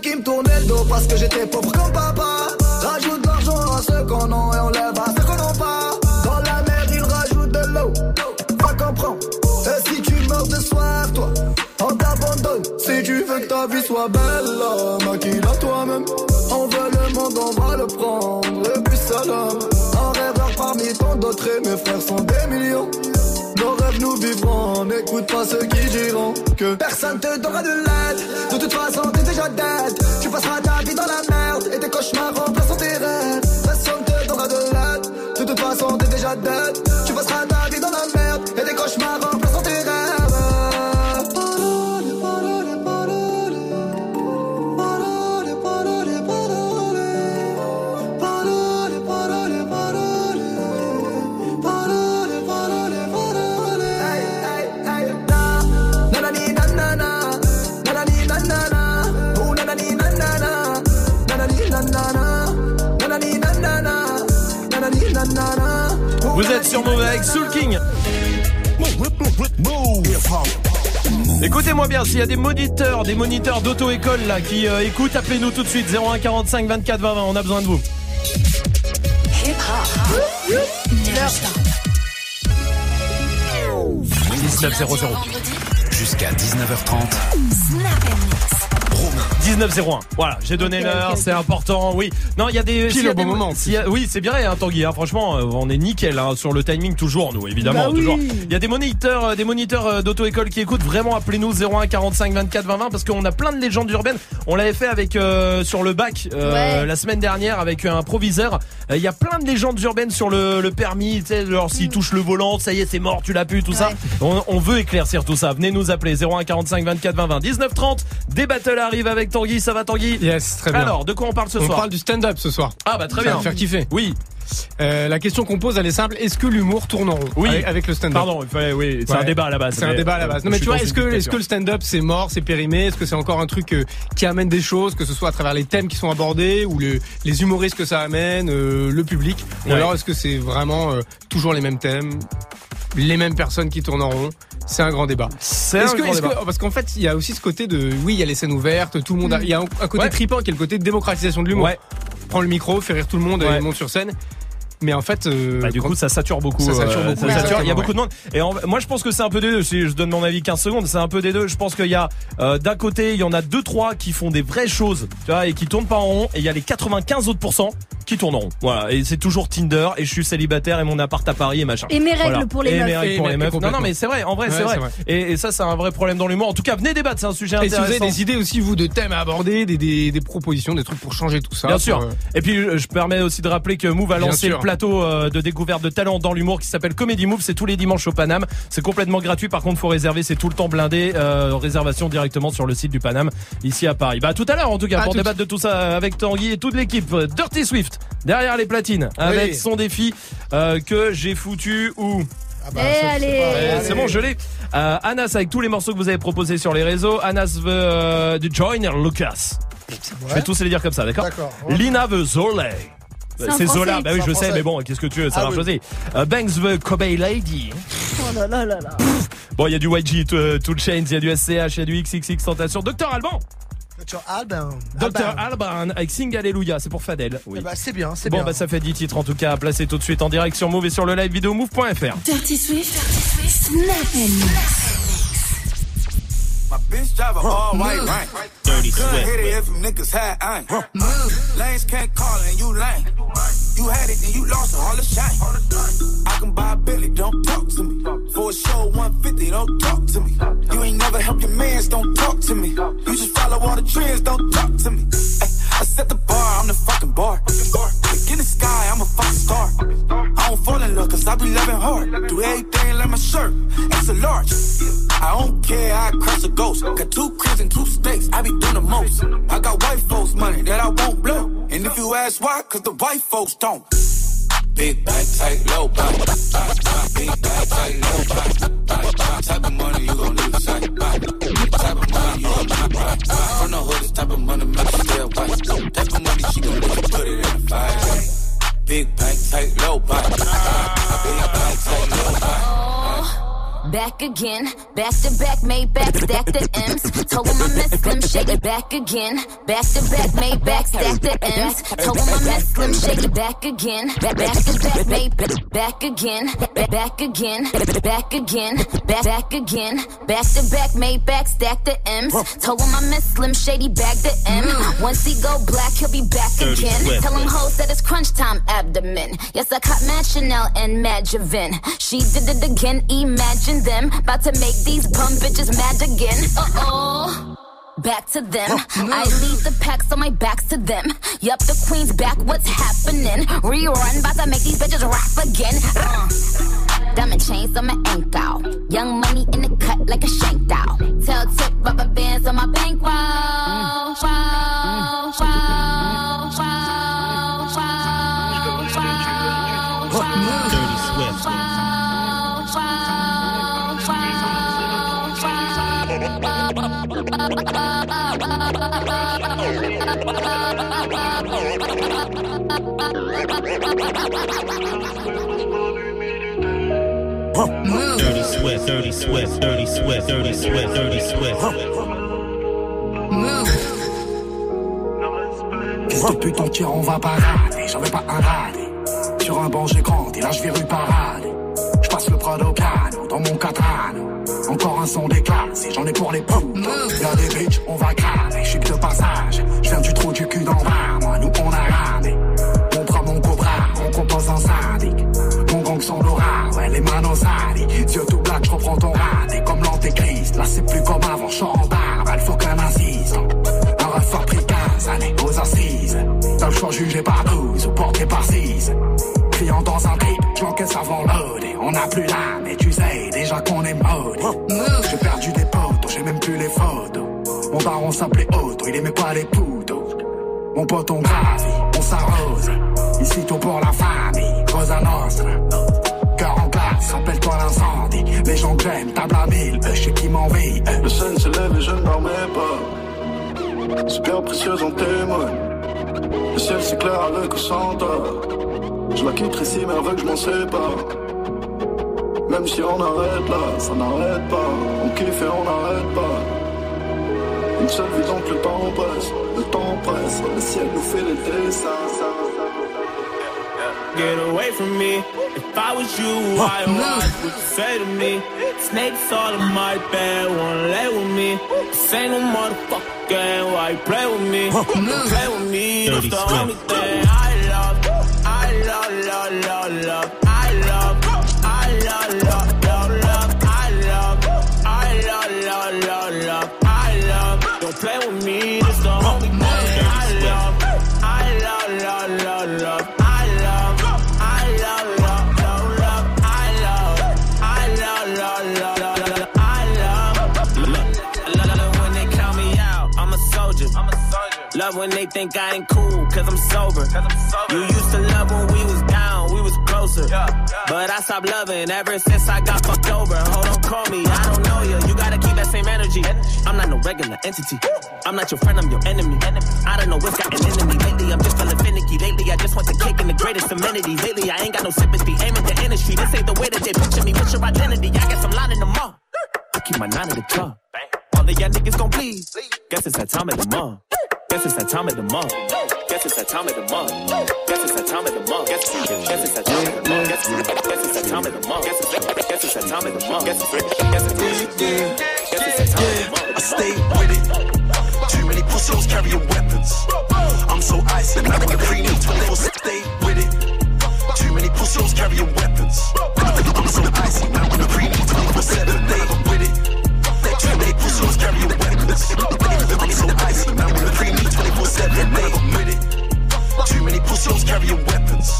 qu'ils me tournaient le dos parce que j'étais pauvre comme papa. Rajoute de l'argent à ceux qu'on a et on lève à ceux qu'on n'a pas. Dans la mer ils rajoutent de l'eau. Pas comprendre. Et si tu meurs de soif, toi, on t'abandonne. Si tu veux que ta vie soit belle, maquille-la toi-même. On veut le monde, on va le prendre. Et puis salam. Un rêveur parmi tant d'autres et mes frères sont des millions. Nos rêves nous vivrons, n'écoute pas ceux qui diront que personne te donnera de l'aide. De toute façon, t'es déjà dead. Tu passeras Vous êtes sur Move avec Soul King. Écoutez-moi bien, s'il y a des moniteurs, des moniteurs d'auto-école là qui euh, écoutent, appelez-nous tout de suite 01 45 24 20 20. On a besoin de vous. 1900. Jusqu'à 19h30. 1901. Voilà, j'ai donné l'heure, c'est important. Oui. Non, il y a des Pile s'il au bon des- moment. s'il a- oui, c'est bien hein, Tanguy hein, franchement, euh, on est nickel hein, sur le timing toujours nous évidemment Bah oui. toujours. Il y a des moniteurs euh, des moniteurs euh, d'auto-école qui écoutent vraiment appelez-nous 01 45 24 20 20 parce qu'on a plein de légendes urbaines. On l'avait fait avec euh, sur le bac euh, Ouais. la semaine dernière avec un proviseur. Euh, Il y a plein de légendes urbaines sur le, le permis, tu sais genre Mm. s'il touche le volant, ça y est, c'est mort, tu l'as pu tout ça. On, on veut éclaircir tout ça. Venez nous appeler 01 45 24 20 20 19 30. Des battles arrivent avec Tanguy, ça va Tanguy Yes, très bien. Alors, de quoi on parle ce on soir parle du stand-up ce soir. Ah bah très Ça bien. va faire kiffer. Oui. Euh, la question qu'on pose, elle est simple. Est-ce que l'humour tourne en rond Oui. avec, avec le stand-up? Pardon, il fallait- oui, c'est un débat à la base, C'est un débat à la base. Non mais tu vois, est-ce que, est-ce dictature. que le stand-up c'est mort, c'est périmé? Est-ce que c'est encore un truc euh, qui amène des choses, que ce soit à travers les thèmes qui sont abordés ou le- les humoristes que ça amène, euh, le public? Ou Ouais. alors est-ce que c'est vraiment toujours les mêmes thèmes, les mêmes personnes qui tournent en rond c'est un grand débat. C'est un que- grand que- débat. parce qu'en fait, il y a aussi ce côté de, oui, il y a les scènes ouvertes, tout le monde, a- Mm. il y a un, un côté Ouais. tripant qui est le côté de démocratisation de l'humour. Ouais. Prends le micro, fait rire tout le monde Ouais. et monte sur scène. Mais en fait, euh, Bah, du coup, ça sature beaucoup. Ça sature euh, beaucoup, ça sature. Il y a beaucoup de monde. Et en- moi, je pense que c'est un peu des deux. Si je donne mon avis 15 secondes, c'est un peu des deux. Je pense qu'il y a, euh, d'un côté, il y en a deux, trois qui font des vraies choses, tu vois, et qui tournent pas en rond. Et il y a les 95 autres pourcents qui tournent en rond. Voilà. Et c'est toujours Tinder. Et je suis célibataire et mon appart à Paris et machin. Et mes règles Voilà. pour les et meufs. mes règles Et pour les meufs. Non, non, mais c'est vrai. En vrai, Ouais, c'est vrai. Et, et ça, c'est un vrai problème dans l'humour. En tout cas, venez débattre. C'est un sujet Et si vous intéressant. avez des idées aussi, vous, de thèmes à aborder, des, des, des propositions, des trucs pour changer tout ça. Bien pour, sûr. euh, Et puis je je permets aussi de rappeler que Move a Bien lancé sûr. le plateau euh, de découverte de talents dans l'humour qui s'appelle Comedy Move. C'est tous les dimanches au Paname. C'est complètement gratuit. Par contre, faut réserver. C'est tout le temps blindé. Euh, réservation directement sur le site du Paname ici à Paris. Bah à tout à l'heure en tout cas À pour tout- débattre de tout ça avec Tanguy et toute l'équipe. Dirty Swift derrière les platines avec son défi euh, que j'ai foutu où? Eh, allez. Eh, C'est bon, je l'ai. Euh, Anas avec tous les morceaux que vous avez proposés sur les réseaux. Anas veut euh, du Joyner Lucas. Je vais tous les dire comme ça, d'accord? D'accord. Lina veut Zolé. C'est Zola, bah oui, je sais, mais bon, qu'est-ce que tu veux, ça Ah va oui. choisir. Euh, Banks veut Kobe Lady. Oh là là là là. Bon, il y a du YG, euh, Tool Chains, il y a du SCH, il y a du XXX Tentation. Docteur Alban Sur Alban. Docteur Alban. Avec Sing Alléluia, c'est pour Fadel. Oui. Eh ben, c'est bien, c'est Bon, bien. bah ça fait 10 titres en tout cas à placer tout de suite en direct sur Move et sur le live vidéo move.fr. Dirty Swift, Snap and My bitch drive a all white rank. Dirty Couldn't hit it if you niggas had aim. Lanes can't call and you lame. You had it and you lost it, all the shine. I can buy a Billy, don't talk to me. For a show 150, don't talk to me. You ain't never helped your mans, don't talk to me. You just follow all the trends, don't talk to me. Ay, I set the bar, I'm the fucking bar. In the sky, I'm a fucking star. I don't fall in love, cause I be loving hard. Do everything like my shirt, it's a large. I don't care, I cross a ghost. Got two cribs and two states, I be doing the most. I got white folks' money that I won't blow. And if you ask why, cause the white folks don't. Big bag, tight, low back. Big bag, tight, low back. Type of money you gon' lose sight. Type From the hood, this type of money make you stay white. Type of money she gon' you put it in the fire. Big bag, tight, low back. Big bag, tight, low back. Back again, back to back, made back, stack the M's. Told him I miss Slim, shake it back again. Back to back, made back, stack the M's. Told him I miss Slim, shake it back again. Back, back to back, made back, back again. Back, again, back again, back, back again. Back to back, made back, stack the M's. Told him I miss Slim, shady, back the M. Once he go black, he'll be back again. Tell him hoes that it's crunch time abdomen. Yes, I caught Mad Chanel and Mad Javin. She did it again, imagine them. About to make these bum bitches mad again. Uh oh. Back to them. I leave the packs on my backs to them. Yup, the queen's back, what's happening? Rerun, about to make these bitches rap again. Uh. Diamond chains on my ankle. Young money in the cut like a shank doll. Tell tip rubber bands on my bankroll. Roll, roll, roll, Dirty Swift, Dirty Swift, Dirty Swift, Dirty Swift, Dirty. Move. Fils de pute entier, on va parader. J'en vais pas un radé. Sur un banc, j'ai grandi, là je vais rue parade. Je passe le Prado Cano dans mon Catrano. Encore un son déclassé, j'en ai pour les poux. Y'a des bitches, on va cramer. Je suis que de passage. Je viens du trou du cul d'en bas. Moi, nous, on a ramé. On prend mon cobra, on compose un syndic. Mon gang sans l'aura, ouais, les manos salies. Yeux tout black, je reprends ton raté comme l'antéchrist. Là, c'est plus comme avant, je suis en barbe, il faut qu'un assiste. Un ref a pris 15 années aux assises. T'as le choix jugé par 12 ou porté par 6. Client dans un trip, j'encaisse avant loadé. On n'a plus l'âme, et tu sais déjà qu'on est. J'ai perdu des potes, j'ai même plus les photos. Mon baron s'appelait Otto, il aimait pas les poutos. Mon pote, on gravit, on s'arrose. Ici tout pour la famille, Cosa Nostra. Cœur en glace, rappelle-toi l'incendie. Les gens que j'aime, table à mille, je sais qui m'envie. Le sun se lève et je ne dormais pas. Super précieuse en témoigne. Le ciel s'éclaire avec au centre. Je la quitterai si veut que je m'en sépare. Même si on arrête là, ça n'arrête pas. On kiffe et on n'arrête pas. Une seule vie donc le temps passe, le temps passe. Le ciel nous fait les dessins. Get away from me. If I was you, why what would you say to me? Snakes all in my bed, wanna lay with me. No motherfucker why you play with me? Don't play with me, that's the only thing I love. I think I ain't cool, cause I'm sober. Cause I'm sober. You used to love when we was down, we was closer. But I stopped loving ever since I got fucked over. Hold on, call me, I don't know you. You gotta keep that same energy. I'm not no regular entity. I'm not your friend, I'm your enemy. I don't know what's got an enemy. Lately, I'm just feeling finicky. Lately, I just want the cake and the greatest amenities. Lately, I ain't got no sympathy. Aim at the industry. This ain't the way that they picture me. What's your identity? I guess I'm lining them up. I keep my nine in the club. All of y'all niggas gon' bleed. Guess it's that time of the month. Guess it's that time of the month. Guess it's that time of the month. Guess it's that time of the month. Guess it's that time of the month. Guess it's that time of the month. Guess it's that time of the month. Guess it's that time of the month. I stay with it. Too many pussies carrying weapons. I'm so icy, man. I'm a creamy 24 stay with it. Too many pussies carrying weapons. I'm so icy, man. I'm a creamy 24 7 day with it. Too many pussies carrying weapons. I'm so icy, man. I'm a creamy 24 7 day with it. Too many pussies carrying weapons.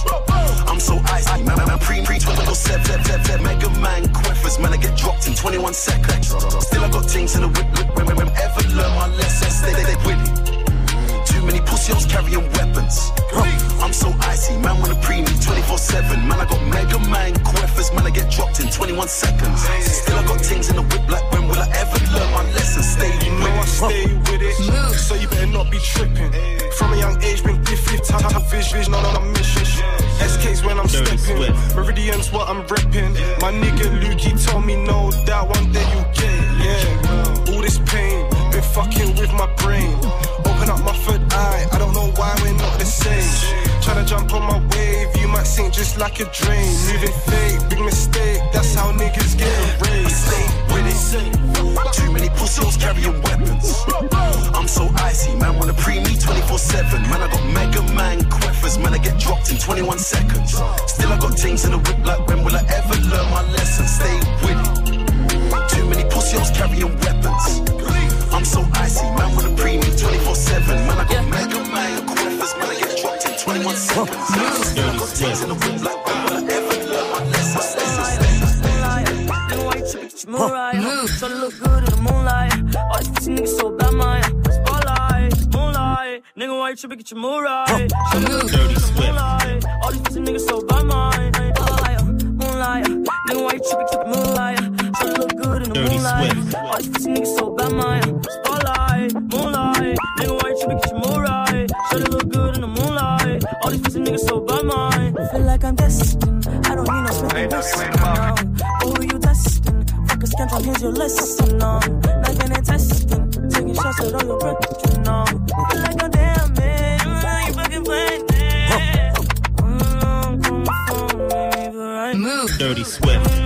I'm so icy, man. I'm pre pre 24 7 Mega Man queffers, man. I get dropped in 21 seconds. Still I got things in the whip. whip, When, when, when ever learn my lesson, stay, stay, stay with it. Too many pussies carrying weapons. I'm so icy, man. Wanna pre me 24 7. Man, I got Mega Man queffers, man. I get dropped in 21 seconds. Still I got things in the whip. Like when will I ever learn my lesson? Stay You know I stay with it, so you better not be tripping. From a young age, been gifted, type of vision on a mission. SK's when I'm stepping, Meridian's what I'm repping. My nigga Lukey told me no doubt one day you get it, yeah. All this pain, been fucking with my brain. Up my third eye, I don't know why we're not the same. Tryna jump on my wave, you might sink just like a dream. Moving fake, big mistake, that's how niggas get raised. Stay with it. Too many pussies carrying weapons. I'm so icy, man. Wanna pre me 24 7. Man, I got Mega Man queffers, man. I get dropped in 21 seconds. Still, I got things in the whip. Like when will I ever learn my lesson? Stay with it. Too many pussies carrying weapons. I'm so icy, 24 7. Man, I got Mega Man queffers, man. I get dropped in 21 seconds. Still, I got things in the whip. Like when will I ever learn my lesson? Stay, Move. Try to look good in the moonlight. All these pussy niggas so bad, man. Spotlight, moonlight. Nigga, why you tripping? Get your mood right. Try to look good in the moonlight. All these pussy niggas so bad, man. Spotlight, moonlight. Nigga, why you tripping? Get your mood right. Try to look good in the moonlight. All these pussy niggas so bad, man. Spotlight, moonlight. Nigga, why you tripping? Get your mood right. Try to look good in the moonlight. All these pussy niggas so bad, man. Feel like I'm destined. I don't need no special blessing now. Oh, cause you're listening. Like an intestine, taking shots at all your breath, you know. Feel like a damn man, you fucking playing Move. Dirty Swift.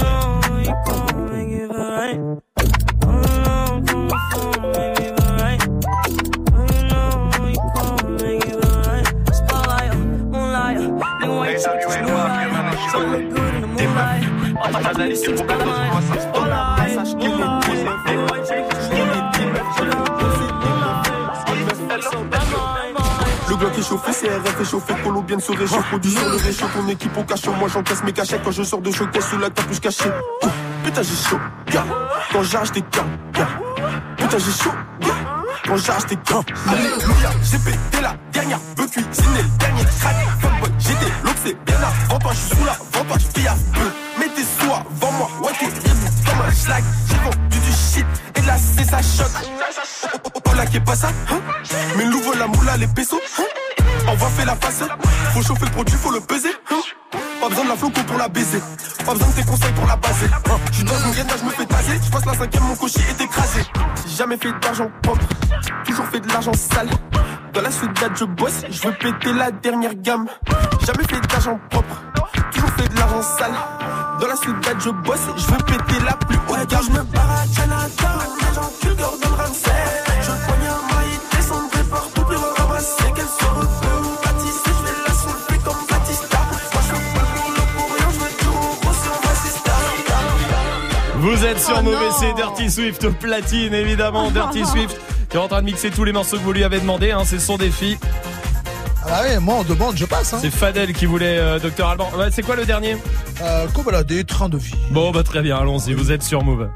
Le Glock est chauffé, CRF est chauffé, Colo bien de se réchauffer, produit sur le réchaud, ton équipe au cachot, moi j'encaisse mes cachets. Quand je sors de showcase sous la capuche cachée. Ouh, Putain j'ai chaud, gars, quand j'arrache des gars, gars. Putain j'ai chaud, gars, quand j'arrache des gars. Alléluia, j'ai pété la dernière, veux cuisiner le dernier. Crack. Fuckboy, j'étais l'obsé, bien avant toi, j'suis sous la vente, toi, j'fais à peu. Mets tes soins, vends-moi, ouais t'es comme un schlag. J'ai vendu du shit et de ça choque. Oh, oh, oh, là qui est pas ça, hein? Mais l'ouvre la moula, les pesos, hein? On va faire la face, faut chauffer le produit, faut le peser. hein? Pas besoin de la floco pour la baiser, pas besoin de tes conseils pour la baser. hein? J'suis dans une là je me fais taser, j'passe la cinquième, mon cocher est écrasé. Jamais fait d'argent propre, toujours fait de l'argent sale. Dans la soudade je bosse, je veux péter la dernière gamme. Jamais fait d'argent propre, toujours fait de l'argent sale. Dans la soudade je bosse, je veux péter la plus haute gamme. Je me barre à Canada, Gordon Ramsay. Je descendrai partout, puis me ramasser. Qu'elle se repeux, bâtissée, je vais la soulever comme Batista. Moi je veux pas le boulot pour rien, je veux tout en gros sur ma sister. Vous êtes sur Oh Mauvais, c'est Dirty Swift platine, évidemment. Dirty Swift qui est en train de mixer tous les morceaux que vous lui avez demandé. Hein, c'est son défi. Ah bah ouais, moi on demande, je passe. Hein. C'est Fadel qui voulait euh, Dr Alban. Ouais, c'est quoi le dernier? Euh, Cobaladé, train de vie. Bon, bah très bien, allons-y. Vous êtes sur Move.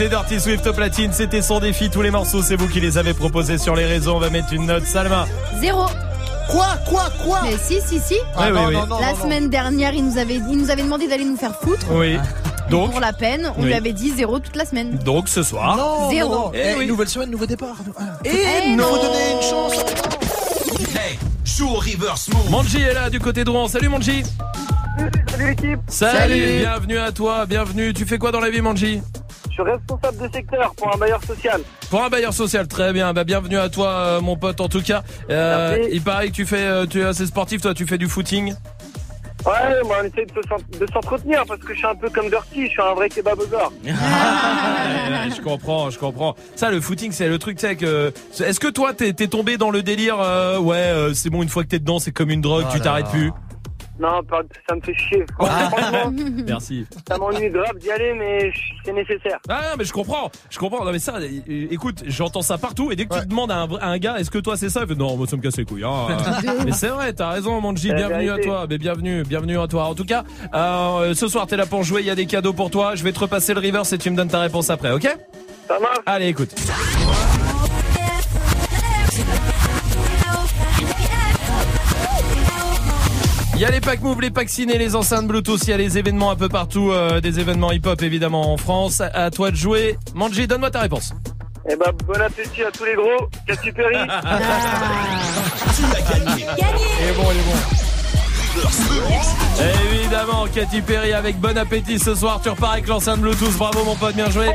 C'est Dirty Swift au platine. C'était son défi. Tous les morceaux, c'est vous qui les avez proposés sur les réseaux. On va mettre une note. Salma. Zéro. Quoi Quoi Quoi Mais si, si, si. Ah, oui, oui. La semaine dernière, il nous avait, il nous avait demandé d'aller nous faire foutre. Oui. Donc, Pour la peine, on Oui. lui avait dit zéro toute la semaine. donc ce soir. Non, Zéro. non, non. Eh Eh, oui. Nouvelle semaine, nouveau départ. Et Eh non. Faut donner une chance. Hey, joue au reverse move. Manji est là du côté de Rouen. Salut Manji. Salut l'équipe, Salut. Salut. Bienvenue à toi. Bienvenue. Tu fais quoi dans la vie Manji? De secteur pour un bailleur social. Pour un bailleur social, très bien. Bah, bienvenue à toi, euh, mon pote, en tout cas. Euh, Merci. il paraît que tu fais, euh, tu es assez sportif, toi, tu fais du footing. Ouais, moi on essaie de se- de s'entretenir parce que je suis un peu comme Dirty, je suis un vrai ouais, je comprends, je comprends. Ça, le footing, c'est le truc, tu sais que. Est-ce que toi, t'es tombé dans le délire euh, Ouais, euh, c'est bon, une fois que t'es dedans, c'est comme une drogue, Oh tu là t'arrêtes plus? Non, pas- ça me fait chier. Franchement, Merci. ça m'ennuie grave d'y aller, mais c'est nécessaire. Ah non, mais je comprends, je comprends. Non mais ça, é- écoute, j'entends ça partout et dès que tu demandes à un, à un gars, est-ce que toi c'est ça Il fait, Non, moi ça me casse les couilles. hein. mais c'est vrai, t'as raison, Manji. La Bienvenue à vérité. toi. Mais bienvenue, bienvenue à toi. En tout cas, euh, ce soir t'es là pour jouer. Il y a des cadeaux pour toi. Je vais te repasser le reverse et tu me donnes ta réponse après, ok? Ça marche. Allez, écoute. Il y a les packs move, les packs ciné, les enceintes Bluetooth, il y a les événements un peu partout, euh, des événements hip-hop évidemment en France. À, toi de jouer. Manji, donne-moi ta réponse. Eh ben, bon appétit à tous les gros. Katy Perry. Tu l'as gagné. Et bon, il est bon. Évidemment, Katy Perry avec bon appétit ce soir. Tu repars avec l'enceinte Bluetooth. Bravo mon pote, bien joué.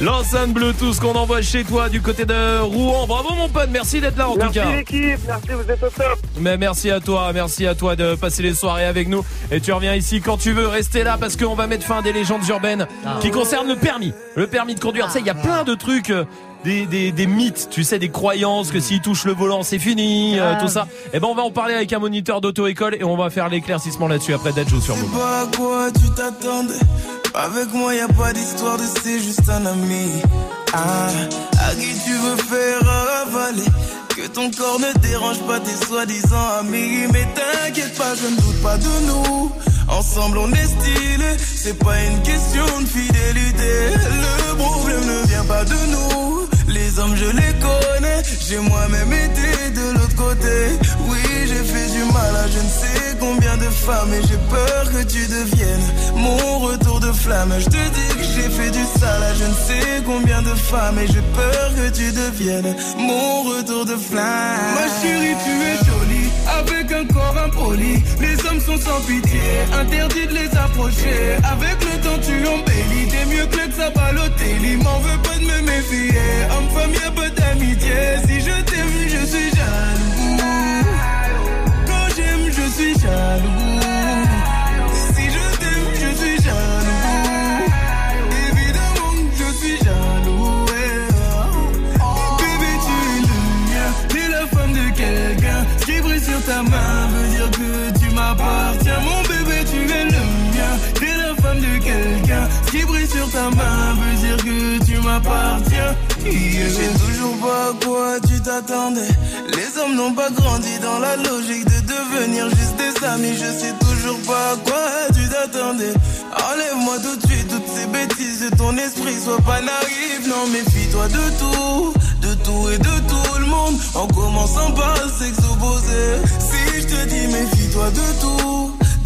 L'enceinte Bluetooth qu'on envoie chez toi du côté de Rouen. Bravo mon pote, merci d'être là en merci tout cas. l'équipe, merci, vous êtes au top. Mais merci à toi, merci à toi de passer les soirées avec nous. Et tu reviens ici quand tu veux, rester là parce qu'on va mettre fin à des légendes urbaines qui concernent le permis. Le permis de conduire, tu sais, il y a plein de trucs. Euh, Des, des, des mythes, tu sais, des croyances que s'il touche le volant c'est fini, euh, tout ça. Et ben on va en parler avec un moniteur d'auto-école et on va faire l'éclaircissement là-dessus après Dajou sur Je Move. sais pas à quoi tu t'attendais. Avec moi, y a pas d'histoire de c'est juste un ami. Ah, à qui tu veux faire avaler? Que ton corps ne dérange pas tes soi-disant amis. Mais t'inquiète pas, je ne doute pas de nous. Ensemble, on est stylé. C'est pas une question de fidélité. J'ai moi-même été de l'autre côté. Oui, j'ai fait du mal à je ne sais femmes. Et j'ai peur que tu deviennes mon retour de flamme. Je te dis que j'ai fait du sale à je ne sais combien de femmes. Et j'ai peur que tu deviennes mon retour de flamme. Ma chérie, tu es jolie. Avec un corps impoli. Les hommes sont sans pitié. Interdit de les approcher. Avec le temps, tu embellis. T'es mieux que le Sabalotelli. M'en veux pas de me méfier. Homme-femme, y'a pas d'amitié. Si je t'aime, je suis jaloux. Suis jaloux. Si je t'aime, je suis jaloux. Évidemment je suis jaloux. Bébé, tu es le mien. T'es la femme de quelqu'un. Ce qui brille sur ta main veut dire que tu m'appartiens. Sur ta main veut dire que tu m'appartiens. Je sais toujours pas à quoi tu t'attendais. Les hommes n'ont pas grandi dans la logique de devenir juste des amis. Je sais toujours pas à quoi tu t'attendais. Enlève-moi tout de suite toutes ces bêtises de ton esprit. Sois pas naïf, non, méfie-toi de tout. De tout et de tout le monde. En commençant par opposé. Si je te dis méfie-toi de tout.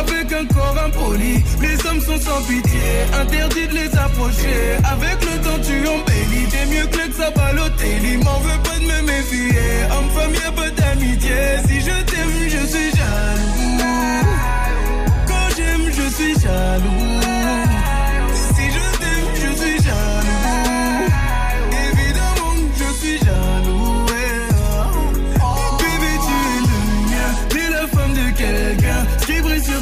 avec un corps impoli. Les hommes sont sans pitié, interdit de les approcher. Avec le temps, tu embellis. T'es mieux que le Sabalotelli. M'en veux pas de me méfier. Homme-femme, y'a pas d'amitié. Si je t'aime, je suis jaloux. Quand j'aime, je suis jaloux.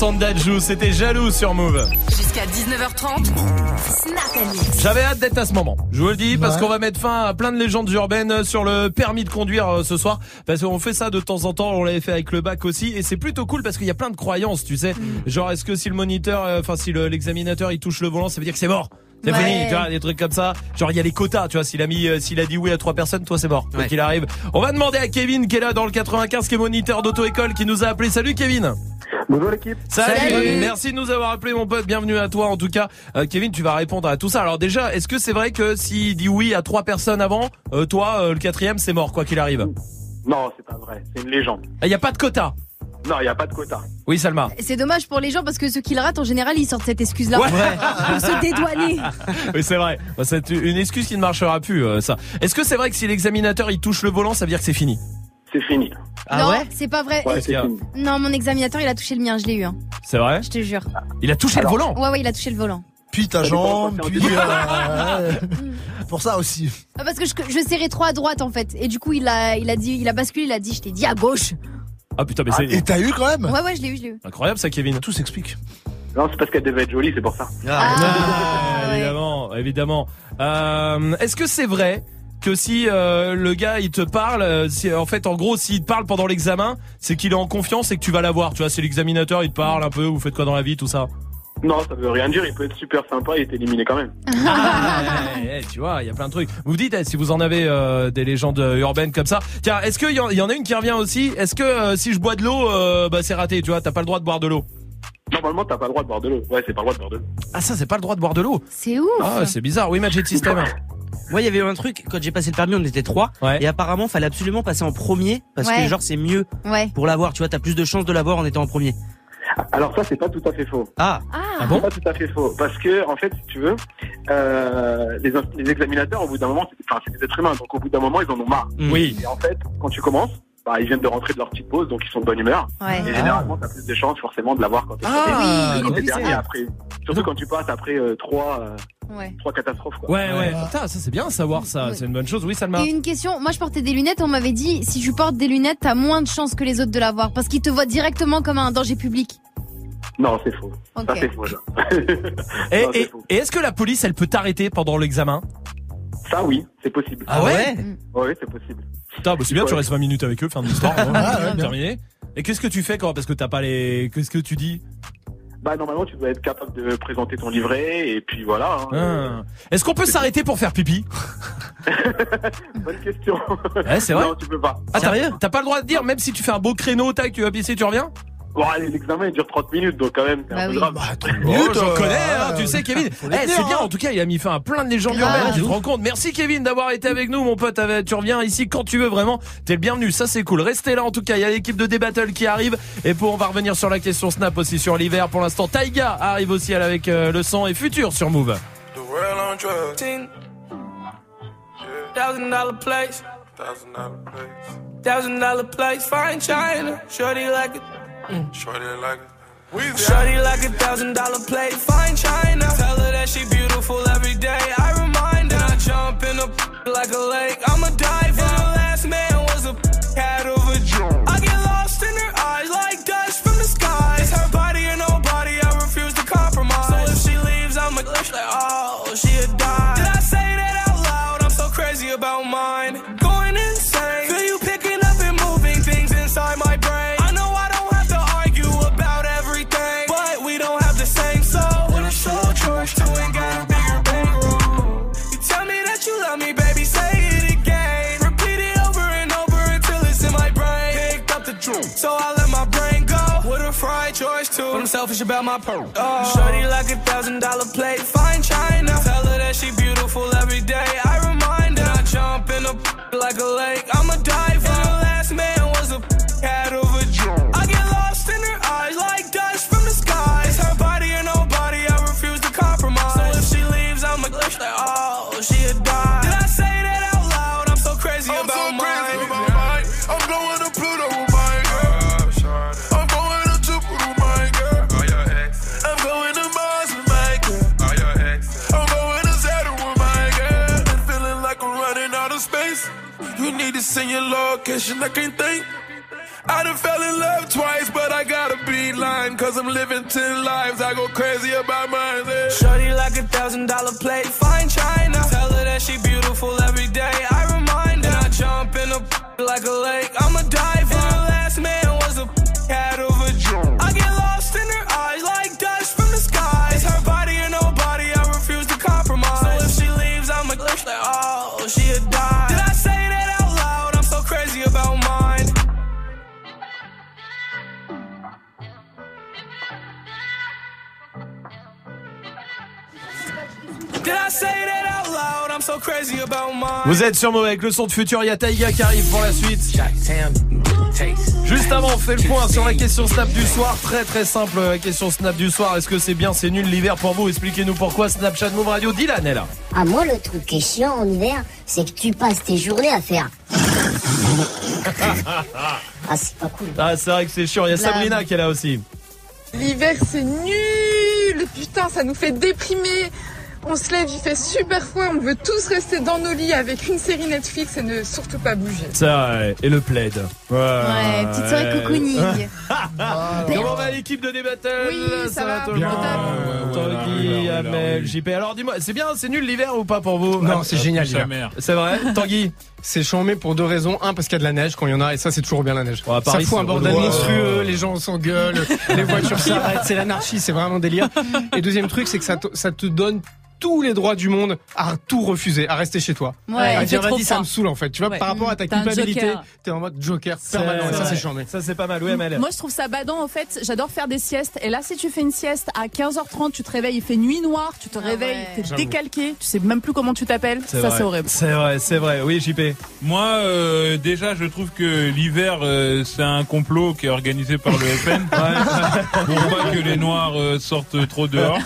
Dajou, c'était jaloux sur Move. Jusqu'à 19h30, Snap and Mix. J'avais hâte d'être à ce moment. Je vous le dis parce Ouais. qu'on va mettre fin à plein de légendes urbaines sur le permis de conduire euh, ce soir. Parce qu'on fait ça de temps en temps. On l'avait fait avec le bac aussi et c'est plutôt cool parce qu'il y a plein de croyances, tu sais. Genre est-ce que si le moniteur, euh, enfin si le- l'examinateur il touche le volant, ça veut dire que c'est mort? C'est Ouais. fini, tu vois, des trucs comme ça. Genre il y a les quotas, tu vois. S'il a mis, euh, s'il a dit oui à trois personnes, toi c'est mort. Quoi Ouais. qu'il arrive. On va demander à Kevin qui est là dans le 95, qui est moniteur d'auto-école, qui nous a appelé. Salut Kevin. Bonjour l'équipe. Salut. Salut. Merci de nous avoir appelé mon pote. Bienvenue à toi en tout cas. Euh, Kevin, tu vas répondre à tout ça. Alors déjà, est-ce que c'est vrai que s'il dit oui à trois personnes avant, euh, toi, euh, le quatrième, c'est mort quoi qu'il arrive? Non, c'est pas vrai, c'est une légende. Il y a pas de quota. Non, il n'y a pas de quota. Oui, Salma. C'est dommage pour les gens parce que ceux qui le ratent en général ils sortent cette excuse là Ouais. pour se dédouaner. Oui, c'est vrai. Bah, C'est une excuse qui ne marchera plus, euh, ça. Est-ce que c'est vrai que si l'examinateur il touche le volant, ça veut dire que c'est fini? C'est fini. Ah non, c'est pas vrai. Ouais, c'est fini. Non, mon examinateur il a touché le mien, je l'ai eu. Hein. C'est vrai? Je te jure. Il a touché le volant? Ouais, ouais, il a touché le volant. Puis ta jambe, puis. euh. Pour ça aussi. Ah, Parce que je, je serrais trop à droite en fait. Et du coup, il a, il a dit, il a basculé, il a dit, je t'ai dit à gauche. Ah putain, mais c'est Et t'as eu quand même Ouais, ouais, je l'ai eu, je l'ai eu. incroyable ça, Kevin. Tout s'explique. Non, c'est parce qu'elle devait être jolie, c'est pour ça. Ah, évidemment, évidemment. Euh, Est-ce que c'est vrai que si euh, le gars il te parle, euh, si, en fait en gros s'il te parle pendant l'examen, c'est qu'il est en confiance et que tu vas l'avoir. Tu vois, c'est l'examinateur, il te parle un peu, vous faites quoi dans la vie, tout ça? Non, ça veut rien dire, il peut être super sympa et être éliminé quand même. Ah, tu vois, il y a plein de trucs. Vous dites eh, si vous en avez euh, des légendes urbaines comme ça. Tiens, est-ce qu'il y, y en a une qui revient aussi? Est-ce que euh, si je bois de l'eau, euh, bah c'est raté, tu vois, t'as pas le droit de boire de l'eau? Normalement, t'as pas le droit de boire de l'eau. Ouais, c'est pas le droit de boire de l'eau. Ah ça, c'est pas le droit de boire de l'eau? C'est ouf. Ah, c'est bizarre. Oui, Magic System. Moi, il y avait un truc, quand j'ai passé le permis, on était trois. Et apparemment, fallait absolument passer en premier, parce Ouais. que genre, c'est mieux Ouais. pour l'avoir. Tu vois, t'as plus de chances de l'avoir en étant en premier. Alors ça, c'est pas tout à fait faux. Ah. Ah, C'est pas tout à fait faux. Parce que, en fait, si tu veux, euh, les, les examinateurs, au bout d'un moment, c'est enfin, c'est des êtres humains, donc au bout d'un moment, ils en ont marre. Oui. Et en fait, quand tu commences, bah, ils viennent de rentrer de leur petite pause, donc ils sont de bonne humeur. Ouais. Et généralement, t'as plus de chances forcément de l'avoir quand t'es Ah, oui, dernier après. Surtout quand tu passes après euh, trois, euh, Ouais. trois catastrophes. Quoi. Ouais, ouais. Putain, ça c'est bien à savoir ça. C'est une bonne chose. Oui, Salma. Et une question, moi je portais des lunettes, on m'avait dit si tu portes des lunettes, t'as moins de chances que les autres de l'avoir parce qu'ils te voient directement comme un danger public. Non, c'est faux. Ça, c'est faux. et- et est-ce que la police, elle peut t'arrêter pendant l'examen? Ça, oui, c'est possible. Ah ouais Oui, c'est possible. Putain, bah c'est bien, tu restes 20 minutes avec eux, fin de l'histoire. hein. Ah, ouais, terminé. Et qu'est-ce que tu fais quand Parce que t'as pas les. Qu'est-ce que tu dis? Bah, normalement, tu dois être capable de présenter ton livret, et puis voilà. hein. Ah. Est-ce qu'on peut s'arrêter pour faire pipi? Bonne question. Ouais, c'est vrai. Non, tu peux pas. Ah, t'as T'as pas le droit de dire, même si tu fais un beau créneau, tac, tu vas pisser, tu reviens? Bon, allez, l'examen, il dure 30 minutes, donc quand même, c'est Bah un peu grave. Oh, j'en euh, connais, hein, tu sais, Kevin. Eh, c'est bien, hein. en tout cas, il a mis fin à plein de légendes Grave. urbaines, tu te rends compte. Merci, Kevin, d'avoir été avec nous, mon pote. Avec- Tu reviens ici quand tu veux, vraiment. T'es le bienvenu, ça c'est cool. Restez là, en tout cas, il y a l'équipe de D-Battle qui arrive. Et pour, on va revenir sur la question Snap aussi sur l'hiver. Pour l'instant, Taiga arrive aussi elle, avec euh, le son et futur sur Move. The world on drugs. Ten. Thousand dollar place. Thousand dollar place. Thousand dollar place. Fine China. Shorty like it. Shorty like it. Shorty like a thousand dollar plate. Fine China. Tell her that she beautiful every day. I remind her. I jump in a like a lake. I'm selfish about my pearl. Oh. Shorty like a thousand dollar plate, fine Send your location, I can't think. I done fell in love twice, but I gotta be lying. Cause I'm living ten lives. I go crazy about mine. yeah. Shorty like a thousand dollar plate, fine china. Tell her that she beautiful every day. I remind her. And I jump in a like a lake. Vous êtes sur Move avec le son de futur, il y a Taiga qui arrive pour la suite. Juste avant, on fait le point sur la question Snap du soir. Très très simple, la question Snap du soir. Est-ce que c'est bien, c'est nul l'hiver pour vous? Expliquez-nous pourquoi. Snapchat Move Radio, Dylan est là. Ah, moi, le truc qui est chiant en hiver, c'est que tu passes tes journées à faire. ah, c'est pas cool. Ah, c'est vrai que c'est chiant. Il y a. Sabrina qui est là aussi. L'hiver c'est nul Putain ça nous fait déprimer On se lève, il fait super froid, on veut tous rester dans nos lits avec une série Netflix et ne surtout pas bouger. Vrai. Et le plaid. Ouais, Ouais, petite soirée cocooning. Comment va l'équipe de Débattle Oui, ça va, tout le monde Tanguy, Amel, JP. Alors dis-moi, c'est bien, c'est nul l'hiver ou pas pour vous Non, c'est génial. l'hiver. C'est vrai Tanguy C'est chambé pour deux raisons. Un, parce qu'il y a de la neige quand il y en a, et ça, c'est toujours bien la neige. ça Paris, fout un c'est bordel monstrueux, les gens s'engueulent, les voitures s'arrêtent, c'est l'anarchie, c'est vraiment délire. Et deuxième truc, c'est que ça ça te donne tous les droits du monde à tout refuser, à rester chez toi. Ouais, à dire vas-y, ça me saule en fait. Tu vois, Ouais. par rapport à ta culpabilité, t'es en mode joker permanent. Et ça, c'est chambé. Ça, c'est pas mal. Amel. Moi, je trouve ça badant, en fait. J'adore faire des siestes. Et là, si tu fais une sieste à 15h30, tu te réveilles, il fait nuit noire, tu te réveilles, t'es J'avoue. décalqué, tu sais même plus comment tu t'appelles. Ça, c'est horrible. C'est vrai, c'est vrai. Oui, JP. Moi, euh, déjà, je trouve que l'hiver, euh, c'est un complot qui est organisé par le FN pour pas que les Noirs euh, sortent trop dehors.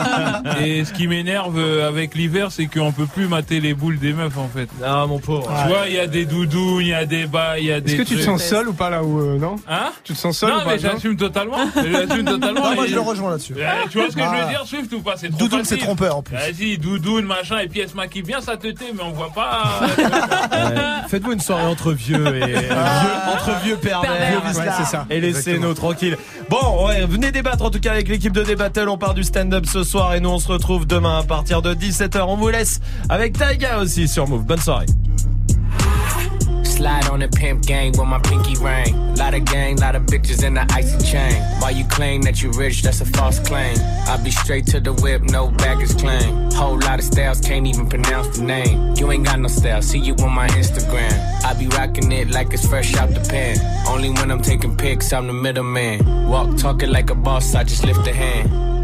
Et ce qui m'énerve euh, avec l'hiver, c'est qu'on peut plus mater les boules des meufs, en fait. Ah, mon pauvre. Tu vois, il y a des doudous, il y a des bas, il y a des. Est-ce que tu te sens seul ou pas là où euh, non Hein Tu te sens seul Non, ou pas mais j'assume totalement. J'assume totalement. Non, moi, je le rejoins là-dessus. Euh, tu vois ce que je Ah. veux dire, Swift ou pas? C'est trop Doudoune, facile. c'est trompeur, en plus. Vas-y, doudoune, machin, et puis elle se maquille bien sa tête, mais on voit pas. Ouais. Faites-vous une soirée entre vieux et euh, vieux- entre vieux pervers, Pervers. Ouais, c'est ça. et laissez-nous tranquilles. Bon, ouais, venez débattre en tout cas avec l'équipe de Débattle. On part du stand-up ce soir et nous on se retrouve demain à partir de 17h. On vous laisse avec Taiga aussi sur Move. Bonne soirée. Slide on the pimp gang with my pinky ring. Lot of gang, lot of bitches in the icy chain. While you claim that you rich, that's a false claim. I be straight to the whip, no baggage claim. Whole lot of styles, can't even pronounce the name. You ain't got no style, see you on my Instagram. I be rocking it like it's fresh out the pan. Only when I'm taking pics, I'm the middleman. Walk talking like a boss, I just lift a hand.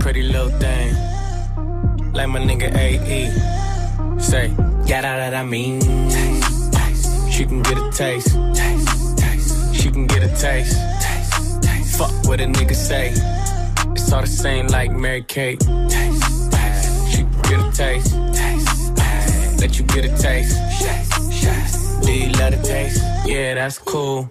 Pretty little thing. Like my nigga AE. Say, yeah, that, I mean. She can get a taste. Taste, taste. She can get a taste. Taste, taste. Fuck what a nigga say. It's all the same like Mary Kate. Taste, taste. She can get a taste. Let you get a taste. Taste, taste. Do you love the taste? Yeah, that's cool.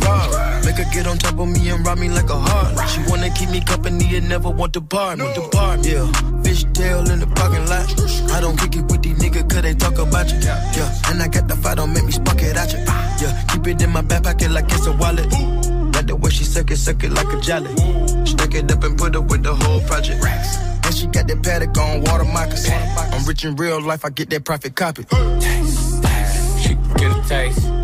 Ferrari. Make her get on top of me and rob me like a heart. She wanna keep me company and never want to bar me. The bar, yeah. Fish tail in the parking lot. I don't kick it with these niggas cause they talk about you. Yeah, and I got the fight, don't make me spark it at you. Yeah, keep it in my back pocket like it's a wallet. Like the way she suck it, suck it like a jelly. Stack it up and put up with the whole project. And she got that paddock on water moccasins. I'm rich in real life, I get that profit copy. She get a taste